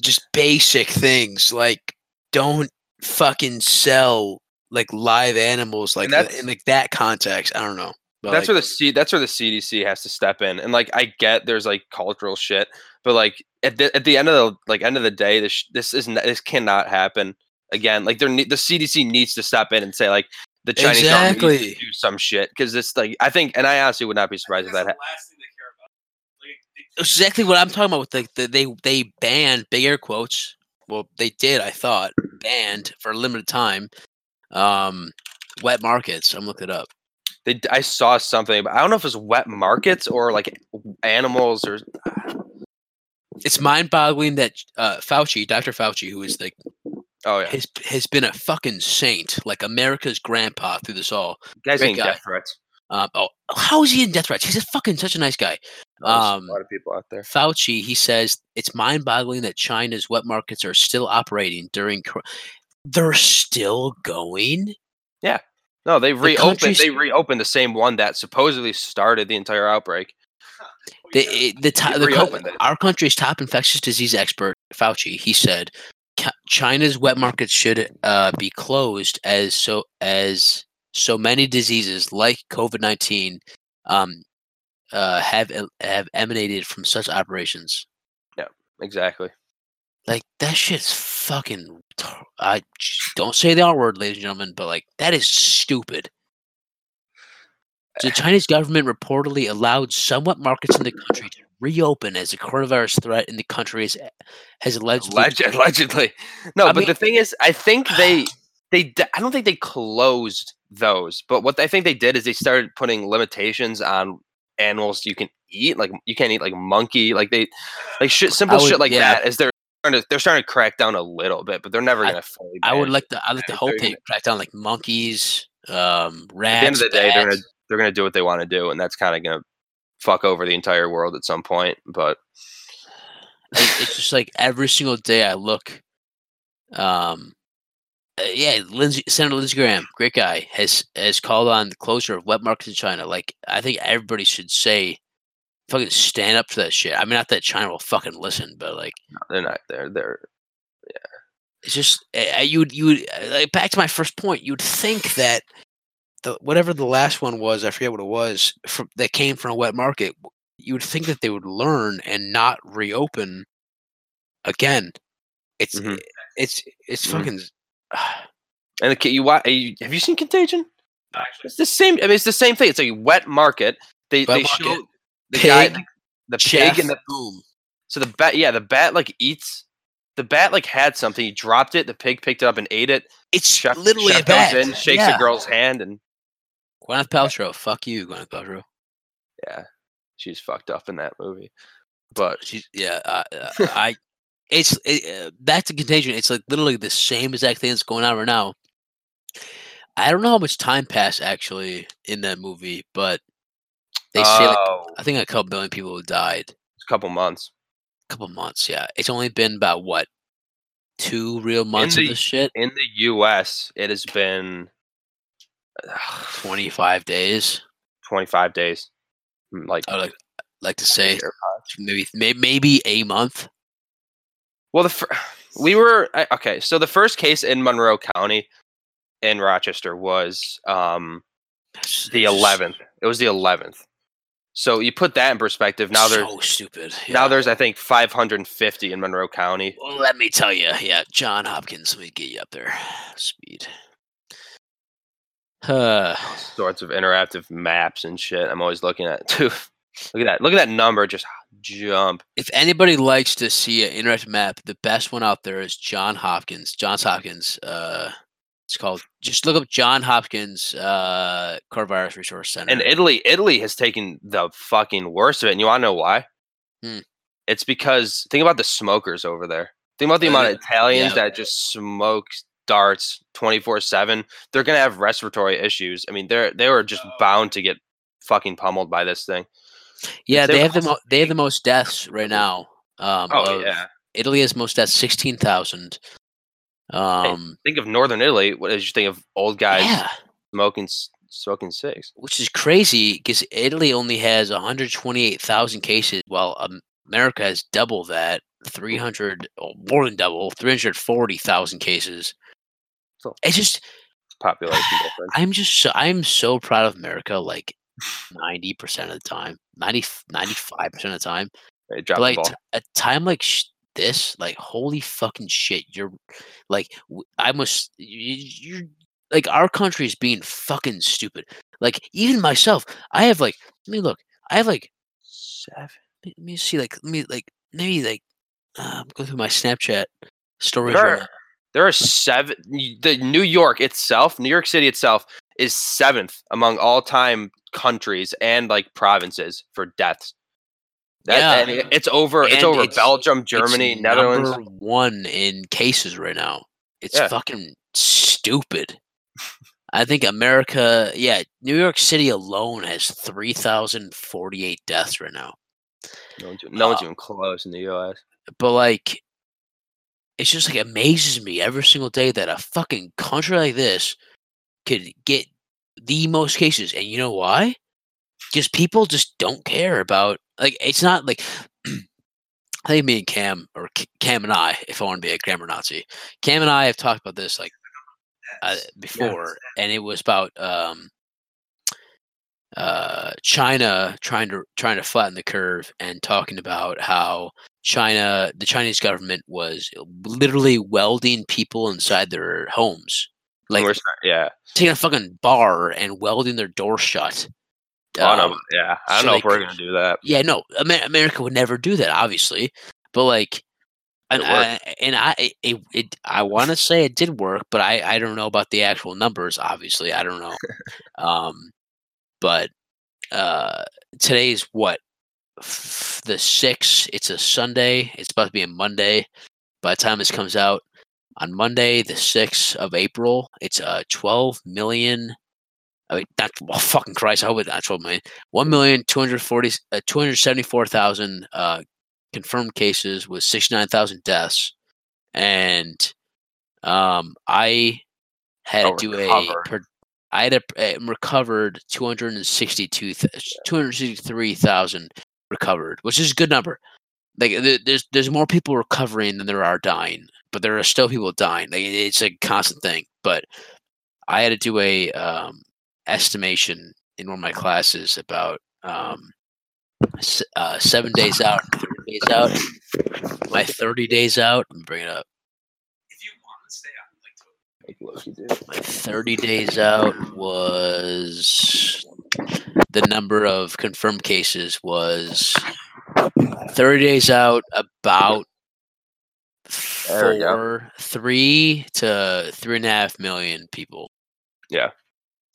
just basic things like don't fucking sell like live animals like uh, that, in like that context. I don't know. But that's like, where the C that's where the CDC has to step in. And like I get there's like cultural shit, but like at the at the end of the like end of the day, this this is this cannot happen again. Like there the CDC needs to step in and say like the Chinese government needs Exactly. to do some shit because it's like I think and I honestly would not be surprised if that. the Ha- last thing they care about. Like, exactly what I'm talking about with like the, they they banned big air quotes. Well, they did, I thought, banned for a limited time. Um, wet markets. I'm looking it up. they I saw something, but I don't know if it's wet markets or like animals or It's mind-boggling that uh, Fauci, Dr. Fauci, who is like oh yeah, has has been a fucking saint, like America's grandpa through this all. guys guy. death threats. Um, oh, how is he in death threats? He's a fucking such a nice guy. Um, a lot of people out there. Fauci, he says it's mind-boggling that China's wet markets are still operating during. They're still going. Yeah. No, they reopened. They reopened the same one that supposedly started the entire outbreak. The it- the, to, the co- reopened it. our country's top infectious disease expert Fauci, he said, China's wet markets should uh, be closed as so as so many diseases like COVID nineteen um, uh, have have emanated from such operations." Yeah, exactly. Like that shit's fucking. I don't say the R word, ladies and gentlemen, but like that is stupid. The [SIGHS] Chinese government reportedly allowed somewhat markets in the country to reopen as the coronavirus threat in the country has, has allegedly. Alleged, [LAUGHS] allegedly. No, I but mean- the thing is, I think they [SIGHS] they I don't think they closed those, but what I think they did is they started putting limitations on animals you can eat. Like you can't eat like monkey, like they like shit, simple would- shit like yeah. that. Is they're starting to, they're starting to crack down a little bit, but they're never gonna fully. I would like to. I like to hope they crack down like monkeys, um, rats. At the end of the day, they're gonna they're gonna do what they want to do, and that's kind of gonna fuck over the entire world at some point. But it's just like every single day I look, um, uh, yeah, Lindsey, Senator Lindsey Graham, great guy, has has called on the closure of wet markets in China. Like, I think everybody should say, fucking stand up to that shit. I mean, not that China will fucking listen, but like, No, they're not. They're they're yeah. it's just uh, you would you would uh, like back to my first point. You'd think that the whatever the last one was, I forget what it was, from, that came from a wet market. You would think that they would learn and not reopen again. It's Mhm. it's it's Mhm. fucking. And the, ki- you, wa- you have you seen Contagion? Actually, It's the same. I mean, it's the same thing. It's a wet market. They Wet they market. show the guy, Pig, the, the Chef, pig, and the boom. so the bat. Yeah, the bat like eats. The bat like had something. He dropped it. The pig picked it up and ate it. It's Chef, literally chef a bat. goes in, shakes yeah. the girl's hand, and Gwyneth Paltrow. Fuck you, Gwyneth Paltrow. yeah, she's fucked up in that movie. But She's yeah. Uh, uh, [LAUGHS] I. It's it, uh, back to contagion. It's like literally the same exact thing that's going on right now. I don't know how much time passed actually in that movie, but they say like, oh, I think a couple billion people have died. a couple months. A couple months, yeah. It's only been about what two real months the- of this shit. In the U.S., it has been [SIGHS] Twenty five days. 25 days. Mm, Like I would like like to say maybe maybe a month. Well, the fir- [SIGHS] we were okay. So the first case in Monroe County, in Rochester, was um, the 11th. It was the 11th. So you put that in perspective. Now there's so stupid. now there's I think 550 in Monroe County. Well, let me tell you, yeah, John Hopkins. Let me get you up there. [SIGHS] Speed. [SIGHS] Uh, Sorts of interactive maps and shit. I'm always looking at [LAUGHS] too. Look at that. Look at that number just jump. if anybody likes to see an interactive map, the best one out there is John Hopkins. Johns Hopkins. Uh, it's called. Just look up John Hopkins uh, Coronavirus Resource Center. And Italy, Italy has taken the fucking worst of it. And you want to know why? Hmm. It's because think about the smokers over there. Think about the Uh, amount of [LAUGHS] Italians yeah. that just smoke darts twenty four seven. They're gonna have respiratory issues. I mean, they're they were just bound to get fucking pummeled by this thing. Yeah, they have the mo- they have the most deaths right now. Um, Oh yeah. Italy has most deaths, sixteen thousand. Um, Think of Northern Italy. What did you think of old guys yeah, smoking smoking cigs? which is crazy because Italy only has one hundred twenty-eight thousand cases, while um, America has double that, three hundred, more than double, three hundred forty thousand cases. So- It's just Population difference. [SIGHS] I'm just so I'm so proud of America like 90% of the time 90 95% of the time like the a time like sh- this like holy fucking shit you're like w- I must you, you're like our country is being fucking stupid like even myself I have like let me look I have like seven let me see like let me like maybe like um, go through my Snapchat stories There right there are seven. The New York itself, New York City itself, is seventh among all time countries and like provinces for deaths. That, Yeah. and it- it's over. it's over it's- Belgium, It's Germany, Netherlands. number one in cases right now. It's Yeah. fucking stupid. I think America, yeah, New York City alone has three thousand forty-eight deaths right now. No one's, no one's Uh, even close in the U.S. But like, it's just like amazes me every single day that a fucking country like this could get the most cases, and you know why? Because people just don't care about like it's not like. [CLEARS THROAT] I think me and Cam, or Cam and I, if I want to be a grammar Nazi, Cam and I have talked about this like uh, before, and it was about um, uh, China trying to trying to flatten the curve and talking about how China, the Chinese government was literally welding people inside their homes, like we're start- yeah, taking a fucking bar and welding their door shut. On. Um, Yeah, I don't so know they if we're gonna do that. yeah, no, Amer- America would never do that, obviously, but like, and. I, and I, it, it I want to say it did work, but I, I don't know about the actual numbers. Obviously, I don't know. [LAUGHS] um, but uh, today's what F- the sixth. It's a Sunday. It's about to be a Monday. By the time this comes out on Monday, the sixth of April, it's uh twelve million. I mean, not well, fucking Christ. I hope it's not twelve million. One million two hundred forty, uh, two hundred seventy-four thousand uh, confirmed cases with sixty-nine thousand deaths, and Um, I had Oh, to do recover. a. Per, I had a, uh, recovered 262, 263,000 recovered, which is a good number. Like there's there's more people recovering than there are dying, but there are still people dying. Like it's a constant thing. But I had to do a um, estimation in one of my classes about um, uh, seven days out, and thirty days out. My thirty days out. Let me bring it up. If you want to stay on, like, My 30 days out was the number of confirmed cases was 30 days out about There we go. Four, three to three and a half million people. Yeah.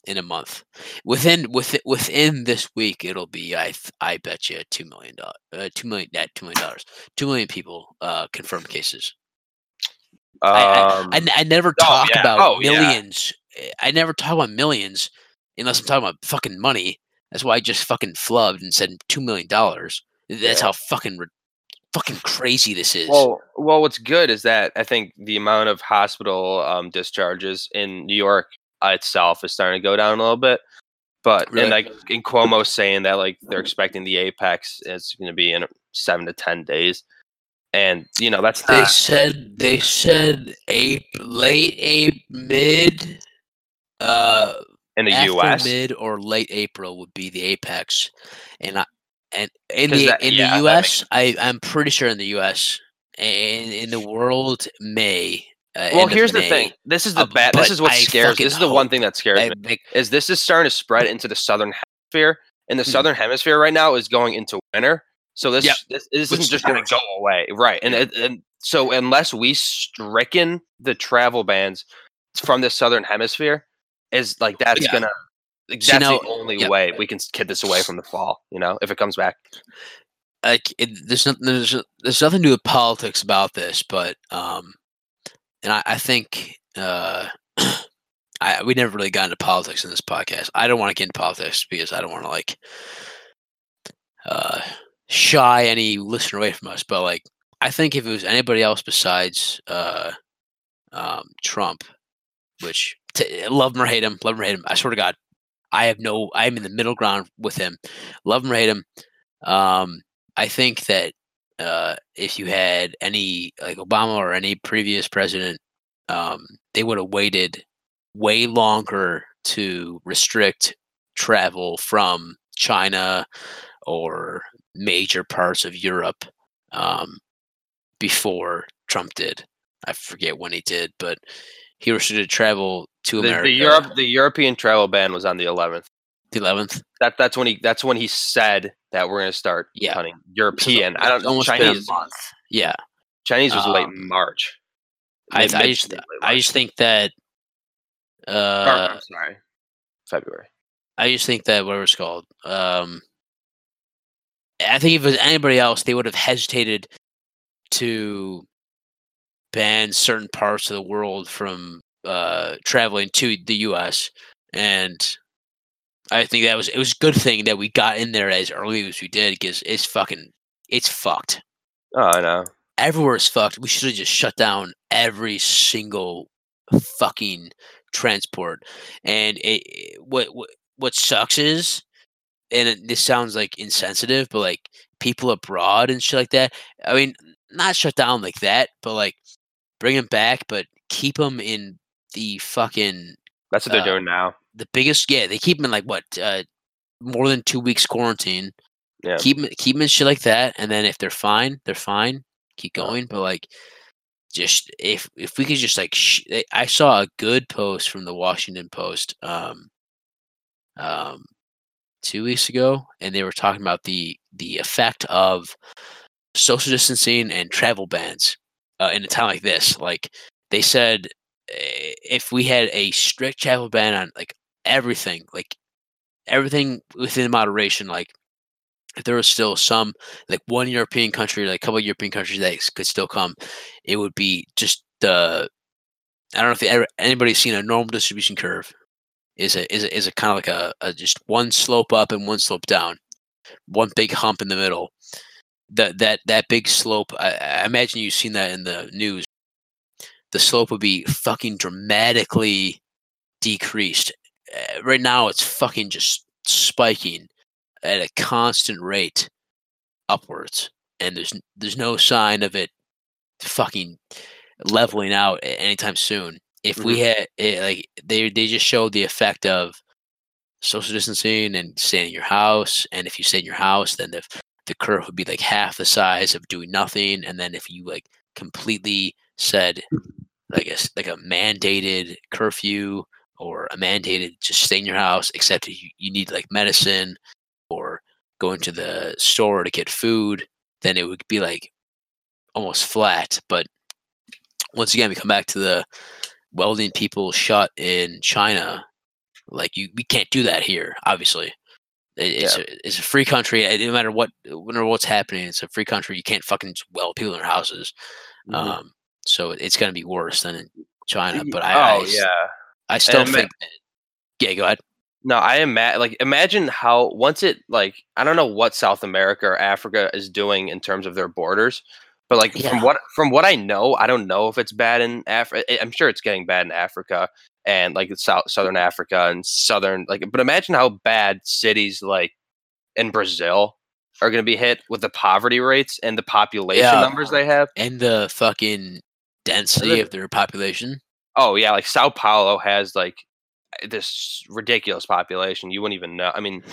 In a month, within within within this week, it'll be I I bet you two million dollars, uh, two million, yeah, two million dollars, two million people uh, confirmed cases. I- I, I, I never Oh, talk yeah. about Oh, millions. eh, I never talk about millions unless I'm talking about fucking money. That's why I just fucking flubbed and said two million dollars. That's Yeah. how fucking fucking crazy this is. Well, well, what's good is that I think the amount of hospital um, discharges in New York uh, itself is starting to go down a little bit. But Really? and like in Cuomo saying that like they're expecting the apex is going to be in seven to ten days, and you know that's they not, said they said April, late April, mid, uh, in the U.S. mid or late April would be the apex, and I and in the that- in yeah, the U.S. I I'm pretty sure in the U.S. and in the world May. Uh, Well, here's the thing. This is the uh, bad. This is what I scares. This is the one thing that scares I- me. Is this is starting to spread into the southern hemisphere, and the Hmm. southern hemisphere right now is going into winter. So this Yep. this, this isn't just going to go away, right? And, and so unless we stricken the travel bans from the southern hemisphere, is like that's Yeah. gonna. Like, that's now- the only yeah. way we can get this away from the fall. You know, if it comes back. like it, there's nothing there's, there's nothing to do with politics about this, but um, and I, I think uh, [CLEARS THROAT] I we never really got into politics in this podcast. I don't want to get into politics because I don't want to like uh shy any listener away from us. But like, I think if it was anybody else besides uh, um, Trump, which t- love him or hate him, love him or hate him, I swear to God, I have no. I'm in the middle ground with him. Love him or hate him. Um, I think that uh, if you had any like Obama or any previous president, um, they would have waited way longer to restrict travel from China or major parts of Europe um, before Trump did. I forget when he did, but he restricted travel to The, America. the Europe the European travel ban was on the 11th. the 11th. That that's when he that's when he said that we're going to start Yeah. hunting So European. I don't almost Chinese. month. Yeah, Chinese was late Um, March. I, I just late I just think that Or, uh, I'm sorry, February. I just think that whatever it's called. Um, I think if it was anybody else, they would have hesitated to ban certain parts of the world from uh, traveling to the U.S. And I think that was it was a good thing that we got in there as early as we did because it's fucking it's fucked. Oh, I know. Everywhere is fucked. We should have just shut down every single fucking transport. And it, it- what what what sucks is, and it, this sounds like insensitive, but like people abroad and shit like that. I mean, not shut down like that, but like bring them back, but keep them in the fucking That's what they're Uh, doing now. the biggest. Yeah, they keep them in like what uh, more than two weeks quarantine. Yeah. Keep keep them in shit like that, and then if they're fine, they're fine. Keep going, but like. Just if if we could just like sh- I- I saw a good post from the Washington Post um um two weeks ago, and they were talking about the the effect of social distancing and travel bans uh, in a time like this. Like they said, eh, if we had a strict travel ban on like everything, like everything within moderation, like if there was still some like one European country, like a couple European countries that could still come, it would be just the. I don't know if ever, anybody's seen a normal distribution curve. Is a is a, is a kind of like a, a just one slope up and one slope down, one big hump in the middle. That that that big slope. I, I imagine you've seen that in the news. the slope would be fucking dramatically decreased. Uh, right now, it's fucking just spiking at a constant rate upwards, and there's there's no sign of it fucking leveling out anytime soon. If we had eh, like they they just showed the effect of social distancing and staying in your house, and if you stay in your house, then the the curve would be like half the size of doing nothing, and then if you like completely said like a like a mandated curfew or a mandated just stay in your house except you, you need like medicine or going to the store to get food then it would be like almost flat but once again we come back to the welding people shut in china like you we can't do that here obviously It- it's, a, it's a free country uh, no matter what no matter what's happening it's a free country you can't fucking weld people in their houses Mhm. um, so it's going to be worse than in China. But I, I oh s- yeah. I still ima- think. That, yeah, go ahead. No, I am like imagine how once it like I don't know what South America or Africa is doing in terms of their borders, but like Yeah. from what from what I know, I don't know if it's bad in Africa. I'm sure it's getting bad in Africa and like South Southern Africa and southern like. But imagine how bad cities like in Brazil are going to be hit with the poverty rates and the population Yeah. numbers they have. And the fucking density then- of their population. Oh yeah, like Sao Paulo has like this ridiculous population. You wouldn't even know. I mean,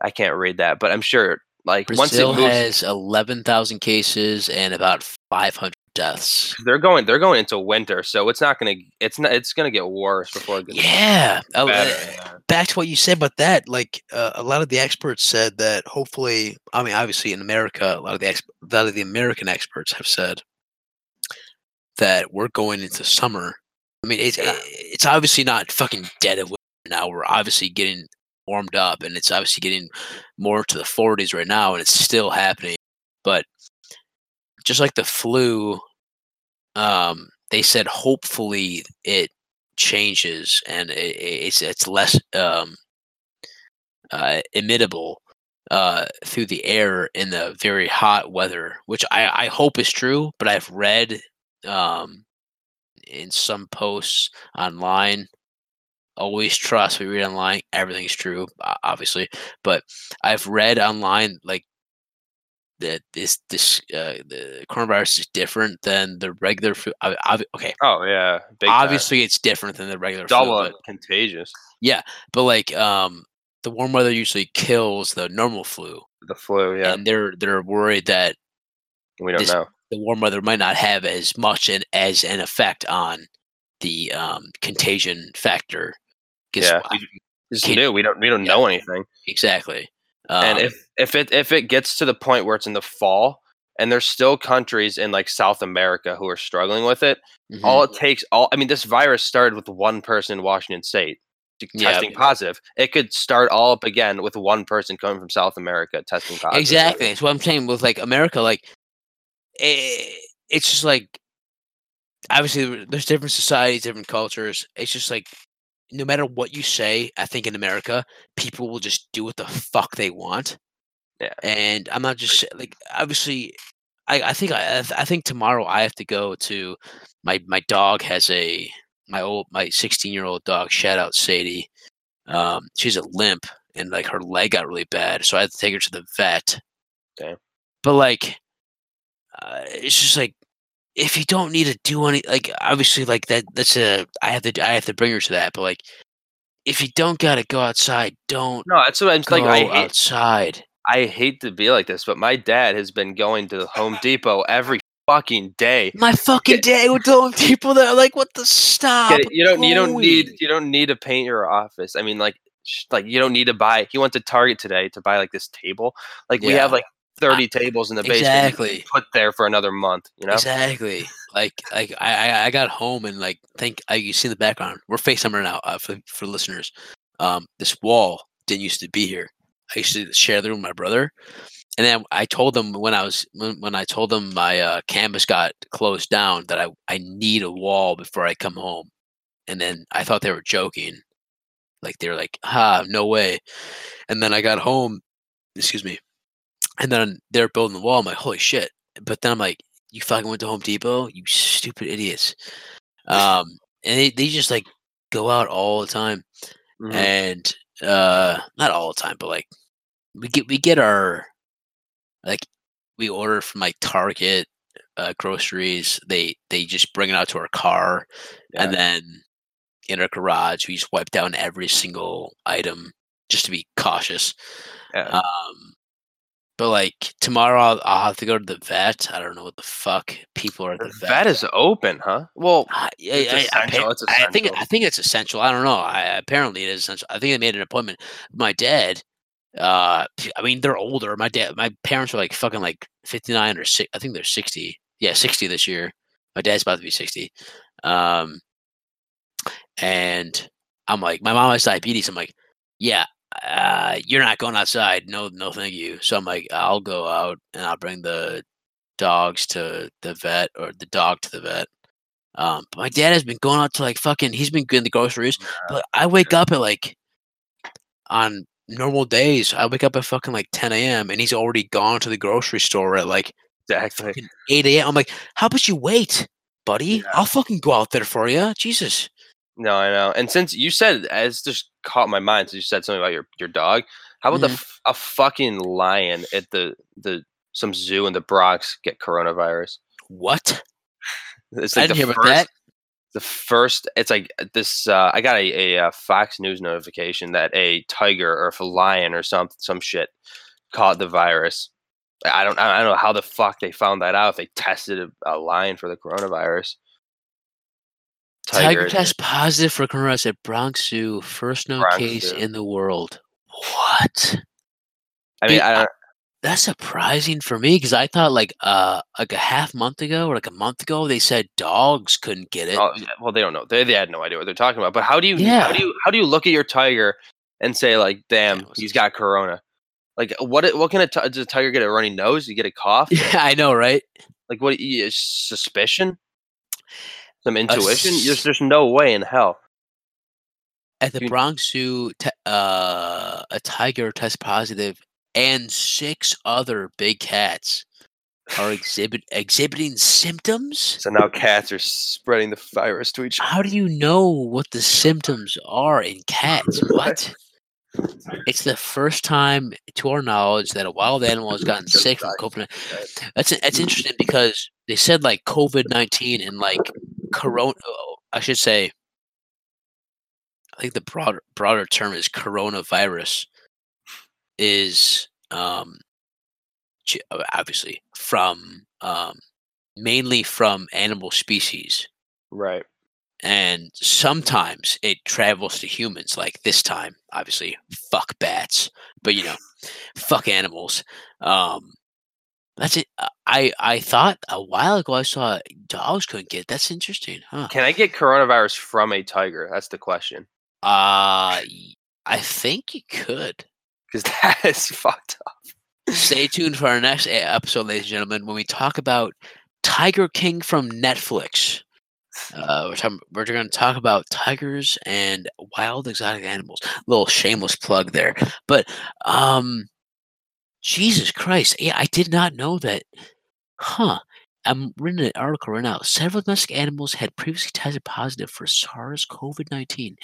I can't read that, but I'm sure like once it Brazil moves, has eleven thousand cases and about five hundred deaths. they're going they're going into winter, so it's not gonna it's not it's gonna get worse before it gets Yeah. uh, uh, back to what you said about that, like uh, a lot of the experts said that hopefully, I mean, obviously in America, a lot of the ex- a lot of the American experts have said that we're going into summer. I mean, it's Yeah. it's obviously not fucking dead of winter now. We're obviously getting warmed up, and it's obviously getting more to the 40s right now, and it's still happening. But just like the flu, um, they said hopefully it changes and it, it's it's less um, uh, emittable uh, through the air in the very hot weather, which I, I hope is true. But I've read um, in some posts online. Always trust We read online. Everything's true, obviously. But I've read online like that this this uh, the coronavirus is different than the regular flu. I, I, okay, Oh yeah, big time. obviously it's different than the regular flu, double but- contagious. but like um the warm weather usually kills the normal flu The flu, yeah, and they're they're worried that we don't this- know. the warm weather might not have as much an, as an effect on the um contagion factor Yeah, I- It's new. We don't we don't yeah. know anything. exactly um, and if if it if it gets to the point where it's in the fall and there's still countries in like South America who are struggling with it, mhm, all it takes all I mean this virus started with one person in Washington state testing positive. It could start all up again with one person coming from South America testing positive. exactly that's what i'm saying with like america like eh, it's just like obviously there's different societies different cultures it's just like no matter what you say i think in america people will just do what the fuck they want Yeah. and i'm not just like obviously i, I think I, I think tomorrow i have to go to my my dog has a my old my 16 year old dog shout out sadie um she's a limp and like her leg got really bad so i had to take her to the vet Damn. but like uh, it's just like if you don't need to do any like obviously like that that's a i have to i have to bring her to that but like if you don't gotta go outside don't No, that's what I'm go like. I hate, outside I hate to be like this, but my dad has been going to the Home Depot every fucking day. my fucking day with those people that are like what the stop You don't you don't need you don't need to paint your office. I mean, like like you don't need to buy. He went to Target today to buy like this table. Like we have like thirty tables in the basement. exactly Put there for another month. You know. Exactly. Like like I I- I got home and like think I you see the background. We're facing right now uh, for for listeners. Um, this wall didn't used to be here. I used to share the room with my brother, and then I told them when I was when, when I told them my uh, canvas got closed down that I I need a wall before I come home, and then I thought they were joking, like they were like, ah, no way," and then I got home, excuse me, and then they're building the wall. I'm like, "Holy shit!" But then I'm like, "You fucking went to Home Depot, you stupid idiots!" Um, and they, they just like go out all the time, Mhm. and uh, not all the time, but like we get we get our like we order from like Target uh, groceries. They they just bring it out to our car, and then in our garage we just wipe down every single item just to be cautious. Yeah. Um, but like tomorrow I'll, I'll have to go to the vet. I don't know what the fuck people are at The the, vet is open, huh? Well, I, I, I, essential, appa- it's I think. I think it's essential. I don't know. I, apparently it is essential. I think I made an appointment. My dad. Uh, I mean they're older. My dad, my parents are like fucking like fifty nine or six. I think they're sixty. Yeah, sixty this year. My dad's about to be sixty. Um, and I'm like, my mom has diabetes. I'm like, yeah, uh, you're not going outside. No, no, thank you. So I'm like, I'll go out and I'll bring the dogs to the vet or the dog to the vet. Um, but my dad has been going out to like fucking. He's been getting the groceries, but I wake up at like on normal days. I wake up at fucking like 10 a.m. and he's already gone to the grocery store at like exactly. 8 a.m. I'm like, how about you wait, buddy? Yeah. I'll fucking go out there for you. Jesus. No, I know. And since you said, as just caught my mind. Since you said something about your your dog, how about the f- a fucking lion at the the some zoo in the Bronx get coronavirus? What? [LAUGHS] It's I didn't hear the about that. the first. It's like this. Uh, I got a, a, uh Fox News notification that a tiger or if a lion or some some shit caught the virus. I don't I don't know how the fuck they found that out. If they tested a, a lion for the coronavirus. Tiger Tiger- test positive for coronavirus at Bronx Zoo. First known Bronx case Zoo. in the world. What? I mean, Dude, I That's surprising for me because I thought like uh like a half month ago or like a month ago they said dogs couldn't get it. Oh, well, they don't know. They, they had no idea what they're talking about. But how do you yeah. how do you how do you look at your tiger and say like, "Damn, he's got corona"? Like, what what can a does a tiger get a runny nose? You get a cough? Yeah, [LAUGHS] I know, right? Like, what? Suspicion? Some s- intuition? There's there's no way in hell. At the. Bronx Zoo, te- uh, a tiger test positive, and six other big cats are exhibit exhibiting symptoms. So now cats are spreading the virus to each other. How do you know what the symptoms are in cats? What? It's the first time, to our knowledge, that a wild animal has gotten sick from. [LAUGHS] COVID. That's that's interesting because they said like COVID nineteen and like corona. I should say. I think the broader broader term is coronavirus. Is um, uh, obviously from um, mainly from animal species Right. and sometimes it travels to humans like this time obviously fuck bats but you know fuck animals um that's it Uh, i i thought a while ago i saw dogs couldn't get it. that's interesting huh Can I get coronavirus from a tiger? That's the question. uh i think you could Because [LAUGHS] that is fucked up. stay tuned for our next episode ladies and gentlemen when we talk about tiger king from netflix uh, we're, talking, we're going to talk about tigers and wild exotic animals. A little shameless plug there, but um, Jesus Christ, yeah, I did not know that. Huh? I'm reading an article right now. Several domestic animals had previously tested positive for SARS-CoV-19,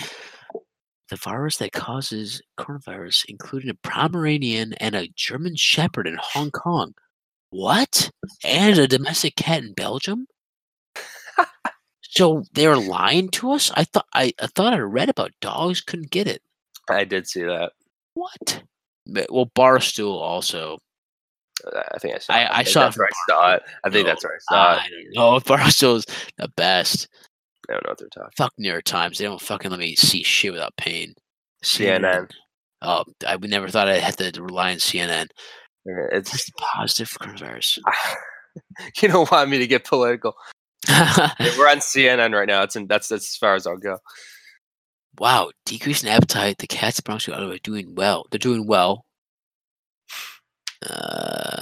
the virus that causes coronavirus, including a Pomeranian and a German Shepherd in Hong Kong. What? And a domestic cat in Belgium? So they're lying to us. I thought I, I thought I read about dogs couldn't get it. I did see that. What? Well, Barstool also. I think I saw. I-. I think saw where I saw it. I think No, that's where I saw it. I don't know. [LAUGHS] Barstool's the best. I don't know what they're talking. Fuck New York Times. They don't fucking let me see shit without pain. CNN. Oh, I never thought I'd have to rely on CNN. Uh, It's Tested positive coronavirus. [LAUGHS] you don't want me to get political. [LAUGHS] We're on CNN right now. It's in, that's that's as far as I'll go. Wow, decrease in appetite. The cats Bronx are doing well. They're doing well. Uh,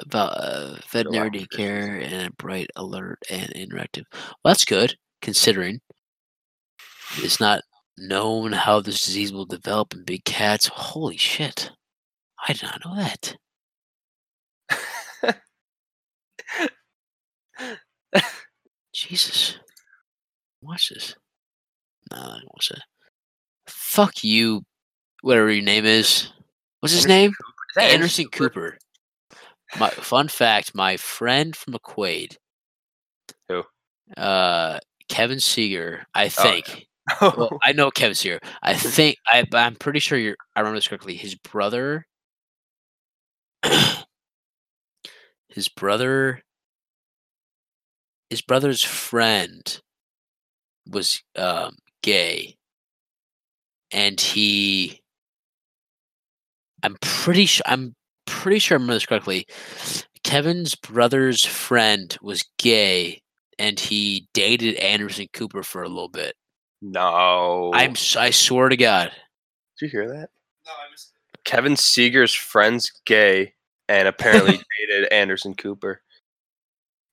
about uh, veterinary daycare and bright alert and interactive. Well, that's good considering it's not known how this disease will develop in big cats. Holy shit! I did not know that. [LAUGHS] Jesus. Watch this. No, I don't watch it. Fuck you, whatever your name is. What's his Anderson name? Is that Anderson Cooper. My fun fact: my friend from McQuaid. Who? Uh, Kevin Seeger. I think. [LAUGHS] Oh, well, I know Kevin Seeger. I [LAUGHS] think I, I'm pretty sure you're. I remember this correctly. His brother. [CLEARS THROAT] his brother. His brother's friend was um, gay, and he. I'm pretty sure. I'm pretty sure I remember this correctly. Kevin's brother's friend was gay, and he dated Anderson Cooper for a little bit. no. I'm. I swear to God. Did you hear that? No, I missed it. Kevin Seeger's friend's gay and apparently [LAUGHS] dated Anderson Cooper.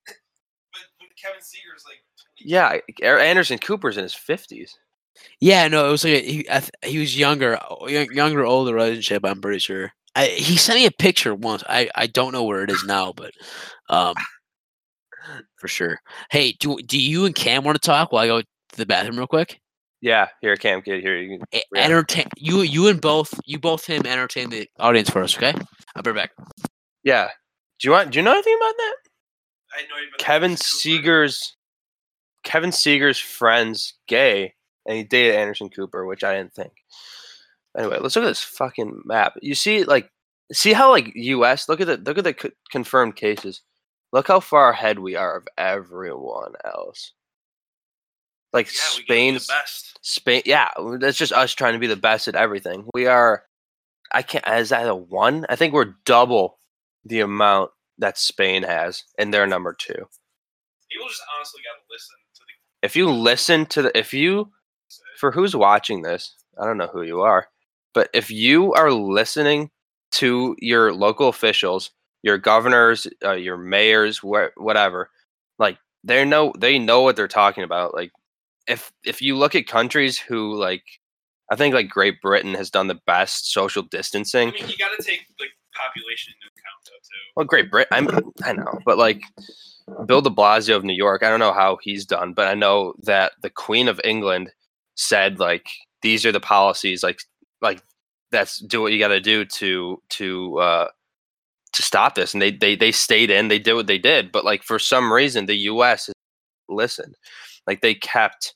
But, but Kevin Seeger's like 20. Yeah, Er- Anderson Cooper's in his fifties. Yeah, no, it was like a, he. I, th- he was younger, o- young- younger, older relationship. I'm pretty sure. I, he sent me a picture once. I, I don't know where it is now, but um, for sure. Hey, do do you and Cam want to talk while I go to the bathroom real quick? Yeah, here, Cam, get here. You can, E- Yeah. Entertain you, you and both, you both him entertain the audience for us, okay? I'll be right back. yeah. Do you want? Do you know anything about that? I had no idea about Kevin Anderson Seeger's Kevin Seeger's friend's gay, and he dated Anderson Cooper, which I didn't think. Anyway, let's look at this fucking map. You see, like, see how like U.S. Look at the look at the co- confirmed cases. Look how far ahead we are of everyone else. Like Yeah, Spain's the best. Spain, yeah, that's just us trying to be the best at everything. We are. I can't. Is that a one? I think we're double the amount that Spain has, and they're number two. People just honestly gotta listen to the. If you listen to the, if you, for who's watching this, I don't know who you are, but if you are listening to your local officials, your governors, uh, your mayors, wha- whatever, like they know they know what they're talking about. Like if if you look at countries who like, I think like Great Britain has done the best social distancing. I mean, you gotta take like population into account though too. Well, Great Britain, I'm, I know, but like Bill De Blasio of New York, I don't know how he's done, but I know that the Queen of England said like these are the policies, like like that's do what you got to do to to uh to stop this, and they they they stayed in, they did what they did, but like for some reason the U.S. listened, like they kept.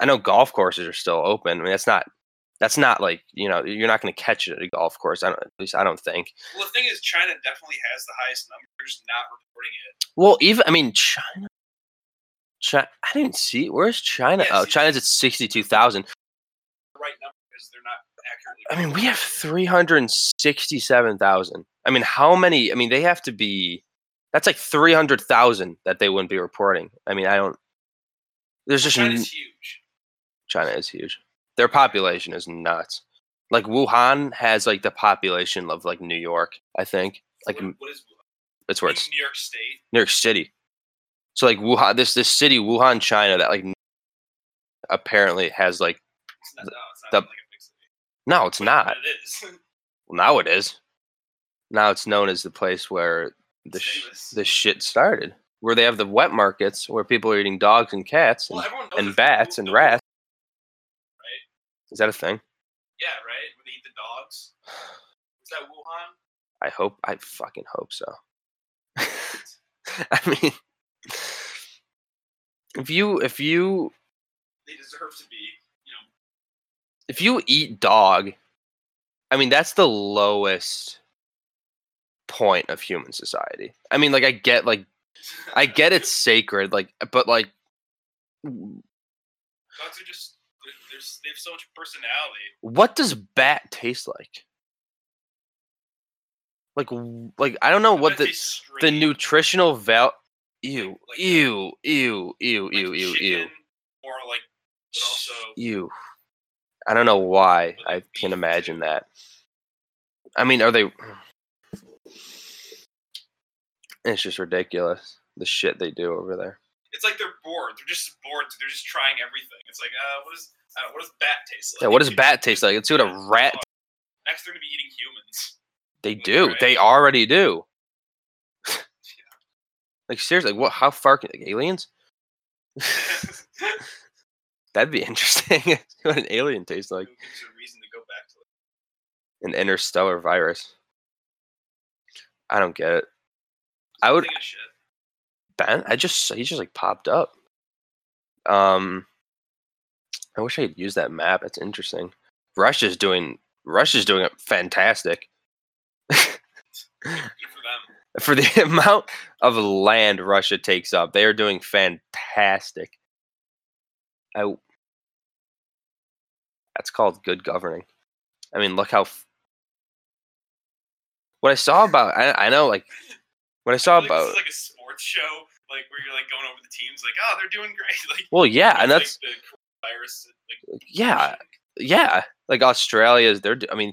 I know golf courses are still open. I mean, that's not that's not like you know you're not going to catch it at a golf course. I don't, at least I don't think. Well, the thing is, China definitely has the highest numbers, not reporting it. Well, even I mean China. China, I didn't see. Where's China? Yeah, oh, see, China's at sixty-two thousand. Right number because they're not accurately. I mean, we have three hundred sixty-seven thousand. I mean, how many? I mean, they have to be. That's like three hundred thousand that they wouldn't be reporting. I mean, I don't. There's just n- China's huge. China is huge. Their population is nuts. Like Wuhan has like the population of like New York. I think like what, what is that's where it's New York State? New York City. So like Wuhan, this this city Wuhan, China, that like apparently has like It's not, no, it's not the- like no, it's But- not. but It is. [LAUGHS] Well, now it is. Now it's known as the place where the sh- the shit started, where they have the wet markets where people are eating dogs and cats and, knows and bats and rats. Right? Is that a thing? Yeah, right. Where they eat the dogs. [SIGHS] Is that Wuhan? I hope. I fucking hope so. [LAUGHS] I mean, if you if you They deserve to be. You know, if you eat dog, I mean that's the lowest point of human society. I mean, like I get like I get it's [LAUGHS] sacred, like but like dogs are just. they're- There's they have so much personality. what does bat taste like? Like like I don't know I what the the nutritional val ew like- ew ew ew like ew ew ew Or like, but also ew. I don't know why I can beef, imagine that. I mean, are they? It's just ridiculous the shit they do over there. it's like they're bored. They're just bored. They're just trying everything. It's like, uh, what is I what does bat taste like? Yeah, what does bat taste like? Let's see what a [LAUGHS] rat. Next, they're gonna be eating humans. They do. right. They already do. Like seriously, what? How far can like, aliens? [LAUGHS] [LAUGHS] That'd be interesting. [LAUGHS] What an alien tastes like. Who gives you a reason to go back to it? An interstellar virus. I don't get it. I would. Ben. I just he just like popped up. Um, I wish I could use that map. It's interesting. Russia's doing Russia's doing it fantastic. Good for them. For the [LAUGHS] amount of land Russia takes up, they are doing fantastic. I. That's called good governing. I mean, look how. f- What I saw about I, I know like what I saw Like, about this is like a sports show, like where you're like going over the teams, like, oh, they're doing great. [LAUGHS] Like, well yeah and it's that's like the coronavirus. Like, yeah yeah like Australia's they're I mean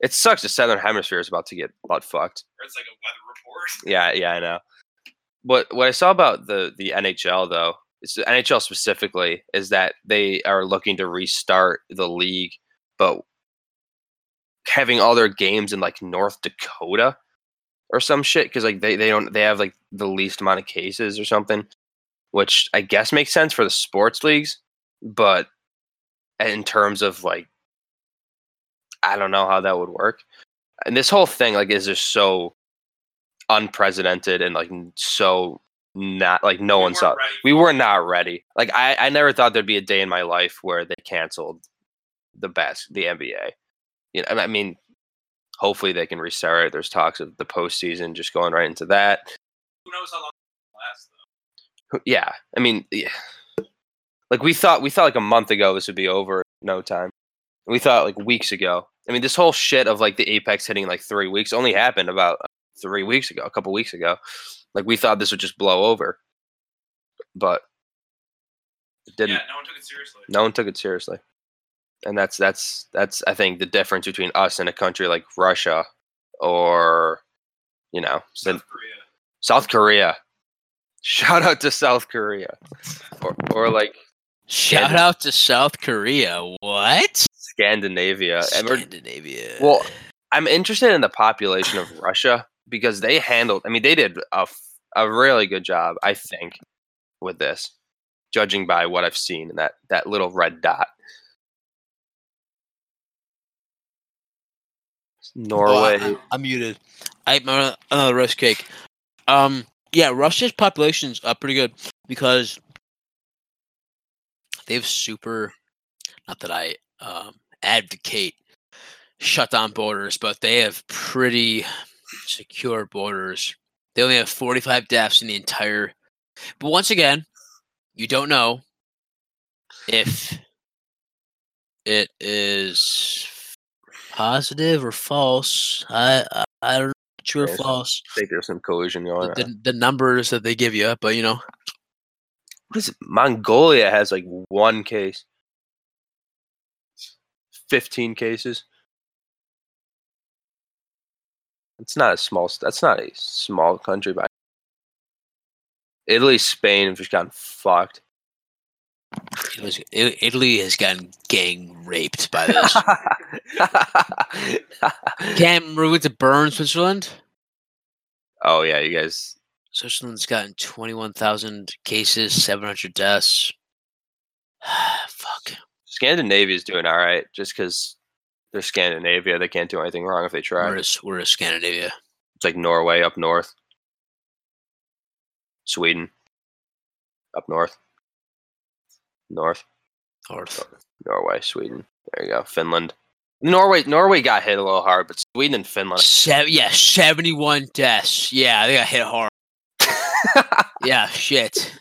it sucks the southern hemisphere is about to get butt fucked it's like a weather report. [LAUGHS] yeah yeah I know but what I saw about the the NHL though it's the NHL specifically is that they are looking to restart the league but having all their games in like North Dakota or some shit because like they, they don't they have like the least amount of cases or something which I guess makes sense for the sports leagues but in terms of like I don't know how that would work. And this whole thing like is just so unprecedented and like so not like no We one saw ready we were not ready. Like I, I never thought there'd be a day in my life where they canceled the best the NBA. You know, I mean, hopefully they can restart it. There's talks of the postseason just going right into that. Who knows how long lasts though? Yeah, I mean, yeah. like we thought we thought like a month ago this would be over in no time. We thought like weeks ago. I mean, this whole shit of like the apex hitting like three weeks only happened about uh, three weeks ago, a couple weeks ago. Like we thought this would just blow over, but it didn't. Yeah, no one took it seriously. No one took it seriously, and that's that's that's I think the difference between us and a country like Russia or you know the- South Korea. South Korea. Shout out to South Korea, or or like Shout out to South Korea. What? Scandinavia. Scandinavia. Well, I'm interested in the population of [COUGHS] Russia because they handled. I mean, they did a a really good job, I think, with this, judging by what I've seen in that that little red dot. Norway. Oh, I, am muted. I ate my another roast cake. Um, yeah, Russia's population's uh, pretty good because they have super. Not that I um, advocate shut down borders, but they have pretty secure borders. They only have 45 deaths in the entire. But once again, you don't know if it is positive or false. I I, I don't know true or false. I think there's some collusion going The, on. the, the numbers that they give you, but you know, What is it? Mongolia has like one case. 15 cases. It's not a small that's not a small country by Italy, Spain have just gotten fucked. Italy's- I- Italy has gotten gang raped by this. Cam, we went to Bern, Switzerland. oh yeah, you guys Switzerland's gotten 21,000 cases, 700 deaths. [SIGHS] [SIGHS] Fuck. is doing all right just cuz they're Scandinavia, they can't do anything wrong if they try. We're, is, in Scandinavia. It's like Norway up north. Sweden up north. North. North. Norway, Sweden. There you go. Finland. Norway Norway got hit a little hard, but Sweden and Finland. Se- yeah, 71 deaths. Yeah, they got hit hard. [LAUGHS] Yeah, shit.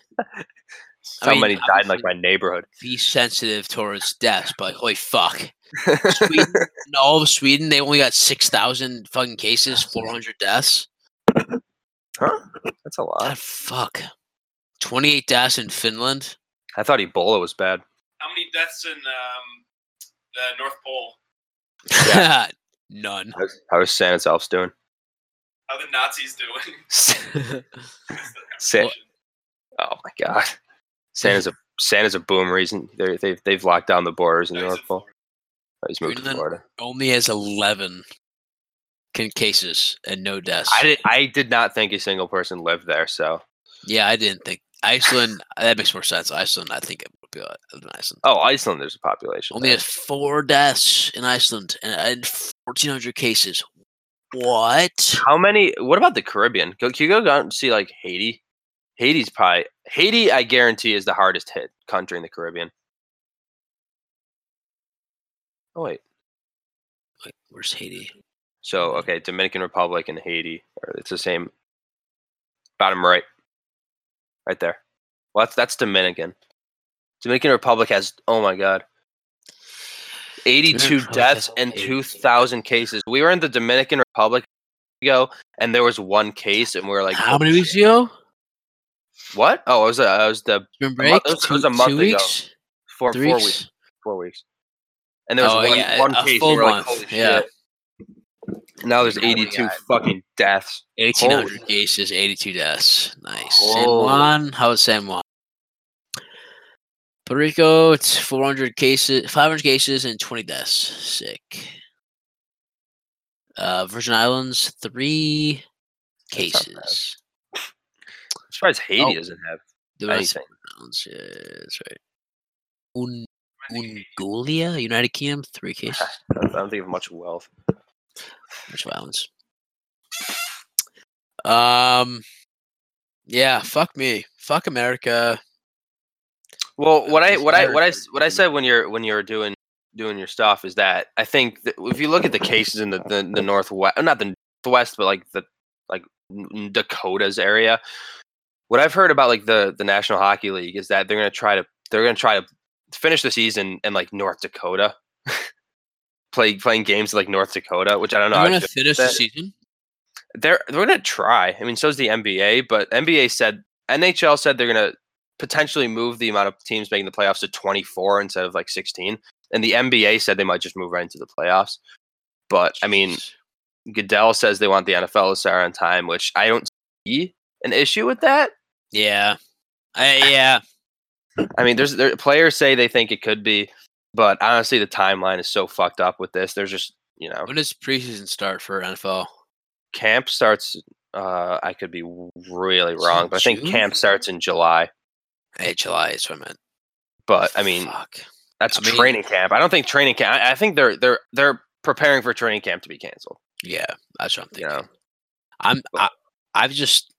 So mean, many died in like my neighborhood. Be sensitive towards deaths, but holy fuck. [LAUGHS] Sweden, in all of Sweden, they only got 6,000 fucking cases, 400 deaths. huh? That's a lot. God, fuck. 28 deaths in Finland. I thought Ebola was bad. How many deaths in um, the North Pole? [LAUGHS] None. How's- How is Santa's Alps doing? How the Nazis doing? [LAUGHS] Sa- That's the Sa- oh my god. Santa's a Santa's a boom reason. They're, they've they've locked down the borders in he's North Pole. Oh, he's moved to Florida. Only has 11 can- cases and no deaths. I did I did not think a single person lived there. So Yeah, I didn't think Iceland. That makes more sense. Iceland, I think it population in Iceland. Oh, Iceland. There's a population. Only there. has four deaths in Iceland and, and 1,400 cases. What? How many? What about the Caribbean? Go, can you go down and see like Haiti? Haiti's probably Haiti. I guarantee is the hardest hit country in the Caribbean. Oh wait. Wait, where's Haiti? So okay, Dominican Republic and Haiti, are it's the same. Bottom right, right there. Well, that's that's Dominican. Dominican Republic has oh my god, eighty-two deaths and two thousand cases. We were in the Dominican Republic ago, and there was one case, and we were like, How many oh, weeks ago? What? Oh, it was uh, it was the Spring A month- break? it was Two, a month two ago. weeks? four Three four weeks? weeks, four weeks, and there was Oh, one yeah, one a case. full and we were month, like, holy yeah. shit. Now there's Oh 82 God. fucking deaths. 1,800 cases, 82 deaths. Nice. San Holy. Juan, how's San Juan? Puerto Rico, it's 400 cases, 500 cases, and 20 deaths. Sick. Uh, Virgin Islands, three That's not bad. cases. Surprised Haiti Oh. doesn't have The anything. Islands, yeah, that's right. Un- Ungulia, United Kingdom, three [LAUGHS] cases. I don't think of much wealth. Much violence? Um, yeah, fuck me, fuck America. Well, what I what I what I what I said when you're when you're doing doing your stuff is that I think that if you look at the cases in the the, the northwest, not the northwest, but like the like Dakotas area. What I've heard about like the the National Hockey League is that they're gonna try to they're gonna try to finish the season in like North Dakota, [LAUGHS] play playing games in, like North Dakota, which I don't know. We're gonna finish the season. they're they're gonna try. I mean, so is the NBA, but NBA said NHL said they're gonna potentially move the amount of teams making the playoffs to 24 instead of like 16, and the NBA said they might just move right into the playoffs. But I mean, Goodell says they want the NFL to start on time, which I don't see an issue with that. Yeah, I, yeah. I mean, there's there, players say they think it could be, but honestly, the timeline is so fucked up with this. There's just you know, When does preseason start for NFL? camp starts. Uh, I could be really wrong, but I think June? camp starts in July. Hey, July is what I meant. But I mean, fuck. that's I mean- training camp. I don't think training camp. I, I think they're they're they're preparing for training camp to be canceled. Yeah, that's what I'm You thinking. know, I'm. I, I've just.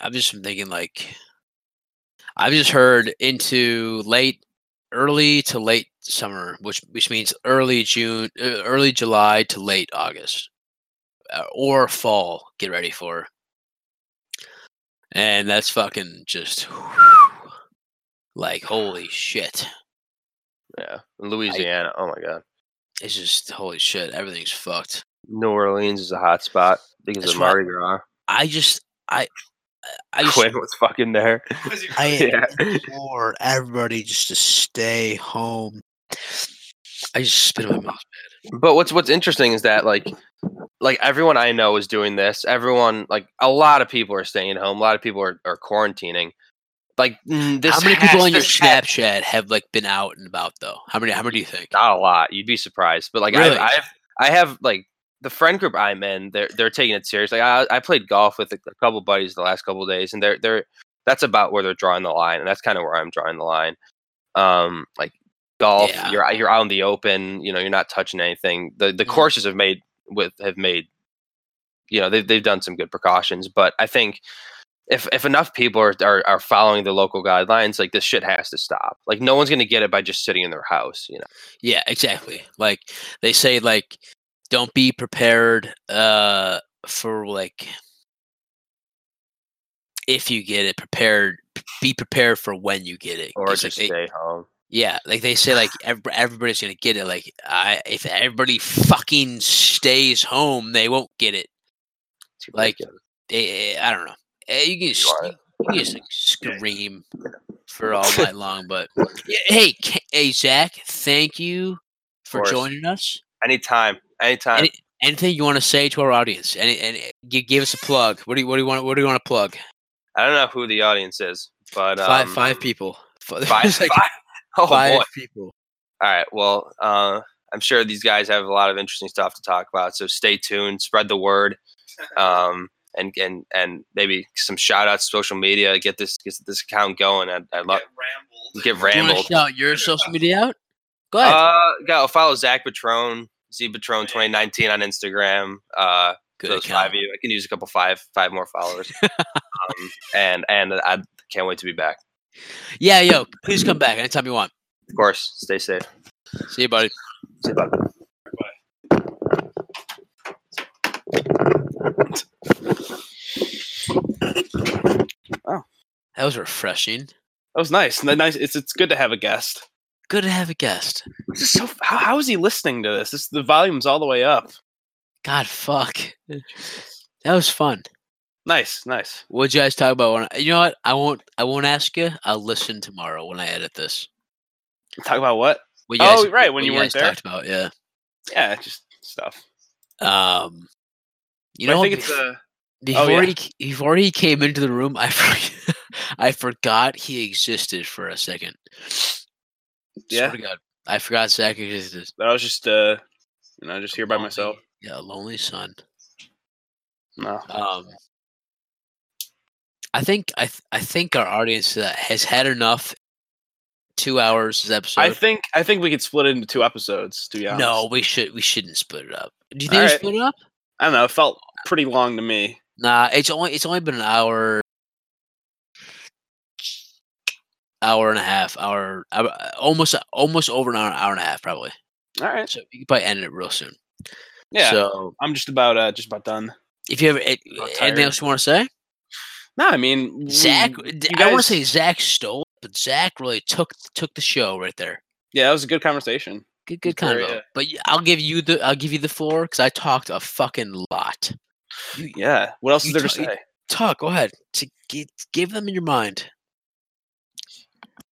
I've just been thinking like. I've just heard into late, early to late summer, which which means early June, uh, early July to late August, uh, or fall. Get ready for. And that's fucking just. [SIGHS] like holy shit! yeah, Louisiana. oh my god, It's just holy shit. Everything's fucked. New Orleans is a hot spot because That's of. Mardi Gras. I just. I. I just. Quinn was fucking there. Was I really? Yeah. implore [LAUGHS] everybody just to stay home. I just spit in my mouth. But what's what's interesting is that like like everyone I know is doing this. Everyone like a lot of people are staying at home. A lot of people are, are quarantining. Like this how many people on your to ha- Snapchat have like been out and about though? How many? How many do you think? Not a lot. You'd be surprised. But like Really? I, I have I have like the friend group I'm in. They're they're taking it serious. Like I I played golf with a, a couple buddies the last couple of days, and they're they're that's about where they're drawing the line, and that's kind of where I'm drawing the line. Um, like golf, Yeah. you're you're out in the open. You know, you're not touching anything. The the Mhm. courses have made with have made. You know, they've they've done some good precautions, but I think if if enough people are, are are following the local guidelines, like this shit has to stop. Like no one's gonna get it by just sitting in their house. You know. Yeah, exactly. Like they say, like don't be prepared uh for like if you get it prepared. Be prepared for when you get it. or just like, they- stay home. Yeah, like they say, like ev- everybody's gonna get it. Like I, if everybody fucking stays home, they won't get it. Like. Eh, eh, I don't know. Eh, You can, just, you can just like, scream [LAUGHS] for all night long, but hey, hey, Zach, thank you for joining us. Anytime, anytime. Any, anything you want to say to our audience? Any, and give, give us a plug. What do you what do you want? What do you want to plug? I don't know who the audience is, but um, five five people. F- [LAUGHS] five, there's [LAUGHS] like five- Oh five boy! people. All right. Well, uh, I'm sure these guys have a lot of interesting stuff to talk about. So stay tuned, spread the word, [LAUGHS] um, and and and maybe some shout outs, social media. Get this get this account going. I'd, I'd love. Get Ramble. Get Do you want to shout your social media out? Go ahead. Uh, go follow Zach Patrone, Z Patrone 2019 on Instagram. Uh, Good those account. five of you. I can use a couple five five more followers. [LAUGHS] um, and and I can't wait to be back. Yeah, yo, please come back anytime you want. Of course, stay safe. See you, buddy. See you, bud. Bye. Oh, that was refreshing. That was nice. Nice. It's it's good to have a guest. Good to have a guest. This is so. How, how is he listening to this? This the volume's all the way up. God, fuck. That was fun. Nice, nice. What'd you guys talk about? When I, you know what? I won't. I won't ask you. I'll listen tomorrow when I edit this. Talk about what? What Oh, right, when what you weren't guys there? Talked about yeah. Yeah, just stuff. Um, you But know, I think it's a. before yeah. he c- before he came into the room, [LAUGHS] I for, [LAUGHS] I forgot he existed for a second. Yeah? God, I forgot Zach existed. I was just uh, you know, just here by Lonely- myself. Yeah, lonely son. No. Um, I think I th- I think our audience uh, has had enough. Two hours this episode. I think I think we could split it into two episodes. To be honest. no, we should we shouldn't split it up. Do you think we split it up? I don't know. It felt pretty long to me. Nah, it's only it's only been an hour, hour and a half, hour, hour almost almost over an hour, hour and a half probably. All right. So you can probably end it real soon. Yeah. So I'm just about uh just about done. if you have anything else you want to say, No, I mean Zach. you d- I want to say Zach stole, but Zach really took took the show right there. Yeah, that was a good conversation. Good, good Very, convo. uh, But I'll give you the I'll give you the floor because I talked a fucking lot. Yeah. What else You is there to say? talk. Go ahead. To give, give them in your mind.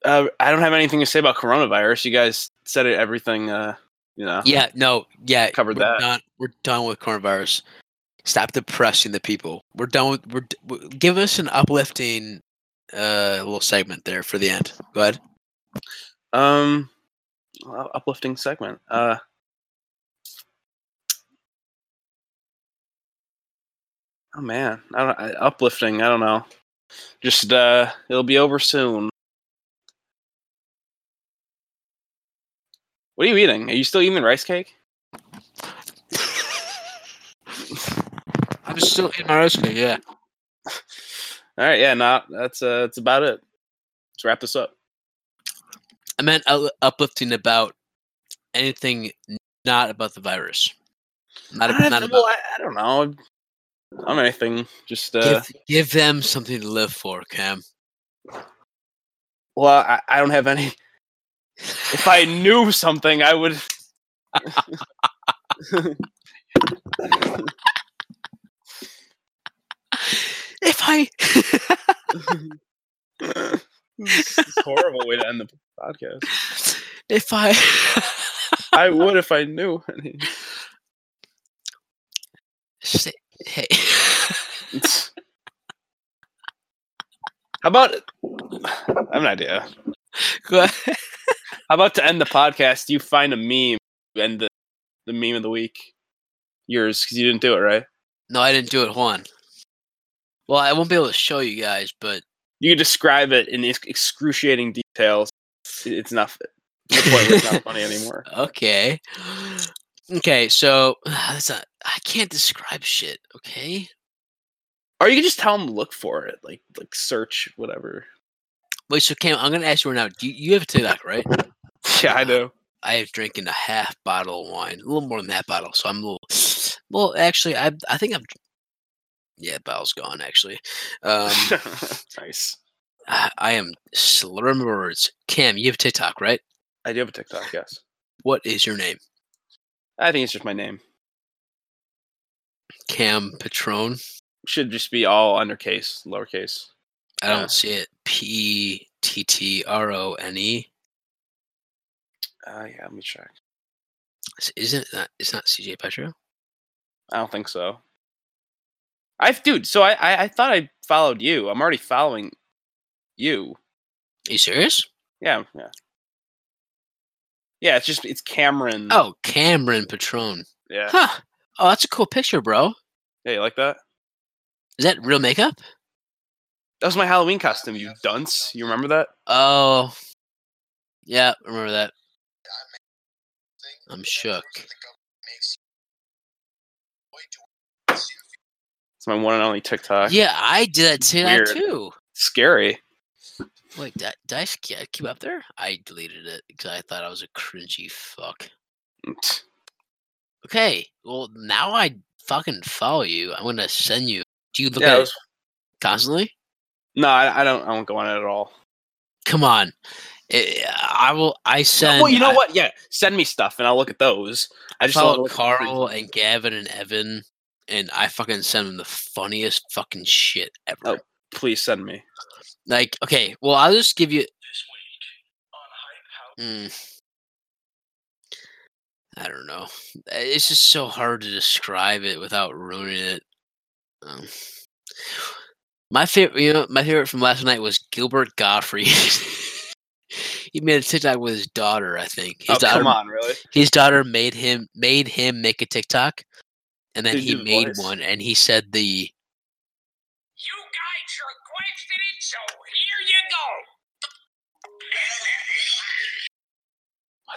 Uh, I don't have anything to say about coronavirus. You guys said it, everything. Uh, you know. Yeah, no, yeah, Covered we're that. Done, we're done with coronavirus. Stop depressing the people. We're done with. We're, d- w- give us an uplifting uh little segment there for the end. Go ahead. Um, uplifting segment. Uh, oh man, I don't. I, uplifting. I don't know. Just uh, it'll be over soon. What are you eating? Are you still eating rice cake? I'm still eating my rice cake, Yeah. [LAUGHS] All right, yeah, no, that's uh, that's about it. Let's wrap this up. I meant uplifting about anything not about the virus. Not, I don't, not know, about. I, I don't know. I'm anything. Just uh, Give, give them something to live for, Cam. well, I, I don't have any. If I knew something, I would. If I. this is a horrible way to end the podcast. if I. I would if I knew. any. Hey. [LAUGHS] How about? I have an idea. [LAUGHS] How about to end the podcast? You find a meme and the the meme of the week. Yours, because you didn't do it right. No, I didn't do it. On. Well, I won't be able to show you guys, but You can describe it in ex- excruciating details. It's not the point where it's not funny anymore. [LAUGHS] okay. Okay, so [SIGHS] that's not, I can't describe shit. Okay. Or you can just tell them to look for it, like like search whatever. Wait, so Cam, I'm gonna ask you right now. Do you, you have a TikTok, right? [LAUGHS] Yeah, I know. I have drinking a half bottle of wine, a little more than that bottle. So I'm a little. Well, actually, I I think I'm. Yeah, bottle's gone. Actually, um, [LAUGHS] nice. I, I am slurring words. Cam, you have TikTok, right? I do have a TikTok. Yes. What is your name? I think it's just my name. Cam Pettrone. Should just be all undercase, lowercase. I don't see it. P E T T R O N E. Uh, yeah, let me check. Isn't that is that? It's not CJ Petro. I don't think so. I've dude, so I, I I thought I followed you. I'm already following you. Are you serious? Yeah, yeah. Yeah, it's just it's Cameron. Oh, Cameron Pettrone. yeah. Huh. Oh, that's a cool picture, bro. Yeah, you like that? Is that real makeup? That was my Halloween costume, you dunce. You remember that? Oh, Yeah, remember that. I'm shook. It's my one and only TikTok. Yeah, I did that to that Weird. too. Scary. Wait, did, did I keep up there? I deleted it because I thought I was a cringy fuck. Okay, well now I fucking follow you. I'm gonna send you. Do you look Yeah, at it was- constantly? No, I, I don't. I won't go on it at all. Come on, I I will. I send. well, you know I, what? Yeah, send me stuff and I'll look at those. I I just don't follow look at the Carl and Gavin and Evan, and I fucking send them the funniest fucking shit ever. Oh. Please send me. Like, okay, well, I'll just give you. Mm. I don't know. It's just so hard to describe it without ruining it. Um, my favorite, you know, my favorite from last night was Gilbert Gottfried. [LAUGHS] he made a TikTok with his daughter. I think his oh, daughter, come on, really? his daughter made him made him make a TikTok, and then Did he he do the made voice? one, and he said the You guys requested it, so here you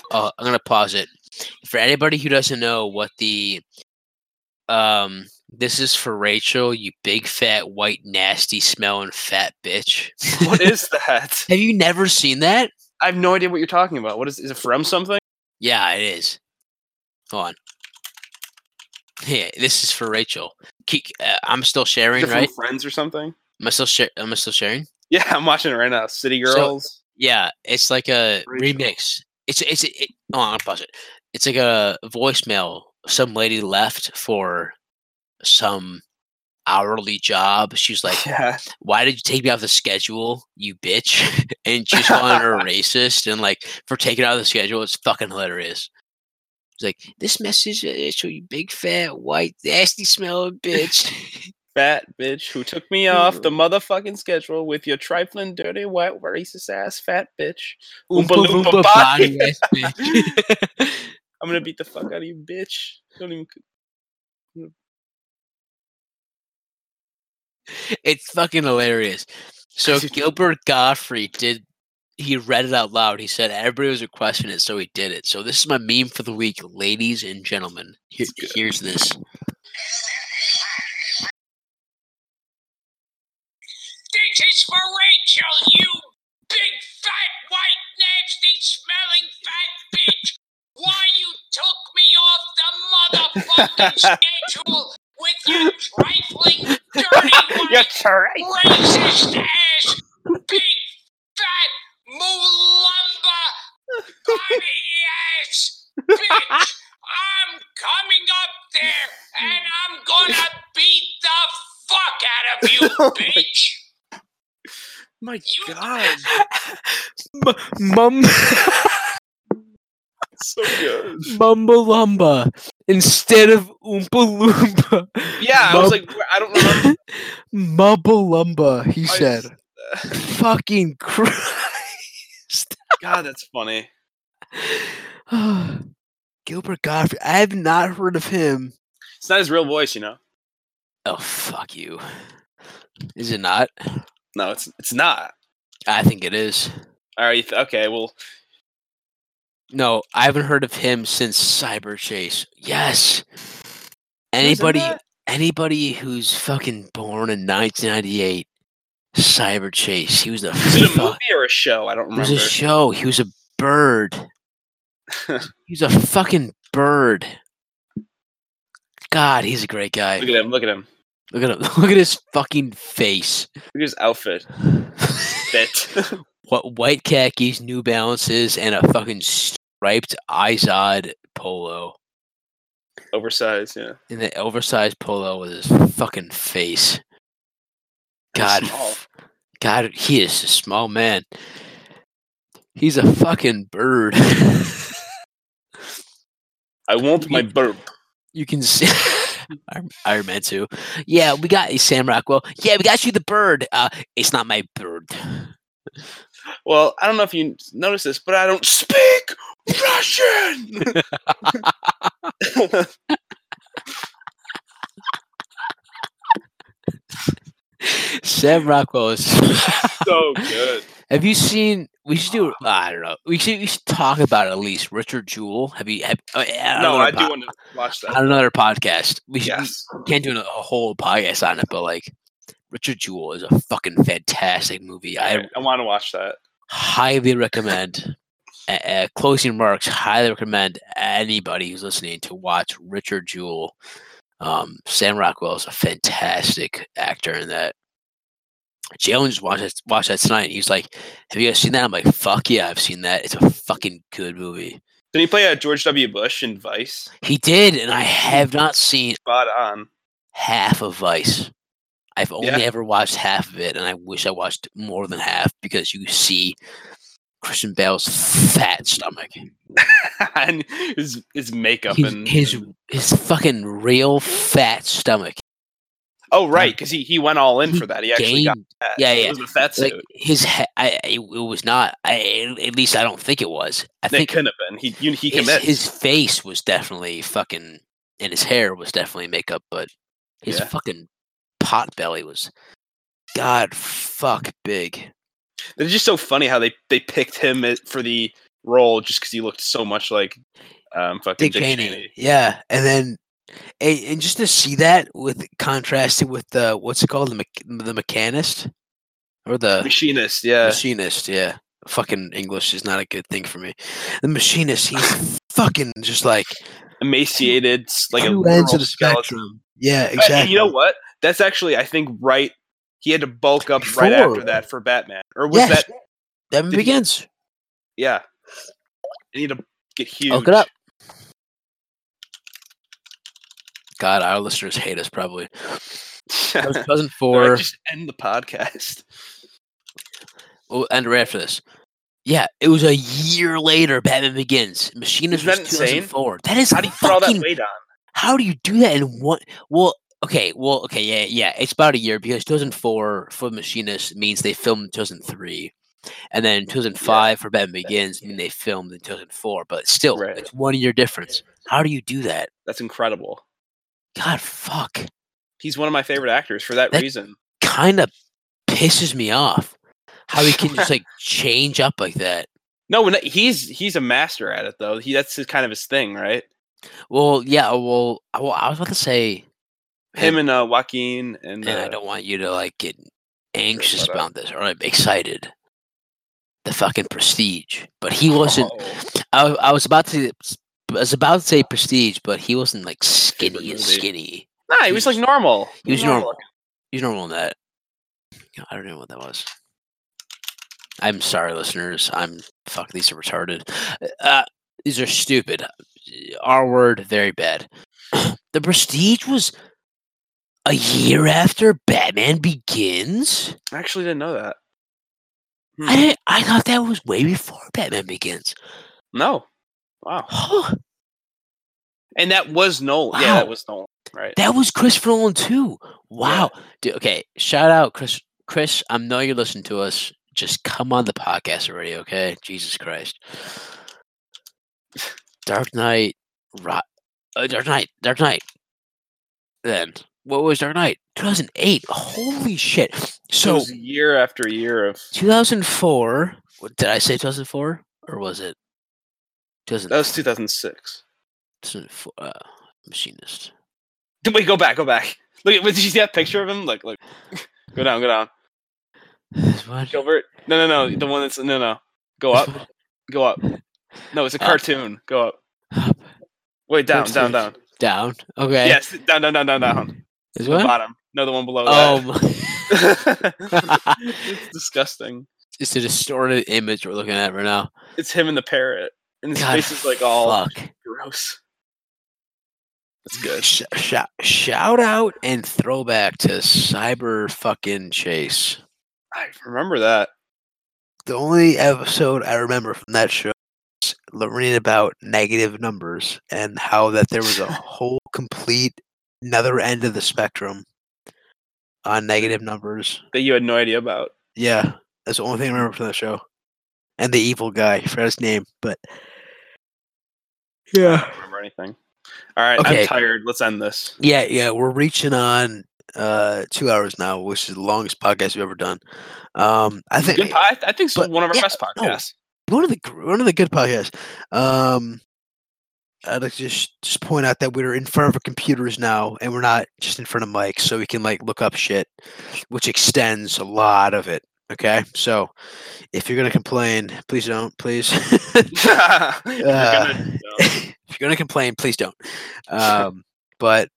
go. Oh, I'm gonna pause it. For anybody who doesn't know what the um this is for Rachel, you big fat white nasty smelling fat bitch. [LAUGHS] What is that? [LAUGHS] Have you never seen that? I have no idea what you're talking about. What is? Is it from something? Yeah, it is. Hold on. Yeah, this is for Rachel. Keek- uh, I'm still sharing, it right? Friends or something? Am I still share? Am I still sharing? Yeah, I'm watching it right now. City So- Girls. Yeah, it's like a Rachel. remix. It's it's it, oh, I'm gonna pause it. It's like a voicemail. Some lady left for some hourly job. She's like, yeah. "Why did you take me off the schedule, you bitch?" [LAUGHS] and she's calling her a [LAUGHS] racist and like for taking out of the schedule. It's fucking hilarious. It's like this message, uh, show you big fat white nasty smelling bitch. [LAUGHS] Fat bitch who took me off the motherfucking schedule with your trifling, dirty, white, racist ass fat bitch. Oompa loompa body. ass bitch. I'm gonna beat the fuck out of you, bitch. Don't even. It's fucking hilarious. So Gilbert Gottfried did he read it out loud. He said everybody was requesting it, so he did it. So this is my meme for the week, ladies and gentlemen. Here, here's this. This is for Rachel, you big fat white nasty smelling fat bitch. Why you took me off the motherfucking [LAUGHS] schedule with your trifling, dirty You're racist ass big fat mulumba body ass bitch. I'm coming up there and I'm gonna beat the fuck out of you, [LAUGHS] Oh bitch. My You- God, Mum [LAUGHS] so good. Mumbalumba instead of Oompa Loompa. Yeah, I was like, I don't remember. Mumbalumba, he I said. s- uh, Fucking Christ. God, that's funny. [SIGHS] Gilbert Gottfried. I have not heard of him. It's not his real voice, you know. Oh fuck you. Is it not? No, it's it's not. I think it is. All right, okay. Well, No, I haven't heard of him since Cyberchase. Yes. Anybody anybody who's fucking born in 1998 Cyberchase. He was the Is it a movie or a show? I don't remember. It was a show. He was a bird. [LAUGHS] he was a fucking bird. God, he's a great guy. Look at him. Look at him. Look at him. [LAUGHS] Look at his fucking face. Look at his outfit. [LAUGHS] Fit. what white khakis, New Balances, and a fucking striped Izod polo. Oversized. Yeah. And the oversized polo with his fucking face. God, God, he is a small man. He's a fucking bird. I want [LAUGHS] my burp. you can see. Iron- Iron Man 2. Yeah, we got Sam Rockwell. Yeah, we got you the bird. Uh, it's not my bird. Well, I don't know if you noticed this, but I don't speak Russian. Sam Rockwell is. so good. [LAUGHS] Have you seen We should do. I don't know. We should. We should talk about at least. Richard Jewell. Have you? Have, uh, on No, I do want to watch that. on another podcast. We should. Yes. We can't do a whole podcast on it, but like, Richard Jewell is a fucking fantastic movie. I I, I want to watch that. highly recommend. Uh, uh, closing remarks. Highly recommend anybody who's listening to watch Richard Jewell. Um, Sam Rockwell is a fantastic actor in that. Jalen just watched it, watched that tonight. He was like, "Have you guys seen that?" I'm like, "Fuck yeah, I've seen that. It's a fucking good movie." Did he play a George W. Bush in Vice? He did, and I have not seen Spot on. half of Vice. I've only Yeah. ever watched half of it, and I wish I watched more than half because you see Christian Bale's fat stomach, [LAUGHS] and his his makeup his, and his his fucking real fat stomach. Oh right, because he, he went all in He for that. He actually got gained- fat. yeah, It yeah. was a like his he- I, it, it was not. I, at least I don't think it was. I it think couldn't have been. He you, he his, commits. his face was definitely fucking, and his hair was definitely makeup, but his Yeah. fucking pot belly was, god fuck big. It's just so funny how they they picked him for the role just because he looked so much like um fucking Dick Cheney. Yeah, and then and, and just to see that with contrasted with the what's it called the mech- the mechanist or the Machinist, yeah. machinist. Yeah, fucking English is not a good thing for me. The machinist, he's fucking just like Emaciated, like a ends of the skeleton. spectrum. Yeah, exactly. And you know what? That's actually I think right. He had to bulk up right after that for Batman, or was yes, that Batman did he- begins. yeah? I need to get huge. It up. God, our listeners hate us probably. [LAUGHS] That was They're 2004. just end the podcast. We'll end right after this. Yeah, it was a year later. Batman Begins. Machinist was that insane? 2004. That is How do you put all that fucking. weight on? How do you do that in one? Well, okay, well, okay, yeah, yeah. It's about a year because 2004 for Machinist means they filmed 2003, and then 2005 for Batman Begins mean they filmed in 2004. But still, Right. it's one year difference. How do you do that? That's incredible. God, fuck. He's one of my favorite actors for that, That- reason. Kind of pisses me off. How he can just [LAUGHS] like change up like that. No, when he's he's a master at it though. He that's his, kind of his thing, right? Well, yeah. Well, I- well, I was about to say Him and uh, Joaquin and, and I uh, don't want you to like get anxious about this or I'm excited. The fucking prestige, but he wasn't. oh, I, I was about to. I was about to say prestige, but he wasn't like skinny as skinny. Nah, he he was like normal. he was normal. looking. He's normal in that. I don't know what that was. I'm sorry, listeners. I'm fuck. These are retarded. Uh, these are stupid. R word, very bad. [CLEARS THROAT] the Prestige was a year after Batman Begins. I actually didn't know that. Hmm. I didn't, I thought that was way before Batman Begins. No. Wow. Huh, And that was Nolan. Yeah, Wow. that was Nolan. Right. that was Christopher Nolan too. Wow. Dude, okay, shout out Chris. Chris, I know you're listening to us. Just come on the podcast already, okay? Jesus Christ. Dark Knight, Ro- uh, Dark Knight, Dark Knight. Then what was Dark Knight? 2008. Holy shit! So So it was year after year of 2004. What, did I say 2004 or was it 2000? that was 2006. 2004, uh, machinist. [LAUGHS] Wait, go back, go back. Look [LAUGHS] did you see that picture of him? Look, look. [LAUGHS] Go down, go down. What? Gilbert. No, no, no. The one that's no, no. Go up, go up. No, it's a Up. cartoon. Go up. Up. Wait, down, down, down. Down. Okay. Yes, down, down, down, down, down. This The bottom. No, the one below Oh, my- it's disgusting. it's a distorted image we're looking at right now. It's him and the parrot, and his God, face is like all fuck. gross. That's good. Sh- shout, shout out and throwback to Cyber fucking Chase. I remember that. The only episode I remember from that show is learning about negative numbers and how that there was a [LAUGHS] whole complete another end of the spectrum on negative numbers. That you had no idea about. Yeah, that's the only thing I remember from that show. And the evil guy, I forgot his name, but I yeah, don't remember anything. All right, Okay. I'm tired. Let's end this. yeah, yeah. We're reaching on uh, two hours now, which is the longest podcast we've ever done. Um, I think Good, I, I think it's one of our yeah, best no. podcasts. one of the one of the good podcasts. Um, I'd like to just just point out that we're in front of our computers now, and we're not just in front of mics, so we can like look up shit, which extends a lot of it. Okay, so if you're gonna complain, please don't. Please, [LAUGHS] [LAUGHS] You're Uh, [LAUGHS] if you're gonna complain, please don't. Um, but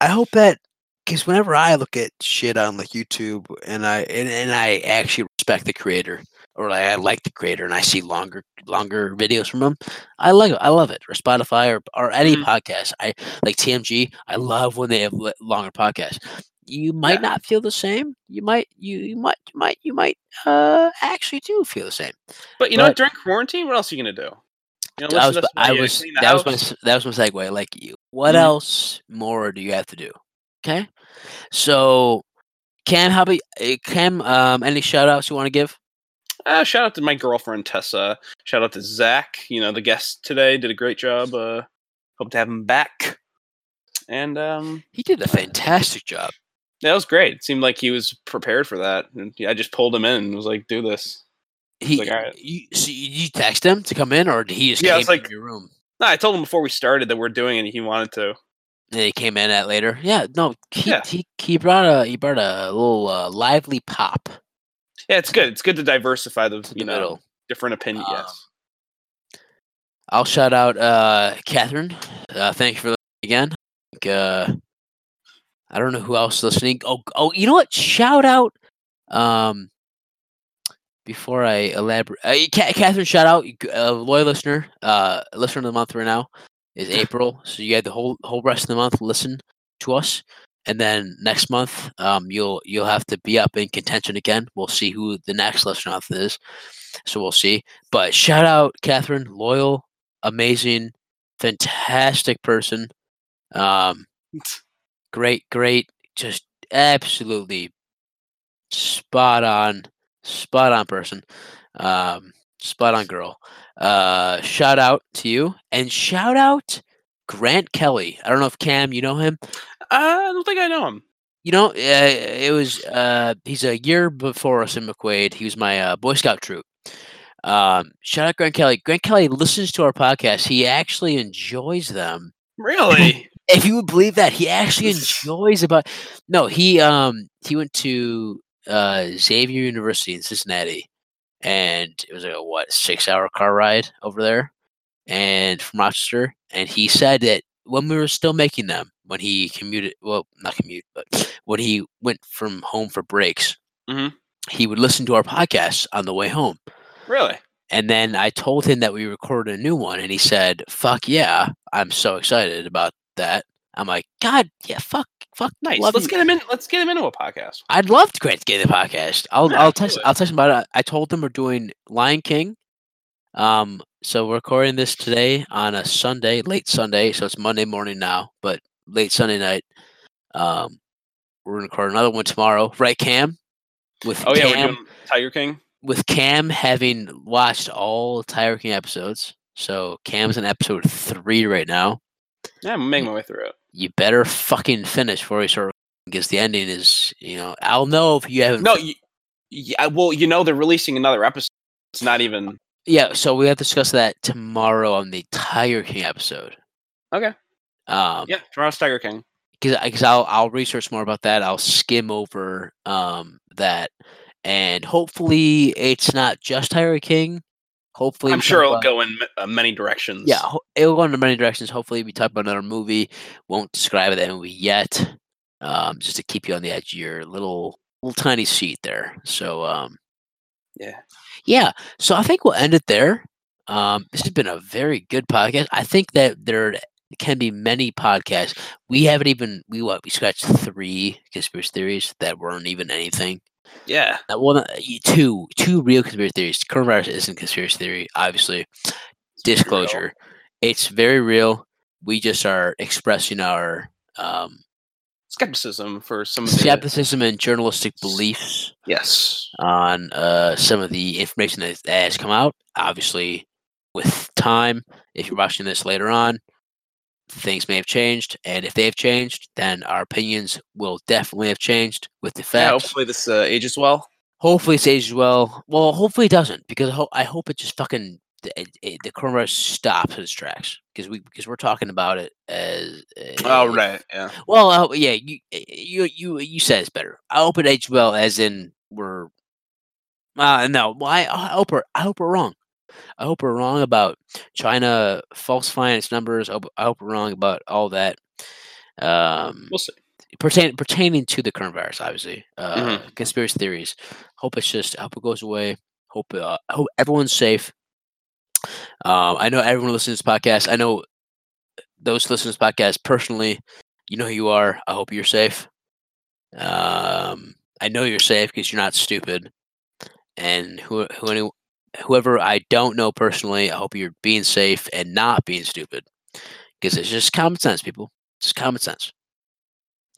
I hope that because whenever I look at shit on like YouTube and I and, and I actually respect the creator or like, I like the creator and I see longer longer videos from him, I like it. I love it. Or Spotify or or any Mhm. podcast. I like TMG. I love when they have longer podcasts. You might Yeah. not feel the same. You might you, you might you might you might uh actually do feel the same. but you know but- what? During quarantine, what else are you gonna do? You know, I was, to I uh, was, that was my, house? that was my segue. Like, you, what Mhm. else more do you have to do? Okay, so Cam, how about uh, Cam? Um, any shout outs you want to give? Uh, shout out to my girlfriend Tessa. Shout out to Zach. You know, the guest today did a great job. Uh, hope to have him back. And um, He did a fantastic job. That was great. It seemed like he was prepared for that. And I just pulled him in and was like, "Do this." He, like, alright. you, so you text him to come in, or did he just Yeah, came like- in your room? No, I told him before we started that we're doing it. and He wanted to. And he came in at later. Yeah, no, he Yeah. he, he brought a he brought a little uh, lively pop Yeah, it's good. It's good to diversify the to you the know middle. different opinions. Um, yes. I'll shout out uh, Catherine. Uh, thank you for again. Like, Uh, I don't know who else is listening. Oh, oh, you know what? Shout out. Um, before I elaborate, uh, Catherine, shout out, uh, loyal listener, uh, listener of the month right now is [LAUGHS] April. So you had the whole whole rest of the month listen to us, and then next month, um, you'll you'll have to be up in contention again. We'll see who the next listener month is. So we'll see. But shout out, Catherine, loyal, amazing, fantastic person. Um, [LAUGHS] great, great, just absolutely spot on, spot on person. Um, spot on girl. Uh, shout out to you and shout out Grant Kelly. I don't know if Cam, you know him. I don't think I know him. You know, uh, it was uh, he's a year before us in McQuaid. He was my uh, Boy Scout troop. Um, shout out Grant Kelly. Grant Kelly listens to our podcast. He actually enjoys them. Really? If you would believe that, he actually enjoys about. No, he um he went to uh Xavier University in Cincinnati, and it was like a what six hour car ride over there, and from Rochester. And he said that when we were still making them, when he commuted, well, not commute, but [SNIFFS] when he went from home for breaks, Mhm. he would listen to our podcast on the way home. really? And then I told him that we recorded a new one, and he said, "Fuck yeah, I'm so excited about that." I'm like, "God, yeah, fuck, fuck, Nice. let's you." get him in. Let's get him into a podcast. I'd love to get the podcast. I'll Yeah, I'll. I'll him about it. I told them we're doing Lion King. Um, so we're recording this today on a Sunday, late Sunday, so it's Monday morning now, but late Sunday night. Um, we're gonna record another one tomorrow, right, Cam? With Oh yeah, Cam, we're doing Tiger King. with Cam having watched all Tiger King episodes. So Cam's in episode three right now. Yeah, I'm making my way through it. You better fucking finish before we start because the ending is, you know, I'll know if you haven't. No, you, yeah. Well, you know they're releasing another episode. It's not even. Yeah, so we have to discuss that tomorrow on the Tiger King episode. Okay. Um, Yeah, tomorrow's Tiger King. because I'll I'll research more about that. I'll skim over um that, and hopefully it's not just Tiger King. Hopefully, I'm sure it'll about- go in uh, many directions. Yeah, it'll go in many directions. Hopefully, we talk about another movie. Won't describe that movie yet, um, just to keep you on the edge of your little little tiny seat there. So, um, Yeah. yeah. So I think we'll end it there. Um, this has been a very good podcast. I think that there can be many podcasts. We haven't even we what we scratched three conspiracy theories that weren't even anything. Yeah. Uh, Well, not- y- two two real conspiracy theories. Coronavirus isn't conspiracy theory, obviously. Disclosure, it's very real. We just are expressing our um, Skepticism for some of the. skepticism and journalistic beliefs Yes. on uh, some of the information that that has come out. Obviously, with time, if you're watching this later on, things may have changed, and if they have changed, then our opinions will definitely have changed with the Yeah, facts. hopefully this uh, ages well. Hopefully it stays well. Well, hopefully it doesn't because I, ho- I hope it just fucking the, it, the coronavirus stops its tracks because we because we're talking about it as Oh uh, right, yeah. Well, uh, yeah, you you you you said it's better. I hope it ages well, as in we're. Uh, no, well, I, I hope we're I hope we're wrong. I hope we're wrong about China falsifying its numbers. I hope, I hope we're wrong about all that. Um, We'll see. pertain, pertaining to the coronavirus, obviously, uh, conspiracy theories. Hope it's just I hope it goes away. Hope uh, hope everyone's safe. Um, I know everyone listens to this podcast. I know those listening to this podcast personally. You know who you are. I hope you're safe. Um, I know you're safe because you're not stupid. And who, who any, whoever I don't know personally, I hope you're being safe and not being stupid. Because it's just common sense, people. It's common sense.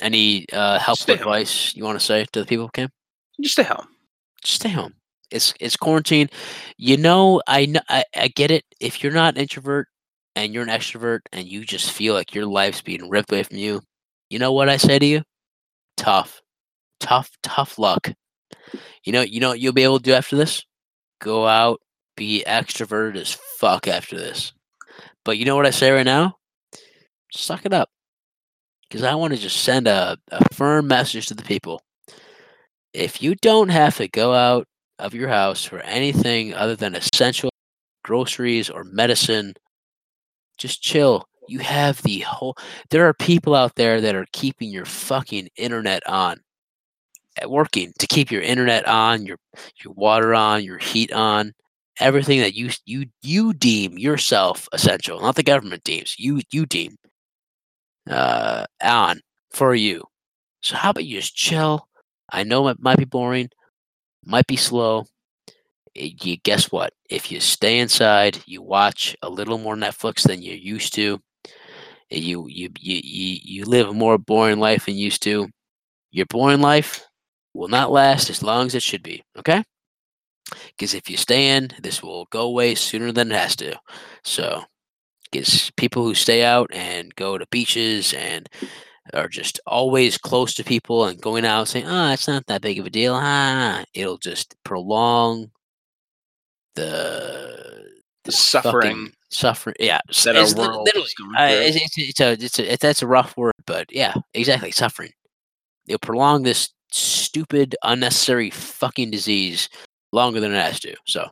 Any uh, helpful Stay home. advice you want to say to the people, Cam? Just stay home. Just stay home. It's it's quarantine. You know, I know I, I get it. If you're not an introvert and you're an extrovert and you just feel like your life's being ripped away from you, you know what I say to you? Tough. Tough, tough luck. You know, you know what you'll be able to do after this? Go out, be extroverted as fuck after this. But you know what I say right now? Suck it up. Because I want to just send a, a firm message to the people. If you don't have to go out of your house for anything other than essential groceries or medicine, just chill. You have the whole. There are people out there that are keeping your fucking internet on, working to keep your internet on, your your water on, your heat on, everything that you you you deem yourself essential, not the government deems you you deem uh, on for you. So how about you just chill? I know it might be boring, might be slow. eh, You guess what? If you stay inside, you watch a little more Netflix than you used to. You you you you, you live a more boring life than you used to. Your boring life will not last as long as it should be. Okay? Because if you stay in, this will go away sooner than it has to. So, because people who stay out and go to beaches and are just always close to people and going out saying, "Oh, it's not that big of a deal," ah, it'll just prolong the The suffering suffering. Yeah, that it's literally. Uh, it's, it's, it's a it's a that's a rough word, but yeah, exactly. Suffering. It'll prolong this stupid, unnecessary fucking disease longer than it has to. So,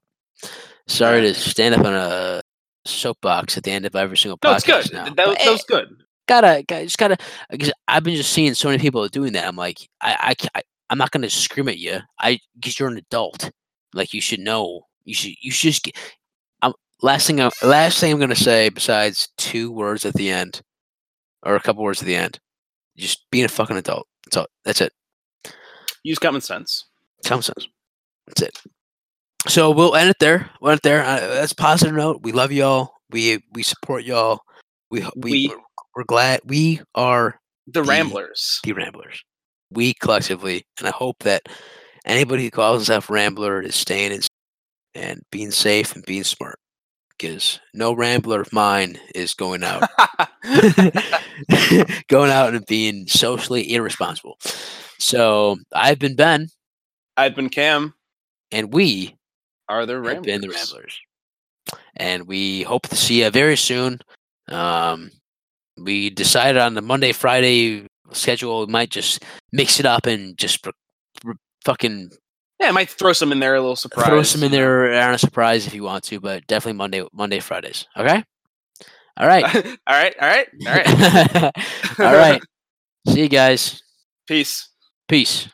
sorry to stand up on a soapbox at the end of every single no, podcast. it's good. Now, That, but, that eh, was good. gotta, gotta just gotta because I've been just seeing so many people doing that. I'm like, I, I, I I'm not gonna scream at you. I because you're an adult. Like you should know. You should you should just. Get, I'm last thing. I, last thing I'm gonna say besides two words at the end, or a couple words at the end. Just being a fucking adult. That's all. That's it. Use common sense. Common sense. That's it. So we'll end it there. We'll end it there. Uh, that's a positive note. We love y'all. We we support y'all. We we, we we're, we're glad we are The The- Ramblers. the Ramblers. We collectively, and I hope that anybody who calls himself Rambler is staying in and being safe and being smart. Because no Rambler of mine is going out, [LAUGHS] [LAUGHS] going out and being socially irresponsible. So I've been Ben, I've been Cam. and we Are the Ramblers? been the Ramblers. And we hope to see you very soon. Um, we decided on the Monday Friday schedule. We might just mix it up and just fucking Yeah, I might throw some in there, a little surprise. throw some in there on a surprise if you want to, but definitely Monday Monday Fridays. Okay. All right. [LAUGHS] all right, all right, all right. [LAUGHS] All right. [LAUGHS] See you guys. Peace. Peace.